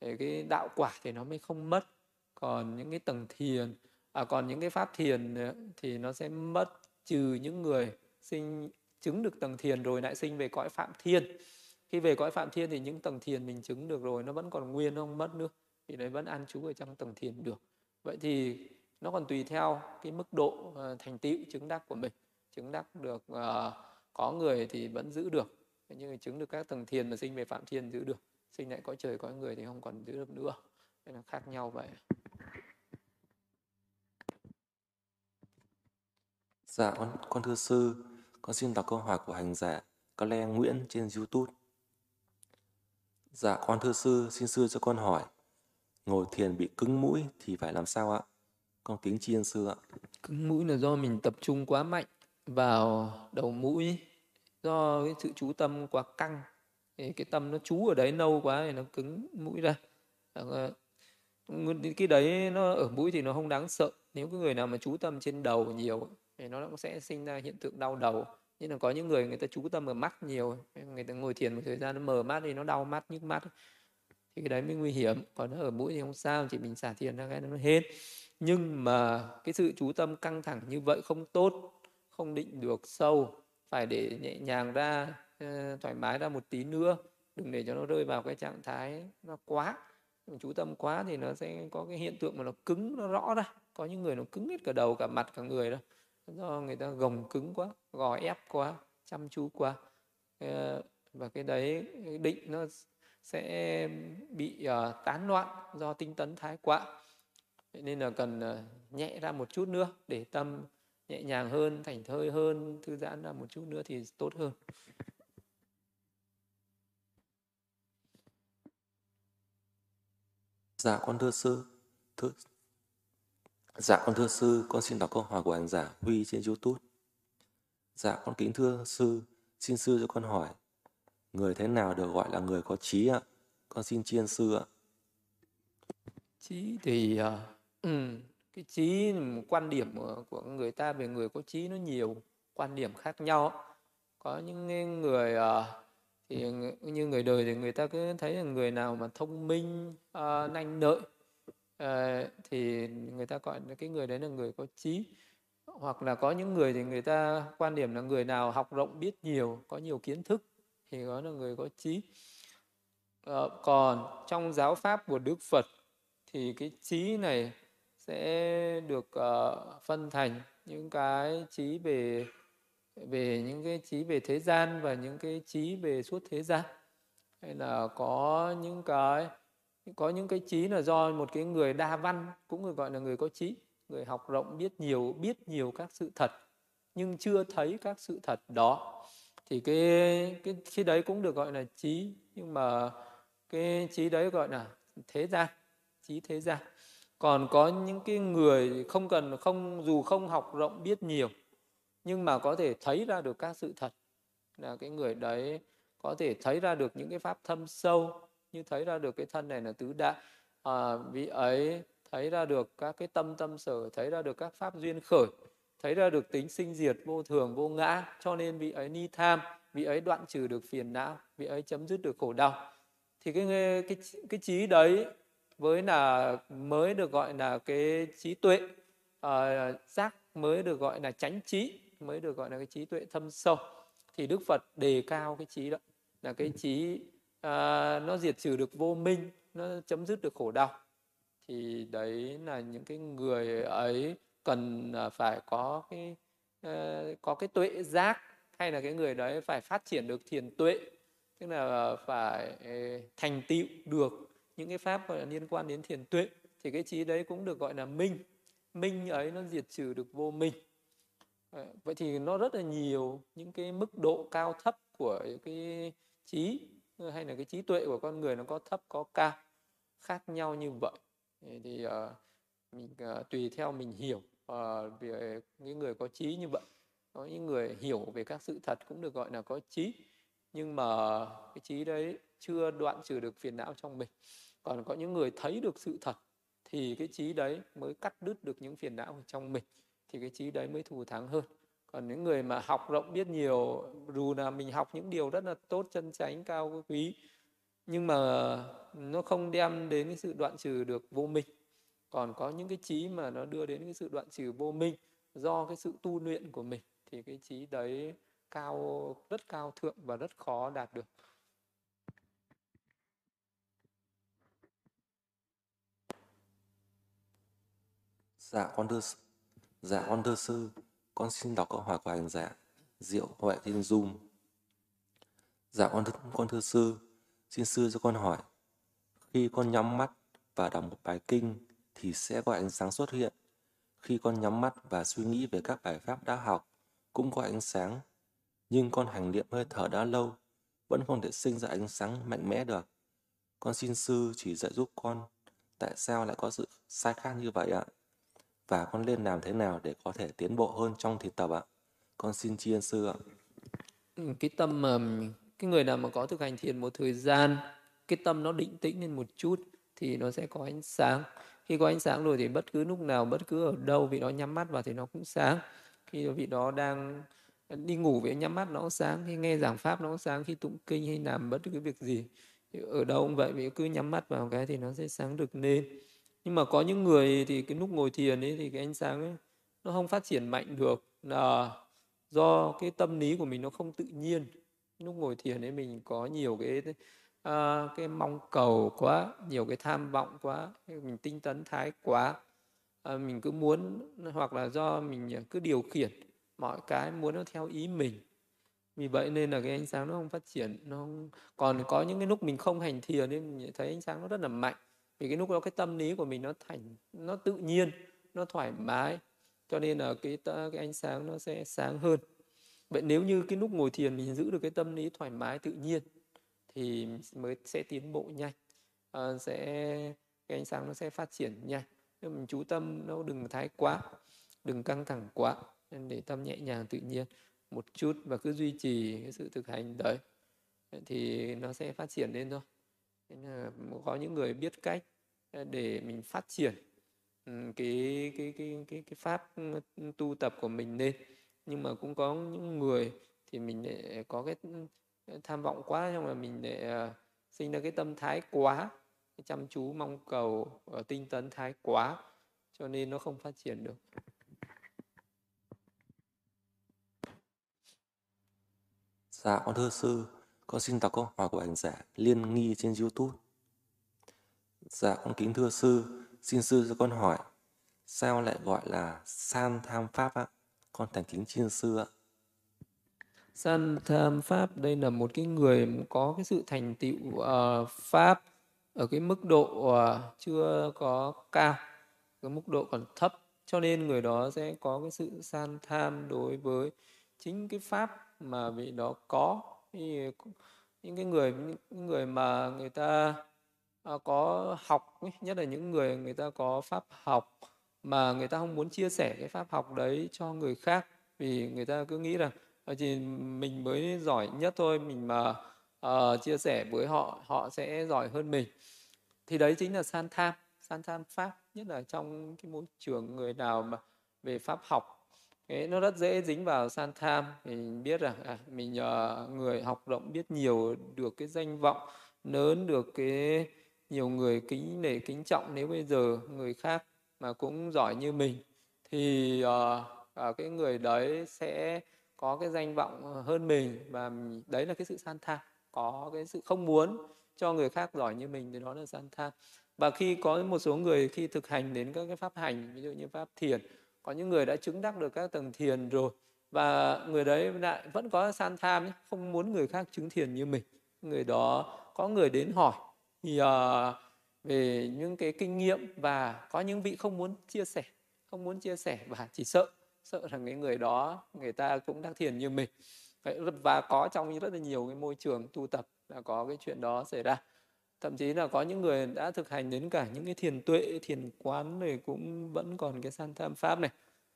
[SPEAKER 1] Để cái đạo quả thì nó mới không mất. Còn những cái tầng thiền à còn những cái pháp thiền ờ, thì nó sẽ mất trừ những người sinh chứng được tầng thiền rồi lại sinh về cõi phạm thiên. Khi về cõi phạm thiên thì những tầng thiền mình chứng được rồi nó vẫn còn nguyên không mất nữa. Thì đấy vẫn an trú ở trong tầng thiền được. Vậy thì nó còn tùy theo cái mức độ uh, thành tựu chứng đắc của mình. Chứng đắc được uh, có người thì vẫn giữ được nhưng mà chứng được các tầng thiền mà sinh về phạm thiên giữ được sinh lại cõi trời cõi người thì không còn giữ được nữa nên là khác nhau vậy
[SPEAKER 2] Dạ, con, con thưa sư, con xin đọc câu hỏi của hành giả có lẽ Nguyễn trên YouTube. Dạ, con thưa sư, xin sư cho con hỏi, ngồi thiền bị cứng mũi thì phải làm sao ạ? Con kính chiên sư ạ.
[SPEAKER 4] Cứng mũi là do mình tập trung quá mạnh vào đầu mũi, do cái sự chú tâm quá căng. Thì cái tâm nó chú ở đấy lâu quá thì nó cứng mũi ra. Cái đấy nó ở mũi thì nó không đáng sợ. Nếu cái người nào mà chú tâm trên đầu nhiều thì nó cũng sẽ sinh ra hiện tượng đau đầu. Nhưng là có những người người ta chú tâm ở mắt nhiều người ta ngồi thiền một thời gian nó mờ mắt thì nó đau mắt, nhức mắt thì cái đấy mới nguy hiểm. Còn nó ở mũi thì không sao, chỉ mình xả thiền ra cái nó hết. Nhưng mà cái sự chú tâm căng thẳng như vậy không tốt, không định được sâu phải để nhẹ nhàng ra ờ, thoải mái ra một tí nữa. Đừng để cho nó rơi vào cái trạng thái nó quá. Chú tâm quá thì nó sẽ có cái hiện tượng mà nó cứng nó rõ ra. Có những người nó cứng hết cả đầu cả mặt cả người đó. Do người ta gồng cứng quá gò ép quá chăm chú quá. Ờ, và cái đấy định nó sẽ bị uh, tán loạn do tinh tấn thái quá. Nên là cần uh, nhẹ ra một chút nữa để tâm nhẹ nhàng hơn thành thơi hơn thư giãn ra một chút nữa thì tốt hơn.
[SPEAKER 2] Dạ con thưa sư thưa dạ con thưa sư con xin đọc câu hỏi của hành giả huy trên youtube. Dạ con kính thưa sư xin sư cho con hỏi người thế nào được gọi là người có trí ạ? Con xin chiên sư ạ.
[SPEAKER 4] Trí thì uh, um, cái trí quan điểm của người ta về người có trí nó nhiều, quan điểm khác nhau. Có những người ờ, thì như người đời thì người ta cứ thấy là người nào mà thông minh ờ, nhanh nợ ờ, thì người ta gọi cái người đấy là người có trí. Hoặc là có những người thì người ta quan điểm là người nào học rộng biết nhiều, có nhiều kiến thức thì đó là người có trí.
[SPEAKER 1] Còn trong giáo pháp của Đức Phật thì cái trí này sẽ được uh, phân thành những cái trí về về những cái trí về thế gian và những cái trí về suốt thế gian. Hay là có những cái có những cái trí là do một cái người đa văn cũng được gọi là người có trí người học rộng biết nhiều biết nhiều các sự thật nhưng chưa thấy các sự thật đó. Thì cái cái khi đấy cũng được gọi là trí nhưng mà cái trí đấy gọi là thế gian trí thế gian còn có những cái người không cần không dù không học rộng biết nhiều nhưng mà có thể thấy ra được các sự thật. Là cái người đấy có thể thấy ra được những cái pháp thâm sâu như thấy ra được cái thân này là tứ đại. À, vị ấy thấy ra được các cái tâm tâm sở thấy ra được các pháp duyên khởi thấy ra được tính sinh diệt vô thường vô ngã. Cho nên vị ấy ni tham vị ấy đoạn trừ được phiền não vị ấy chấm dứt được khổ đau. Thì cái cái cái trí đấy với là mới được gọi là cái trí tuệ uh, giác mới được gọi là chánh trí mới được gọi là cái trí tuệ thâm sâu. Thì đức phật đề cao cái trí đó là cái trí uh, nó diệt trừ được vô minh nó chấm dứt được khổ đau. Thì đấy là những cái người ấy cần ờ, phải có cái uh, có cái tuệ giác hay là cái người đấy phải phát triển được thiền tuệ tức là phải thành tựu được những cái pháp gọi là liên quan đến thiền tuệ thì cái trí đấy cũng được gọi là minh. Minh ấy nó diệt trừ được vô minh. Vậy thì nó rất là nhiều những cái mức độ cao thấp của cái trí hay là cái trí tuệ của con người nó có thấp có cao khác nhau như vậy thì uh, mình uh, tùy theo mình hiểu uh, về những người có trí như vậy. Có những người hiểu về các sự thật cũng được gọi là có trí. Nhưng mà cái trí đấy chưa đoạn trừ được phiền não trong mình. Còn có những người thấy được sự thật thì cái trí đấy mới cắt đứt được những phiền não trong mình, thì cái trí đấy mới thù thắng hơn. Còn những người mà học rộng biết nhiều, dù là mình học những điều rất là tốt, chân chánh, cao quý, nhưng mà nó không đem đến cái sự đoạn trừ được vô minh. Còn có những cái trí mà nó đưa đến cái sự đoạn trừ vô minh do cái sự tu luyện của mình, thì cái trí đấy cao, rất cao thượng và rất khó đạt được.
[SPEAKER 2] Dạ con thưa dạ con thưa sư con xin đọc câu hỏi của hành giả Diệu Huệ Thiên Zoom. Dạ con thưa, con thưa sư, xin sư cho con hỏi. Khi con nhắm mắt và đọc một bài kinh thì sẽ có ánh sáng xuất hiện. Khi con nhắm mắt và suy nghĩ về các bài pháp đã học cũng có ánh sáng. Nhưng con hành niệm hơi thở đã lâu vẫn không thể sinh ra ánh sáng mạnh mẽ được. Con xin sư chỉ dạy giúp con tại sao lại có sự sai khác như vậy ạ và con nên làm thế nào để có thể tiến bộ hơn trong thiền tập ạ? Con xin tri ân sư ạ.
[SPEAKER 1] Ừ, cái tâm mà cái người nào mà có thực hành thiền một thời gian, cái tâm nó định tĩnh lên một chút thì nó sẽ có ánh sáng. Khi có ánh sáng rồi thì bất cứ lúc nào, bất cứ ở đâu vị đó nhắm mắt vào thì nó cũng sáng. Khi vị đó đang đi ngủ với nhắm mắt nó cũng sáng, khi nghe giảng pháp nó cũng sáng, khi tụng kinh hay làm bất cứ việc gì ở đâu cũng vậy, vì cứ nhắm mắt vào cái thì nó sẽ sáng được lên nhưng mà có những người thì cái lúc ngồi thiền ấy thì cái ánh sáng ấy nó không phát triển mạnh được. Là do cái tâm lý của mình nó không tự nhiên. Lúc ngồi thiền ấy mình có nhiều cái uh, cái mong cầu quá nhiều cái tham vọng quá mình tinh tấn thái quá. Uh, mình cứ muốn hoặc là do mình cứ điều khiển mọi cái muốn nó theo ý mình. Vì vậy nên là cái ánh sáng nó không phát triển nó không... còn có những cái lúc mình không hành thiền nên mình thấy ánh sáng nó rất là mạnh vì cái lúc đó cái tâm lý của mình nó thành nó tự nhiên nó thoải mái. Cho nên là cái cái ánh sáng nó sẽ sáng hơn. Vậy nếu như cái lúc ngồi thiền mình giữ được cái tâm lý thoải mái tự nhiên thì mới sẽ tiến bộ nhanh. À, sẽ cái ánh sáng nó sẽ phát triển nhanh. Nếu mình chú tâm nó đừng thái quá đừng căng thẳng quá nên để tâm nhẹ nhàng tự nhiên một chút và cứ duy trì cái sự thực hành đấy. Thì nó sẽ phát triển lên thôi. Nên là có những người biết cách Ờ, để mình phát triển ừ, cái cái cái cái cái pháp ừ, tu tập của mình lên nhưng mà cũng có những người thì mình lại có cái ừ, tham vọng quá nhưng mà mình lại ờ, sinh ra cái tâm thái quá chăm chú, mong cầu ờ, tinh tấn thái quá, cho nên nó không phát triển được
[SPEAKER 2] dạ con thưa sư, con xin đọc câu hỏi của hành giả, Liên Nghi trên YouTube. Dạ con kính thưa sư, xin sư cho con hỏi, sao lại gọi là san tham pháp ạ? Con thành kính chiên sư ạ.
[SPEAKER 1] San tham pháp đây là một cái người có cái sự thành tựu uh, pháp ở cái mức độ uh, chưa có cao, cái mức độ còn thấp cho nên người đó sẽ có cái sự san tham đối với chính cái pháp mà vị đó có thì những cái người những người mà người ta Ờ, có học nhất là những người người ta có pháp học mà người ta không muốn chia sẻ cái pháp học đấy cho người khác vì người ta cứ nghĩ rằng ờ, chỉ mình mới giỏi nhất thôi mình mà uh, chia sẻ với họ họ sẽ giỏi hơn mình. Thì đấy chính là san tham san tham pháp nhất là trong cái môi trường người nào mà về pháp học. Thế nó rất dễ dính vào san tham mình biết rằng à, mình nhờ người học rộng biết nhiều được cái danh vọng lớn được cái nhiều người kính nể kính trọng nếu bây giờ người khác mà cũng giỏi như mình thì uh, uh, cái người đấy sẽ có cái danh vọng hơn mình và đấy là cái sự san tham có cái sự không muốn cho người khác giỏi như mình thì đó là san tham và khi có một số người khi thực hành đến các cái pháp hành ví dụ như pháp thiền có những người đã chứng đắc được các tầng thiền rồi và người đấy lại vẫn có san tham không muốn người khác chứng thiền như mình. Người đó có người đến hỏi thì uh, về những cái kinh nghiệm và có những vị không muốn chia sẻ không muốn chia sẻ và chỉ sợ sợ rằng cái người đó người ta cũng đang thiền như mình. Và có trong rất là nhiều cái môi trường tu tập là có cái chuyện đó xảy ra. Thậm chí là có những người đã thực hành đến cả những cái thiền tuệ thiền quán này cũng vẫn còn cái san tham pháp này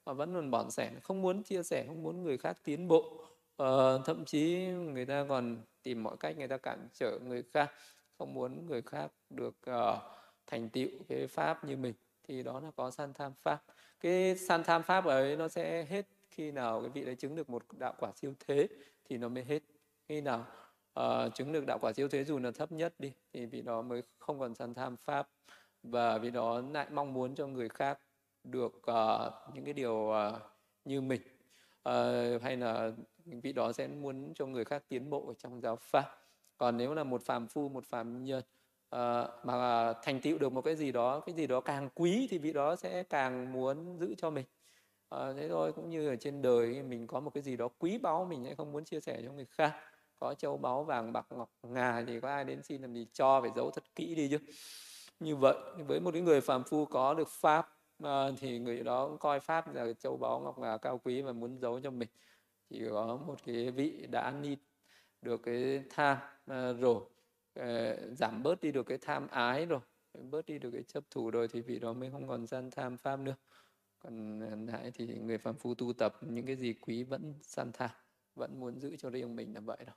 [SPEAKER 1] và vẫn còn bỏn sẻ không muốn chia sẻ không muốn người khác tiến bộ. Ờ, thậm chí người ta còn tìm mọi cách người ta cản trở người khác không muốn người khác được uh, thành tựu cái pháp như mình thì đó là có san tham pháp. Cái san tham pháp ấy nó sẽ hết khi nào cái vị đấy chứng được một đạo quả siêu thế thì nó mới hết. Khi nào uh, chứng được đạo quả siêu thế dù là thấp nhất đi thì vị đó mới không còn san tham pháp và vị đó lại mong muốn cho người khác được uh, những cái điều uh, như mình. Uh, hay là vị đó sẽ muốn cho người khác tiến bộ trong giáo pháp còn nếu là một phàm phu một phàm nhân uh, mà thành tựu được một cái gì đó cái gì đó càng quý thì vị đó sẽ càng muốn giữ cho mình. Uh, thế thôi cũng như ở trên đời mình có một cái gì đó quý báu mình sẽ không muốn chia sẻ cho người khác. Có châu báu vàng bạc ngọc ngà thì có ai đến xin làm gì? Cho phải giấu thật kỹ đi chứ. Như vậy với một cái người phàm phu có được pháp à, thì người đó cũng coi pháp là châu báu ngọc ngà cao quý và muốn giấu cho mình. Chỉ có một cái vị đã ni được cái tham ờ, rồi ờ, giảm bớt đi được cái tham ái rồi bớt đi được cái chấp thủ rồi thì vị đó mới không còn gian tham pháp nữa còn lại thì người phàm phu tu tập những cái gì quý vẫn san tham vẫn muốn giữ cho riêng mình là vậy đâu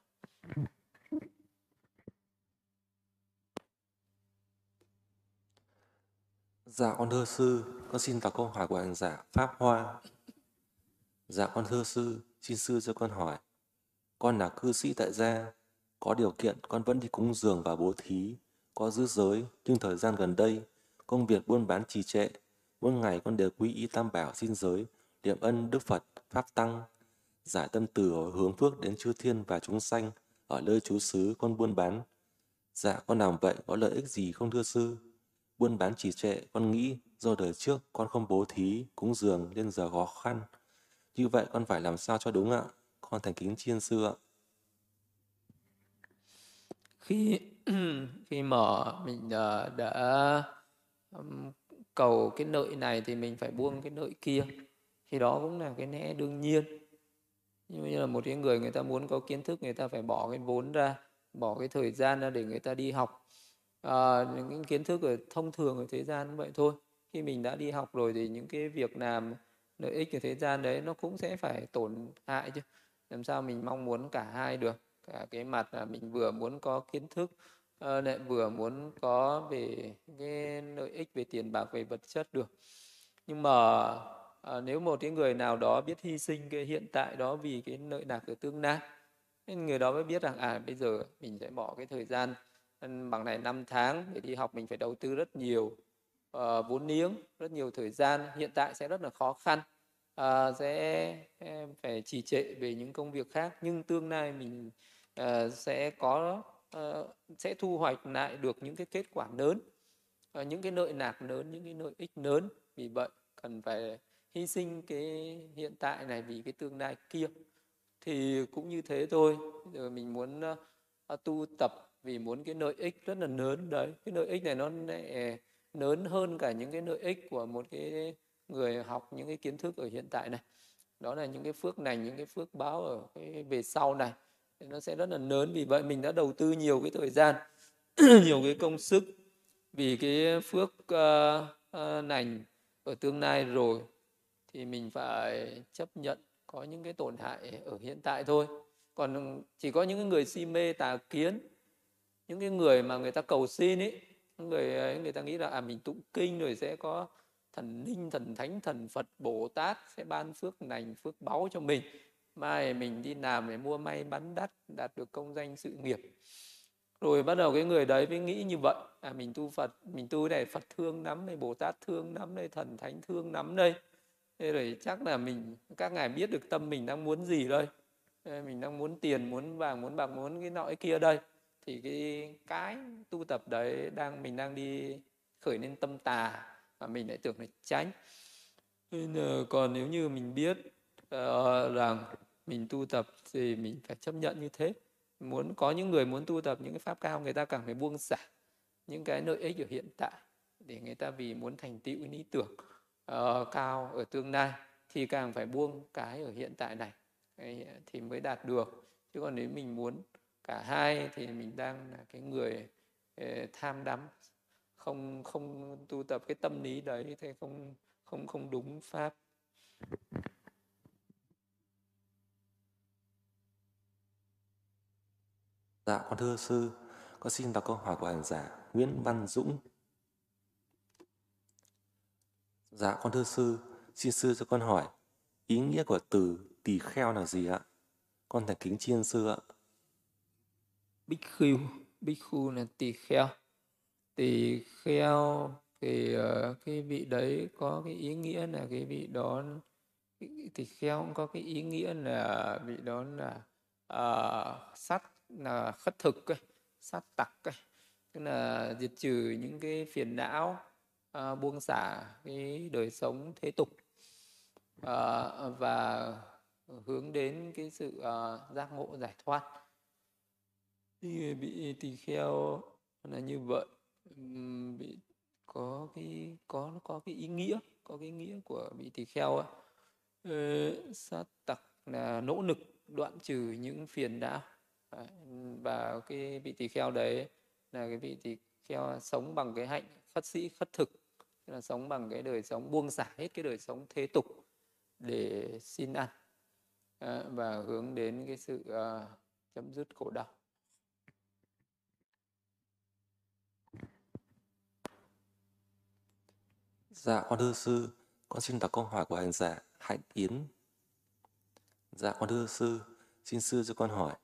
[SPEAKER 2] Dạ con thưa sư, con xin đọc câu hỏi của hành giả Pháp Hoa. Dạ con thưa sư, xin sư cho con hỏi. Con là cư sĩ tại gia, có điều kiện con vẫn đi cúng dường và bố thí, có giữ giới, nhưng thời gian gần đây, công việc buôn bán trì trệ. Mỗi ngày con đều quý y tam bảo xin giới, niệm ân Đức Phật, Pháp Tăng, giải tâm từ hướng phước đến chư thiên và chúng sanh ở nơi chú xứ con buôn bán. Dạ con làm vậy có lợi ích gì không thưa sư? Buôn bán trì trệ con nghĩ do đời trước con không bố thí, cúng dường nên giờ khó khăn. Như vậy con phải làm sao cho đúng ạ? Con thành kính chiên sư ạ.
[SPEAKER 1] Khi <clears throat> khi mà mình ờ, đã, đã cầu cái nợ này thì mình phải buông cái nợ kia. Thì đó cũng là cái lẽ đương nhiên như là một cái người người ta muốn có kiến thức người ta phải bỏ cái vốn ra bỏ cái thời gian ra để người ta đi học à, những kiến thức ở thông thường ở thế gian cũng vậy thôi khi mình đã đi học rồi thì những cái việc làm lợi ích ở thế gian đấy nó cũng sẽ phải tổn hại chứ làm sao mình mong muốn cả hai được? Cả cái mặt là mình vừa muốn có kiến thức ờ, lại vừa muốn có về cái lợi ích về tiền bạc về vật chất được. Nhưng mà à, nếu một cái người nào đó biết hy sinh cái hiện tại đó vì cái lợi lạc ở tương lai nên người đó mới biết rằng à bây giờ mình sẽ bỏ cái thời gian ừ, bằng này năm tháng để đi học mình phải đầu tư rất nhiều uh, vốn liếng rất nhiều thời gian hiện tại sẽ rất là khó khăn à, sẽ ờ, phải trì trệ về những công việc khác nhưng tương lai mình à, sẽ có à, sẽ thu hoạch lại được những cái kết quả lớn à, những cái lợi lạc lớn những cái lợi ích lớn. Vì vậy cần phải hy sinh cái hiện tại này vì cái tương lai kia. Thì cũng như thế thôi. Rồi mình muốn uh, tu tập vì muốn cái lợi ích rất là lớn đấy. Cái lợi ích này nó lại lớn hơn cả những cái lợi ích của một cái người học những cái kiến thức ở hiện tại này. Đó là những cái phước này những cái phước báo ở cái về sau này. Nó sẽ rất là lớn. Vì vậy mình đã đầu tư nhiều cái thời gian <clears throat> nhiều cái công sức vì cái phước ờ, ờ, uh, uh, nành ở tương lai rồi thì mình phải chấp nhận có những cái tổn hại ở hiện tại thôi. Còn chỉ có những người si mê tà kiến những cái người mà người ta cầu xin ấy người ấy người ta nghĩ là à mình tụng kinh rồi sẽ có thần linh, thần thánh, thần phật, bồ tát sẽ ban phước lành phước báu cho mình. Mai mình đi làm để mua may bán đắt, đạt được công danh sự nghiệp. Rồi bắt đầu cái người đấy mới nghĩ như vậy. À mình tu phật, mình tu này phật thương lắm đây bồ tát thương lắm đây thần thánh thương lắm đây. Thế rồi chắc là mình, các ngài biết được tâm mình đang muốn gì đây. Mình đang muốn tiền, muốn vàng, muốn bạc, muốn cái nọ cái kia đây. Thì cái cái tu tập đấy đang, mình đang đi khởi lên tâm tà à, mình lại tưởng là tránh nên còn nếu như mình biết uh, rằng mình tu tập thì mình phải chấp nhận như thế. Muốn có những người muốn tu tập những cái pháp cao người ta càng phải buông xả những cái lợi ích ở hiện tại để người ta vì muốn thành tựu lý tưởng uh, cao ở tương lai thì càng phải buông cái ở hiện tại này. Thì mới đạt được. Chứ còn nếu mình muốn cả hai thì mình đang là cái người uh, tham đắm không không tu tập cái tâm lý đấy thì không không không đúng pháp
[SPEAKER 2] Dạ, con thưa sư, con xin đọc câu hỏi của hành giả Nguyễn Văn Dũng. Dạ, con thưa sư, xin sư cho con hỏi, ý nghĩa của từ tỳ kheo là gì ạ? Con thành kính chiên sư ạ.
[SPEAKER 1] Bích khu, bích khu là tỳ kheo. Tỳ kheo thì uh, cái vị đấy có cái ý nghĩa là cái vị đó tỳ kheo cũng có cái ý nghĩa là vị đó là uh, sát là khất thực ấy, sát tặc ấy. tức là diệt trừ những cái phiền não à, buông xả cái đời sống thế tục. À, và hướng đến cái sự à, giác ngộ giải thoát. Thì bị tỳ kheo là như vậy bị có cái có nó có cái ý nghĩa có cái nghĩa của bị tỳ kheo ấy. sát tặc là nỗ lực đoạn trừ những phiền não. Và cái vị tỳ kheo đấy là cái vị tỳ kheo sống bằng cái hạnh khất sĩ khất thực là sống bằng cái đời sống buông xả hết cái đời sống thế tục để xin ăn. Ờ, và hướng đến cái sự uh, chấm dứt khổ đau.
[SPEAKER 2] Dạ con thưa sư, con xin đọc câu hỏi của hành giả Hạnh Yến. Dạ con thưa sư, xin sư cho con hỏi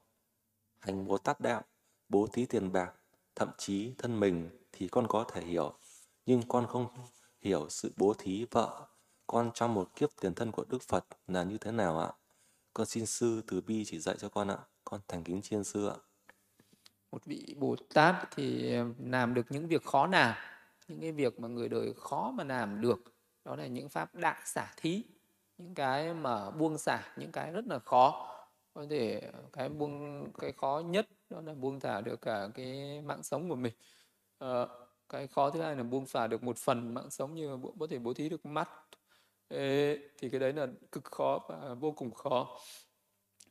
[SPEAKER 2] hành Bồ Tát đạo, bố thí tiền bạc, thậm chí thân mình thì con có thể hiểu, nhưng con không hiểu sự bố thí vợ con trong một kiếp tiền thân của Đức Phật là như thế nào ạ? Con xin sư từ bi chỉ dạy cho con ạ. Con thành kính chiên sư ạ.
[SPEAKER 1] Một vị Bồ Tát thì ờ, làm được những việc khó nào? Những cái việc mà người đời khó mà làm được. Đó là những pháp đại xả thí, những cái mà buông xả, những cái rất là khó. Có thể cái buông cái khó nhất đó là buông thả được cả cái mạng sống của mình. À, cái khó thứ hai là buông xả được một phần mạng sống như có thể bố thí được mắt. Ê, thì cái đấy là cực khó và vô cùng khó.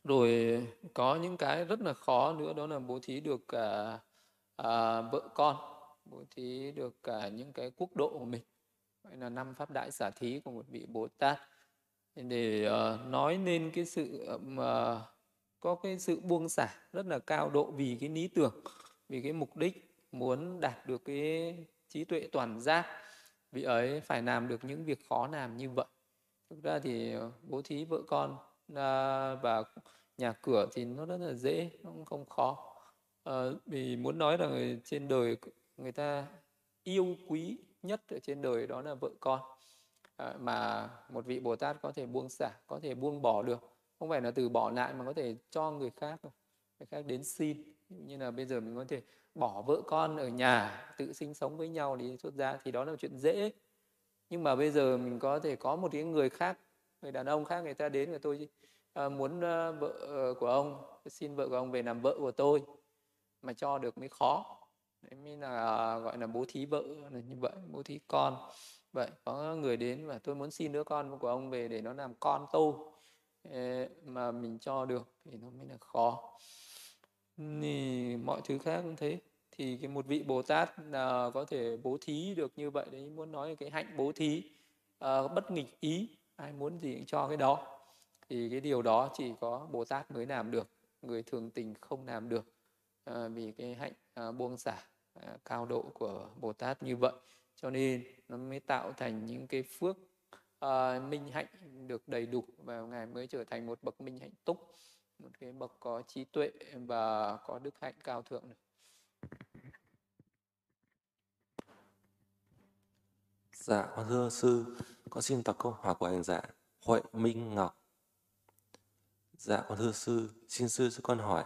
[SPEAKER 1] Rồi có những cái rất là khó nữa đó là bố thí được cả à, vợ con bố thí được cả những cái quốc độ của mình. Vậy là năm pháp đại xả thí của một vị bồ tát. Để uh, nói nên cái sự uh, có cái sự buông xả rất là cao độ vì cái lý tưởng vì cái mục đích muốn đạt được cái trí tuệ toàn giác. Vị ấy phải làm được những việc khó làm như vậy. Thực ra thì ờ, bố thí vợ con uh, và nhà cửa thì nó rất là dễ nó cũng không khó. À, vì muốn nói là trên đời người ta yêu quý nhất ở trên đời đó là vợ con. À, mà một vị bồ tát có thể buông xả có thể buông bỏ được. Không phải là từ bỏ lại mà có thể cho người khác người khác đến xin. Như là bây giờ mình có thể bỏ vợ con ở nhà tự sinh sống với nhau đi xuất gia thì đó là chuyện dễ. Nhưng mà bây giờ mình có thể có một cái người khác người đàn ông khác người ta đến và tôi à, muốn uh, vợ uh, của ông xin vợ của ông về làm vợ của tôi. Mà cho được mới khó đấy mới là à, gọi là bố thí vợ là như vậy bố thí con. Vậy có người đến và tôi muốn xin đứa con của ông về để nó làm con tôi. Mà mình cho được thì nó mới là khó. Thì mọi thứ khác cũng thế. Thì cái một vị bồ tát là có thể bố thí được như vậy đấy muốn nói cái hạnh bố thí uh, bất nghịch ý ai muốn gì cũng cho cái đó. Thì cái điều đó chỉ có bồ tát mới làm được người thường tình không làm được uh, vì cái hạnh uh, buông xả. À, cao độ của bồ tát như vậy cho nên nó mới tạo thành những cái phước uh, minh hạnh được đầy đủ và ngài mới trở thành một bậc minh hạnh túc một cái bậc có trí tuệ và có đức hạnh cao thượng này.
[SPEAKER 2] Dạ, con thưa sư, con xin đọc câu hỏi của hành giả dạ, Huệ Minh Ngọc. Dạ, con thưa sư, xin sư cho con hỏi.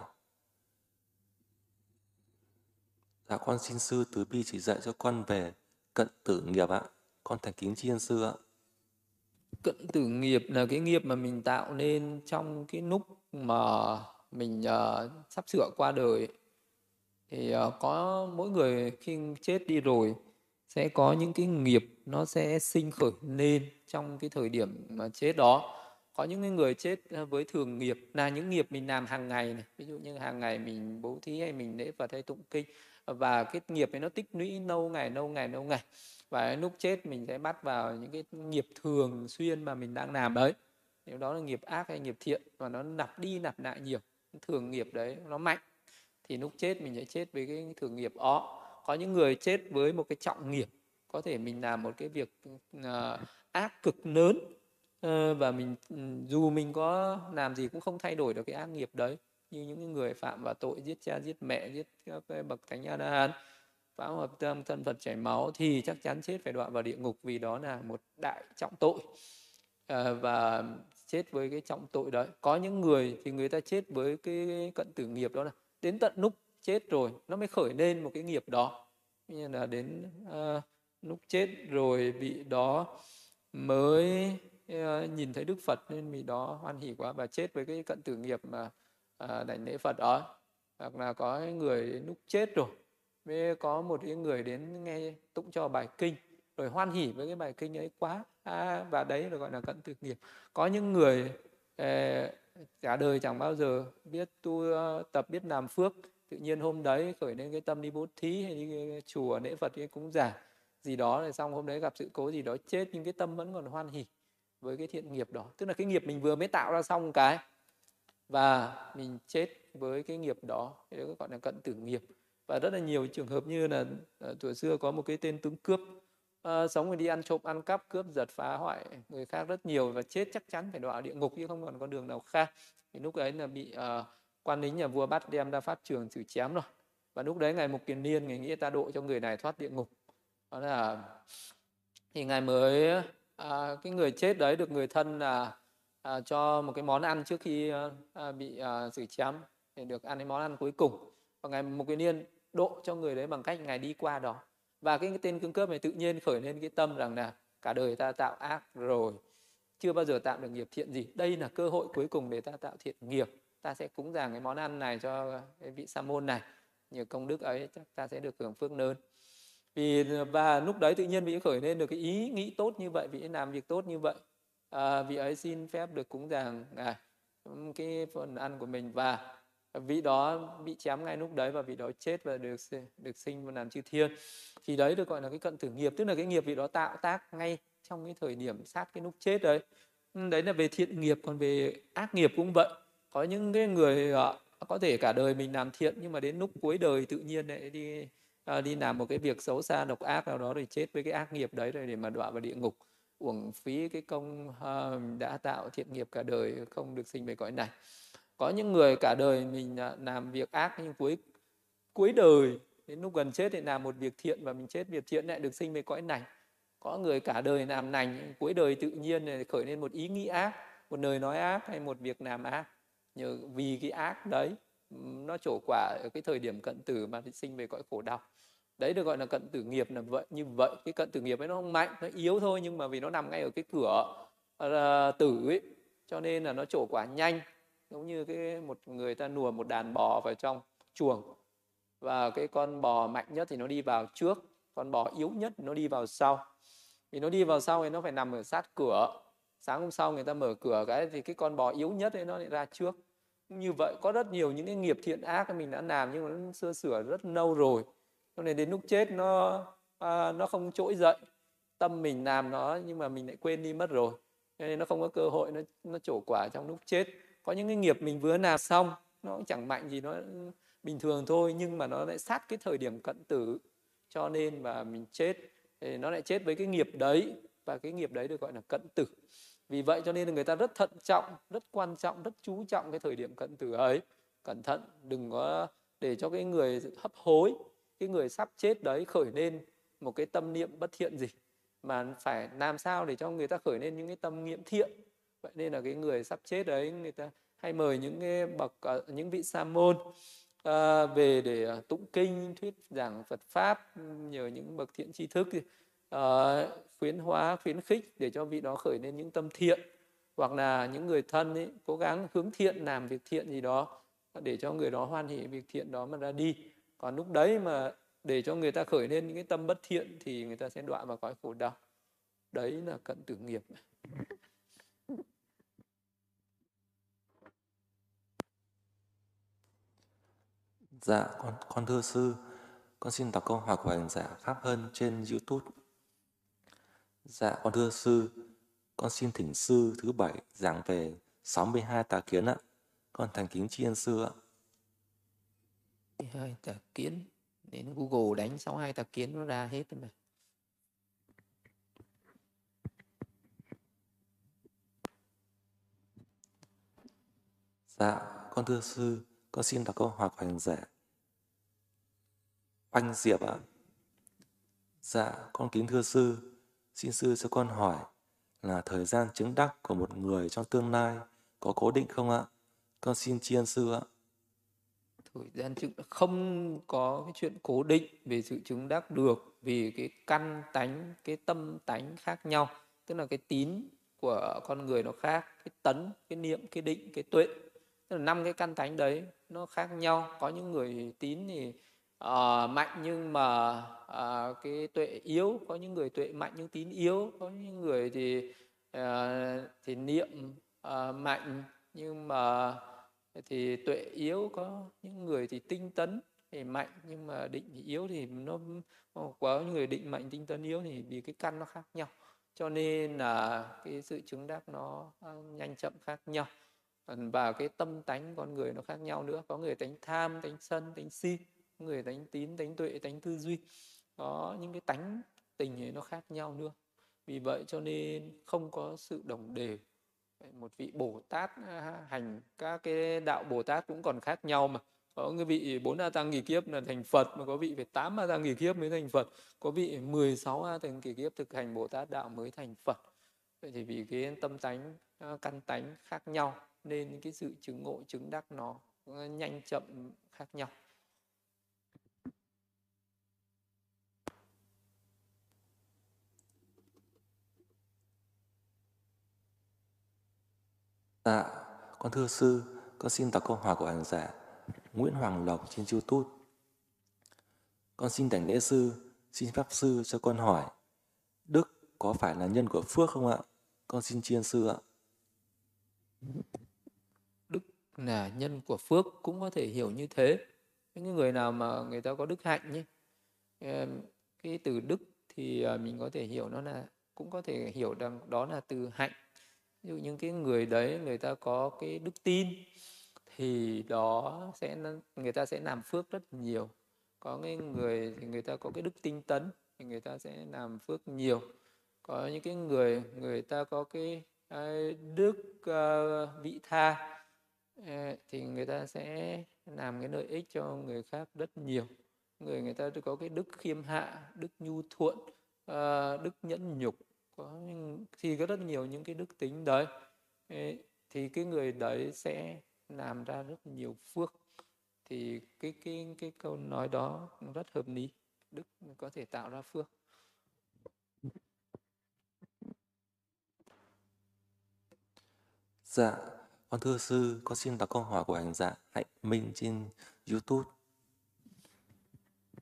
[SPEAKER 2] Dạ, con xin sư từ bi chỉ dạy cho con về cận tử nghiệp ạ. Con thành kính tri ân sư ạ.
[SPEAKER 1] Cận tử nghiệp là cái nghiệp mà mình tạo nên trong cái lúc mà mình uh, sắp sửa qua đời thì uh, có mỗi người khi chết đi rồi sẽ có những cái nghiệp nó sẽ sinh khởi lên trong cái thời điểm mà chết đó có những cái người chết ờ, với thường nghiệp là những nghiệp mình làm hàng ngày này ví dụ như hàng ngày mình bố thí hay mình lễ phật hay tụng kinh và cái nghiệp ấy nó tích lũy lâu ngày lâu ngày lâu ngày. Và lúc chết mình sẽ bắt vào những cái nghiệp thường xuyên mà mình đang làm đấy. Nếu đó là nghiệp ác hay nghiệp thiện và nó nạp đi nạp lại nhiều thường nghiệp đấy nó mạnh thì lúc chết mình sẽ chết với cái thường nghiệp đó. Có những người chết với một cái trọng nghiệp có thể mình làm một cái việc uh, ác cực lớn uh, và mình ừ, dù mình có làm gì cũng không thay đổi được cái ác nghiệp đấy như những người phạm vào tội giết cha giết mẹ giết các cái bậc thánh a la hán phá hợp tâm thân phật chảy máu thì chắc chắn chết phải đọa vào địa ngục vì đó là một đại trọng tội. À, và chết với cái trọng tội đấy. Có những người thì người ta chết với cái cận tử nghiệp đó là đến tận lúc chết rồi nó mới khởi lên một cái nghiệp đó. Như là đến ờ, à, lúc chết rồi bị đó mới à, nhìn thấy đức phật nên vì đó hoan hỉ quá và chết với cái cận tử nghiệp mà À, đảnh lễ phật đó. Hoặc là có người đến lúc chết rồi mới có một cái người đến nghe tụng cho bài kinh rồi hoan hỉ với cái bài kinh ấy quá. À, và đấy là gọi là cận thực nghiệp. Có những người eh, cả đời chẳng bao giờ biết tu à, tập biết làm phước. Tự nhiên hôm đấy khởi lên cái tâm đi bố thí hay đi chùa lễ phật cái cúng giả. Gì đó rồi xong hôm đấy gặp sự cố gì đó chết nhưng cái tâm vẫn còn hoan hỉ với cái thiện nghiệp đó. Tức là cái nghiệp mình vừa mới tạo ra xong cái và mình chết với cái nghiệp đó đó gọi là cận tử nghiệp. Và rất là nhiều trường hợp như là ờ, tuổi xưa có một cái tên tướng cướp. À, sống rồi đi ăn trộm ăn cắp cướp giật phá hoại người khác rất nhiều và chết chắc chắn phải đọa địa ngục chứ không còn con đường nào khác. Thì lúc ấy là bị uh, quan lính nhà vua bắt đem ra pháp trường xử chém rồi. Và lúc đấy ngài mục kiền niên ngài nghĩ ta độ cho người này thoát địa ngục. Đó là thì ngài mới à, cái người chết đấy được người thân là à, cho một cái món ăn trước khi ờ, à, bị à, xử chém để được ăn cái món ăn cuối cùng. Và ngài mục cái niên độ cho người đấy bằng cách ngài đi qua đó. Và cái, cái tên cương cướp này tự nhiên khởi lên cái tâm rằng là cả đời ta tạo ác rồi chưa bao giờ tạo được nghiệp thiện gì. Đây là cơ hội cuối cùng để ta tạo thiện nghiệp. Ta sẽ cúng dường cái món ăn này cho cái vị sa môn này. Nhờ công đức ấy chắc ta sẽ được hưởng phước lớn. Vì và lúc đấy tự nhiên vị khởi lên được cái ý nghĩ tốt như vậy vị làm việc tốt như vậy à, vị ấy xin phép được cúng dường. À, cái phần ăn của mình và vị đó bị chém ngay lúc đấy và vị đó chết và được được sinh và làm chư thiên. Thì đấy được gọi là cái cận tử nghiệp tức là cái nghiệp vị đó tạo tác ngay trong cái thời điểm sát cái lúc chết đấy. Đấy là về thiện nghiệp còn về ác nghiệp cũng vậy. Có những cái người ờ, có thể cả đời mình làm thiện nhưng mà đến lúc cuối đời tự nhiên lại đi ờ, đi làm một cái việc xấu xa độc ác nào đó rồi chết với cái ác nghiệp đấy rồi để mà đọa vào địa ngục uổng phí cái công uh, đã tạo thiện nghiệp cả đời không được sinh về cõi này. Có những người cả đời mình ờ, làm việc ác nhưng cuối cuối đời đến lúc gần chết thì làm một việc thiện và mình chết việc thiện lại được sinh về cõi này. Có người cả đời làm lành cuối đời tự nhiên này khởi lên một ý nghĩ ác một lời nói ác hay một việc làm ác. Nhờ vì cái ác đấy
[SPEAKER 5] nó trổ quả ở cái thời điểm cận tử mà sinh về cõi khổ đau đấy được gọi là cận tử nghiệp là vậy như vậy cái cận tử nghiệp ấy nó không mạnh nó yếu thôi nhưng mà vì nó nằm ngay ở cái cửa uh, tử ấy cho nên là nó trổ quả nhanh giống như cái một người ta nùa một đàn bò vào trong chuồng. Và cái con bò mạnh nhất thì nó đi vào trước con bò yếu nhất thì nó đi vào sau. Vì nó đi vào sau thì nó phải nằm ở sát cửa. Sáng hôm sau người ta mở cửa cái thì cái con bò yếu nhất ấy nó lại ra trước. Như vậy có rất nhiều những cái nghiệp thiện ác mình đã làm nhưng mà nó xưa sửa rất lâu rồi cho nên đến lúc chết nó à, nó không trỗi dậy. Tâm mình làm nó nhưng mà mình lại quên đi mất rồi. Cho nên nó không có cơ hội nó nó trổ quả trong lúc chết. Có những cái nghiệp mình vừa làm xong nó cũng chẳng mạnh gì nó bình thường thôi nhưng mà nó lại sát cái thời điểm cận tử. Cho nên mà mình chết thì nó lại chết với cái nghiệp đấy. Và cái nghiệp đấy được gọi là cận tử. Vì vậy cho nên là người ta rất thận trọng rất quan trọng rất chú trọng cái thời điểm cận tử ấy. Cẩn thận đừng có để cho cái người hấp hối cái người sắp chết đấy khởi lên một cái tâm niệm bất thiện gì? Mà phải làm sao để cho người ta khởi lên những cái tâm niệm thiện? Vậy nên là cái người sắp chết đấy người ta hay mời những cái bậc ờ, những vị sa môn à, về để ờ, tụng kinh thuyết giảng Phật pháp nhờ những bậc thiện tri thức à, khuyến hóa khuyến khích để cho vị đó khởi lên những tâm thiện. Hoặc là những người thân ấy cố gắng hướng thiện làm việc thiện gì đó để cho người đó hoan hỷ việc thiện đó mà ra đi còn lúc đấy mà để cho người ta khởi lên những cái tâm bất thiện thì người ta sẽ đọa vào cõi khổ đau đấy là cận tử nghiệp <laughs>
[SPEAKER 2] Dạ, con, con thưa sư, con xin đọc câu hỏi của hành giả dạ Pháp hơn trên YouTube. Dạ, con thưa sư, con xin thỉnh sư thứ bảy giảng về 62 tà kiến ạ. Con thành kính tri ân sư ạ.
[SPEAKER 1] 62 tà kiến, đến Google đánh 62 tà kiến nó ra hết rồi mà.
[SPEAKER 2] Dạ, con thưa sư, con xin đọc câu hỏi của hành giả. Oanh Diệp ạ. Dạ, con kính thưa sư, xin sư cho con hỏi là thời gian chứng đắc của một người trong tương lai có cố định không ạ? Con xin chiên sư ạ.
[SPEAKER 1] Thời gian chứng không có cái chuyện cố định về sự chứng đắc được vì cái căn tánh, cái tâm tánh khác nhau. Tức là cái tín của con người nó khác, cái tấn, cái niệm, cái định, cái tuệ. Tức là năm cái căn tánh đấy nó khác nhau. Có những người tín thì uh, mạnh nhưng mà uh, cái tuệ yếu có những người tuệ mạnh nhưng tín yếu. Có những người thì uh, thì niệm uh, mạnh nhưng mà thì tuệ yếu có những người thì tinh tấn thì mạnh, nhưng mà định thì yếu thì nó có những người định mạnh, tinh tấn yếu thì vì cái căn nó khác nhau. Cho nên là cái sự chứng đắc nó nhanh chậm khác nhau. Và cái tâm tánh con người nó khác nhau nữa. Có người tánh tham, tánh sân, tánh si người tánh tín, tánh tuệ, tánh tư duy. Có những cái tánh tình ấy nó khác nhau nữa. Vì vậy cho nên không có sự đồng đều một vị bồ tát à, hành các cái đạo bồ tát cũng còn khác nhau mà. Có cái vị bốn a tăng kỳ kiếp là thành phật, mà có vị phải tám a tăng kỳ kiếp mới thành phật, có vị 16 a tăng kỳ kiếp thực hành bồ tát đạo mới thành phật. Vậy thì vì cái tâm tánh à, căn tánh khác nhau, nên cái sự chứng ngộ, chứng đắc nó à, nhanh chậm khác nhau.
[SPEAKER 2] Dạ, con thưa sư, con xin đọc câu hỏi của hành giả Nguyễn Hoàng Lộc trên YouTube. Con xin đảnh lễ sư, xin pháp sư cho con hỏi, Đức có phải là nhân của phước không ạ? Con xin chiên sư ạ đức
[SPEAKER 1] là nhân của phước cũng có thể hiểu như thế những người nào mà người ta có đức hạnh nhé ờ, cái từ đức thì ờ, mình có thể hiểu nó là cũng có thể hiểu rằng đó là từ hạnh ví dụ những cái người đấy người ta có cái đức tin thì đó sẽ người ta sẽ làm phước rất nhiều. Có cái người thì người ta có cái đức tinh tấn thì người ta sẽ làm phước nhiều. Có những cái người người ta có cái à, đức uh, vị tha à, thì người ta sẽ làm cái lợi ích cho người khác rất nhiều. Người người ta có cái đức khiêm hạ đức nhu thuận đức nhẫn nhục có thì có rất nhiều những cái đức tính đấy thì cái người đấy sẽ làm ra rất nhiều phước thì cái cái cái câu nói đó rất hợp lý đức có thể tạo ra phước
[SPEAKER 2] Dạ, con thưa sư, con xin đọc câu hỏi của hành giả Hạnh Minh trên YouTube.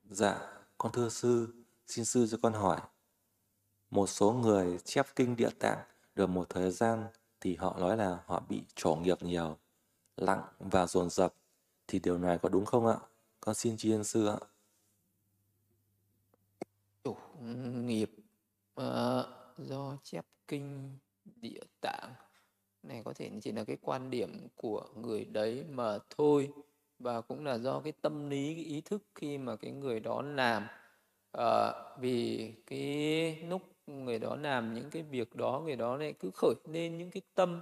[SPEAKER 2] Dạ, con thưa sư, xin sư cho con hỏi. Một số người chép kinh địa tạng được một thời gian thì họ nói là họ bị trổ nghiệp nhiều, lặng và dồn dập. Thì điều này có đúng không ạ? Con xin tri ân sư ạ.
[SPEAKER 1] Chủ nghiệp uh, do chép kinh địa tạng này có thể chỉ là cái quan điểm của người đấy mà thôi và cũng là do cái tâm lý cái ý thức khi mà cái người đó làm à, vì cái lúc người đó làm những cái việc đó, người đó lại cứ khởi lên những cái tâm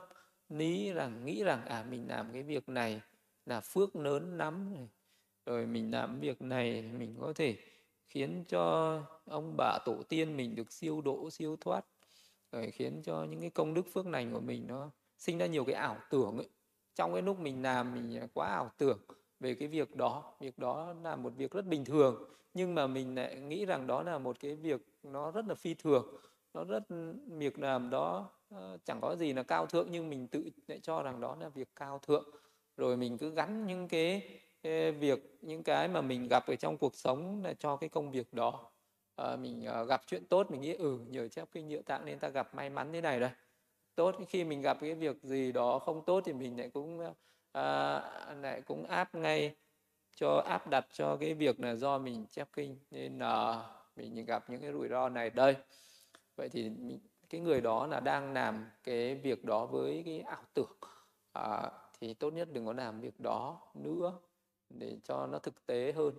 [SPEAKER 1] lý rằng, nghĩ rằng à mình làm cái việc này là phước lớn lắm rồi mình làm việc này mình có thể khiến cho ông bà tổ tiên mình được siêu độ, siêu thoát. Rồi khiến cho những cái công đức phước lành của mình nó sinh ra nhiều cái ảo tưởng ấy. Trong cái lúc mình làm mình quá ảo tưởng về cái việc đó. Việc đó là một việc rất bình thường, nhưng mà mình lại nghĩ rằng đó là một cái việc nó rất là phi thường nó rất ừ, việc làm đó ờ, chẳng có gì là cao thượng nhưng mình tự lại cho rằng đó là việc cao thượng. Rồi mình cứ gắn những cái, cái việc những cái mà mình gặp ở trong cuộc sống là cho cái công việc đó. À, mình gặp chuyện tốt mình nghĩ ừ nhờ chép kinh nhựa tạng nên ta gặp may mắn thế này đây tốt khi mình gặp cái việc gì đó không tốt thì mình lại cũng à, lại cũng áp ngay cho áp đặt cho cái việc là do mình chép kinh. Nên là mình gặp những cái rủi ro này. Đây. Vậy thì mình, cái người đó là đang làm cái việc đó với cái ảo tưởng. À, thì tốt nhất đừng có làm việc đó nữa để cho nó thực tế hơn.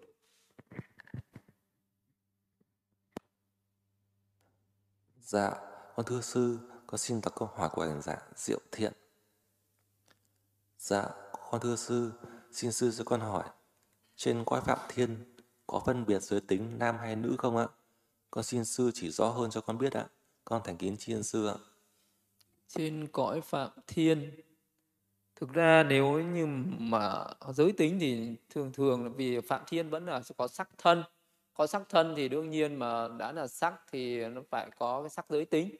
[SPEAKER 2] Dạ con thưa sư con xin đọc câu hỏi của hành giả dạ, Diệu Thiện. Dạ, con thưa sư, xin sư cho con hỏi, trên cõi Phạm Thiên có phân biệt giới tính nam hay nữ không ạ? Con xin sư chỉ rõ hơn cho con biết ạ. Con thành kính tri ân sư ạ.
[SPEAKER 1] Trên cõi Phạm Thiên, Thực ra nếu như mà giới tính thì thường thường là vì Phạm Thiên vẫn là có sắc thân. Có sắc thân thì đương nhiên mà đã là sắc thì nó phải có cái sắc giới tính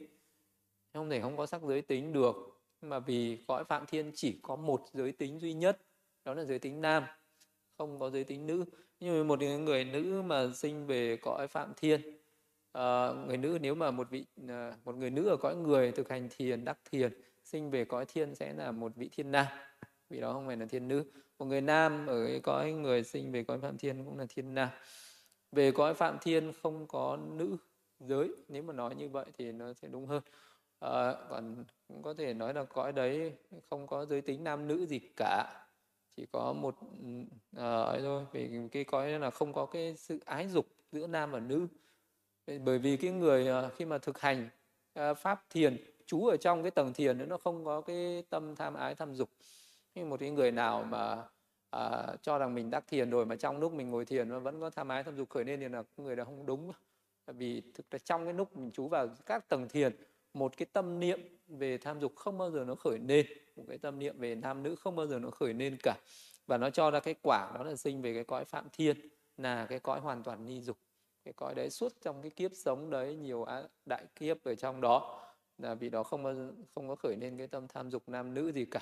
[SPEAKER 1] không thể không có sắc giới tính được mà vì cõi phạm thiên chỉ có một giới tính duy nhất, đó là giới tính nam, không có giới tính nữ như một người nữ mà sinh về cõi phạm thiên à, người nữ nếu mà một vị ờ, một người nữ ở cõi người thực hành thiền đắc thiền sinh về cõi thiên sẽ là một vị thiên nam. Vì đó không phải là thiên nữ. Một người nam ở cái cõi người sinh về cõi phạm thiên cũng là thiên nam. Về cõi phạm thiên không có nữ giới. Nếu mà nói như vậy thì nó sẽ đúng hơn. À, còn cũng có thể nói là cõi đấy không có giới tính nam nữ gì cả chỉ có một à, ấy thôi vì cái cõi là không có cái sự ái dục giữa nam và nữ. Bởi vì cái người ờ, khi mà thực hành ờ, pháp thiền chú ở trong cái tầng thiền nó không có cái tâm tham ái tham dục. Nhưng một cái người nào mà à, cho rằng mình đắc thiền rồi mà trong lúc mình ngồi thiền nó vẫn có tham ái tham dục khởi lên thì là người đó không đúng. Vì thực ra trong cái lúc mình chú vào các tầng thiền một cái tâm niệm về tham dục không bao giờ nó khởi lên một cái tâm niệm về nam nữ không bao giờ nó khởi lên cả. Và nó cho ra cái quả đó là sinh về cái cõi phạm thiên là cái cõi hoàn toàn ni dục. Cái cõi đấy suốt trong cái kiếp sống đấy nhiều đại kiếp ở trong đó là vì đó không bao giờ, không có khởi lên cái tâm tham dục nam nữ gì cả.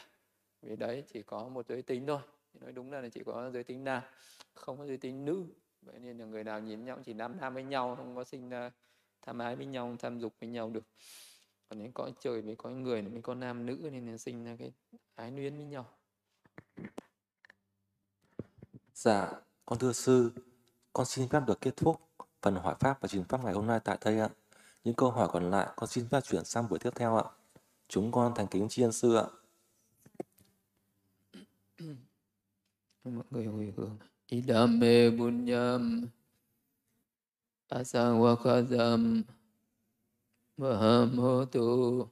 [SPEAKER 1] Vì đấy chỉ có một giới tính thôi. Nói đúng là chỉ có giới tính nam không có giới tính nữ. Vậy nên là người nào nhìn nhau chỉ nam nam với nhau không có sinh tham ái với nhau tham dục với nhau được còn đến cõi trời với cõi người mới có nam nữ nên sinh ra cái ái luyến với nhau.
[SPEAKER 2] Dạ con thưa sư con xin phép được kết thúc phần hỏi pháp và truyền pháp ngày hôm nay tại đây ạ. Những câu hỏi còn lại con xin phép chuyển sang buổi tiếp theo ạ. Chúng con thành kính tri ân sư ạ.
[SPEAKER 1] Mọi người hồi hướng. Idame bunyam asangwakadam Mahamotu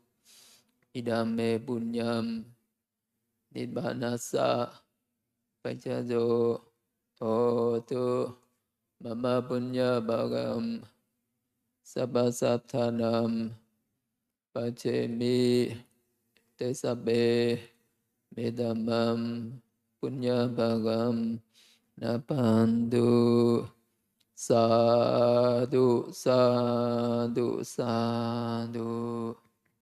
[SPEAKER 1] idame punyam. Nidbanasa. Pacajo hotu mama punya Bhagam sabasathanam. Pacemi tesabe. Medamam. Punya bagam. Na සාදු සාදු සාදු.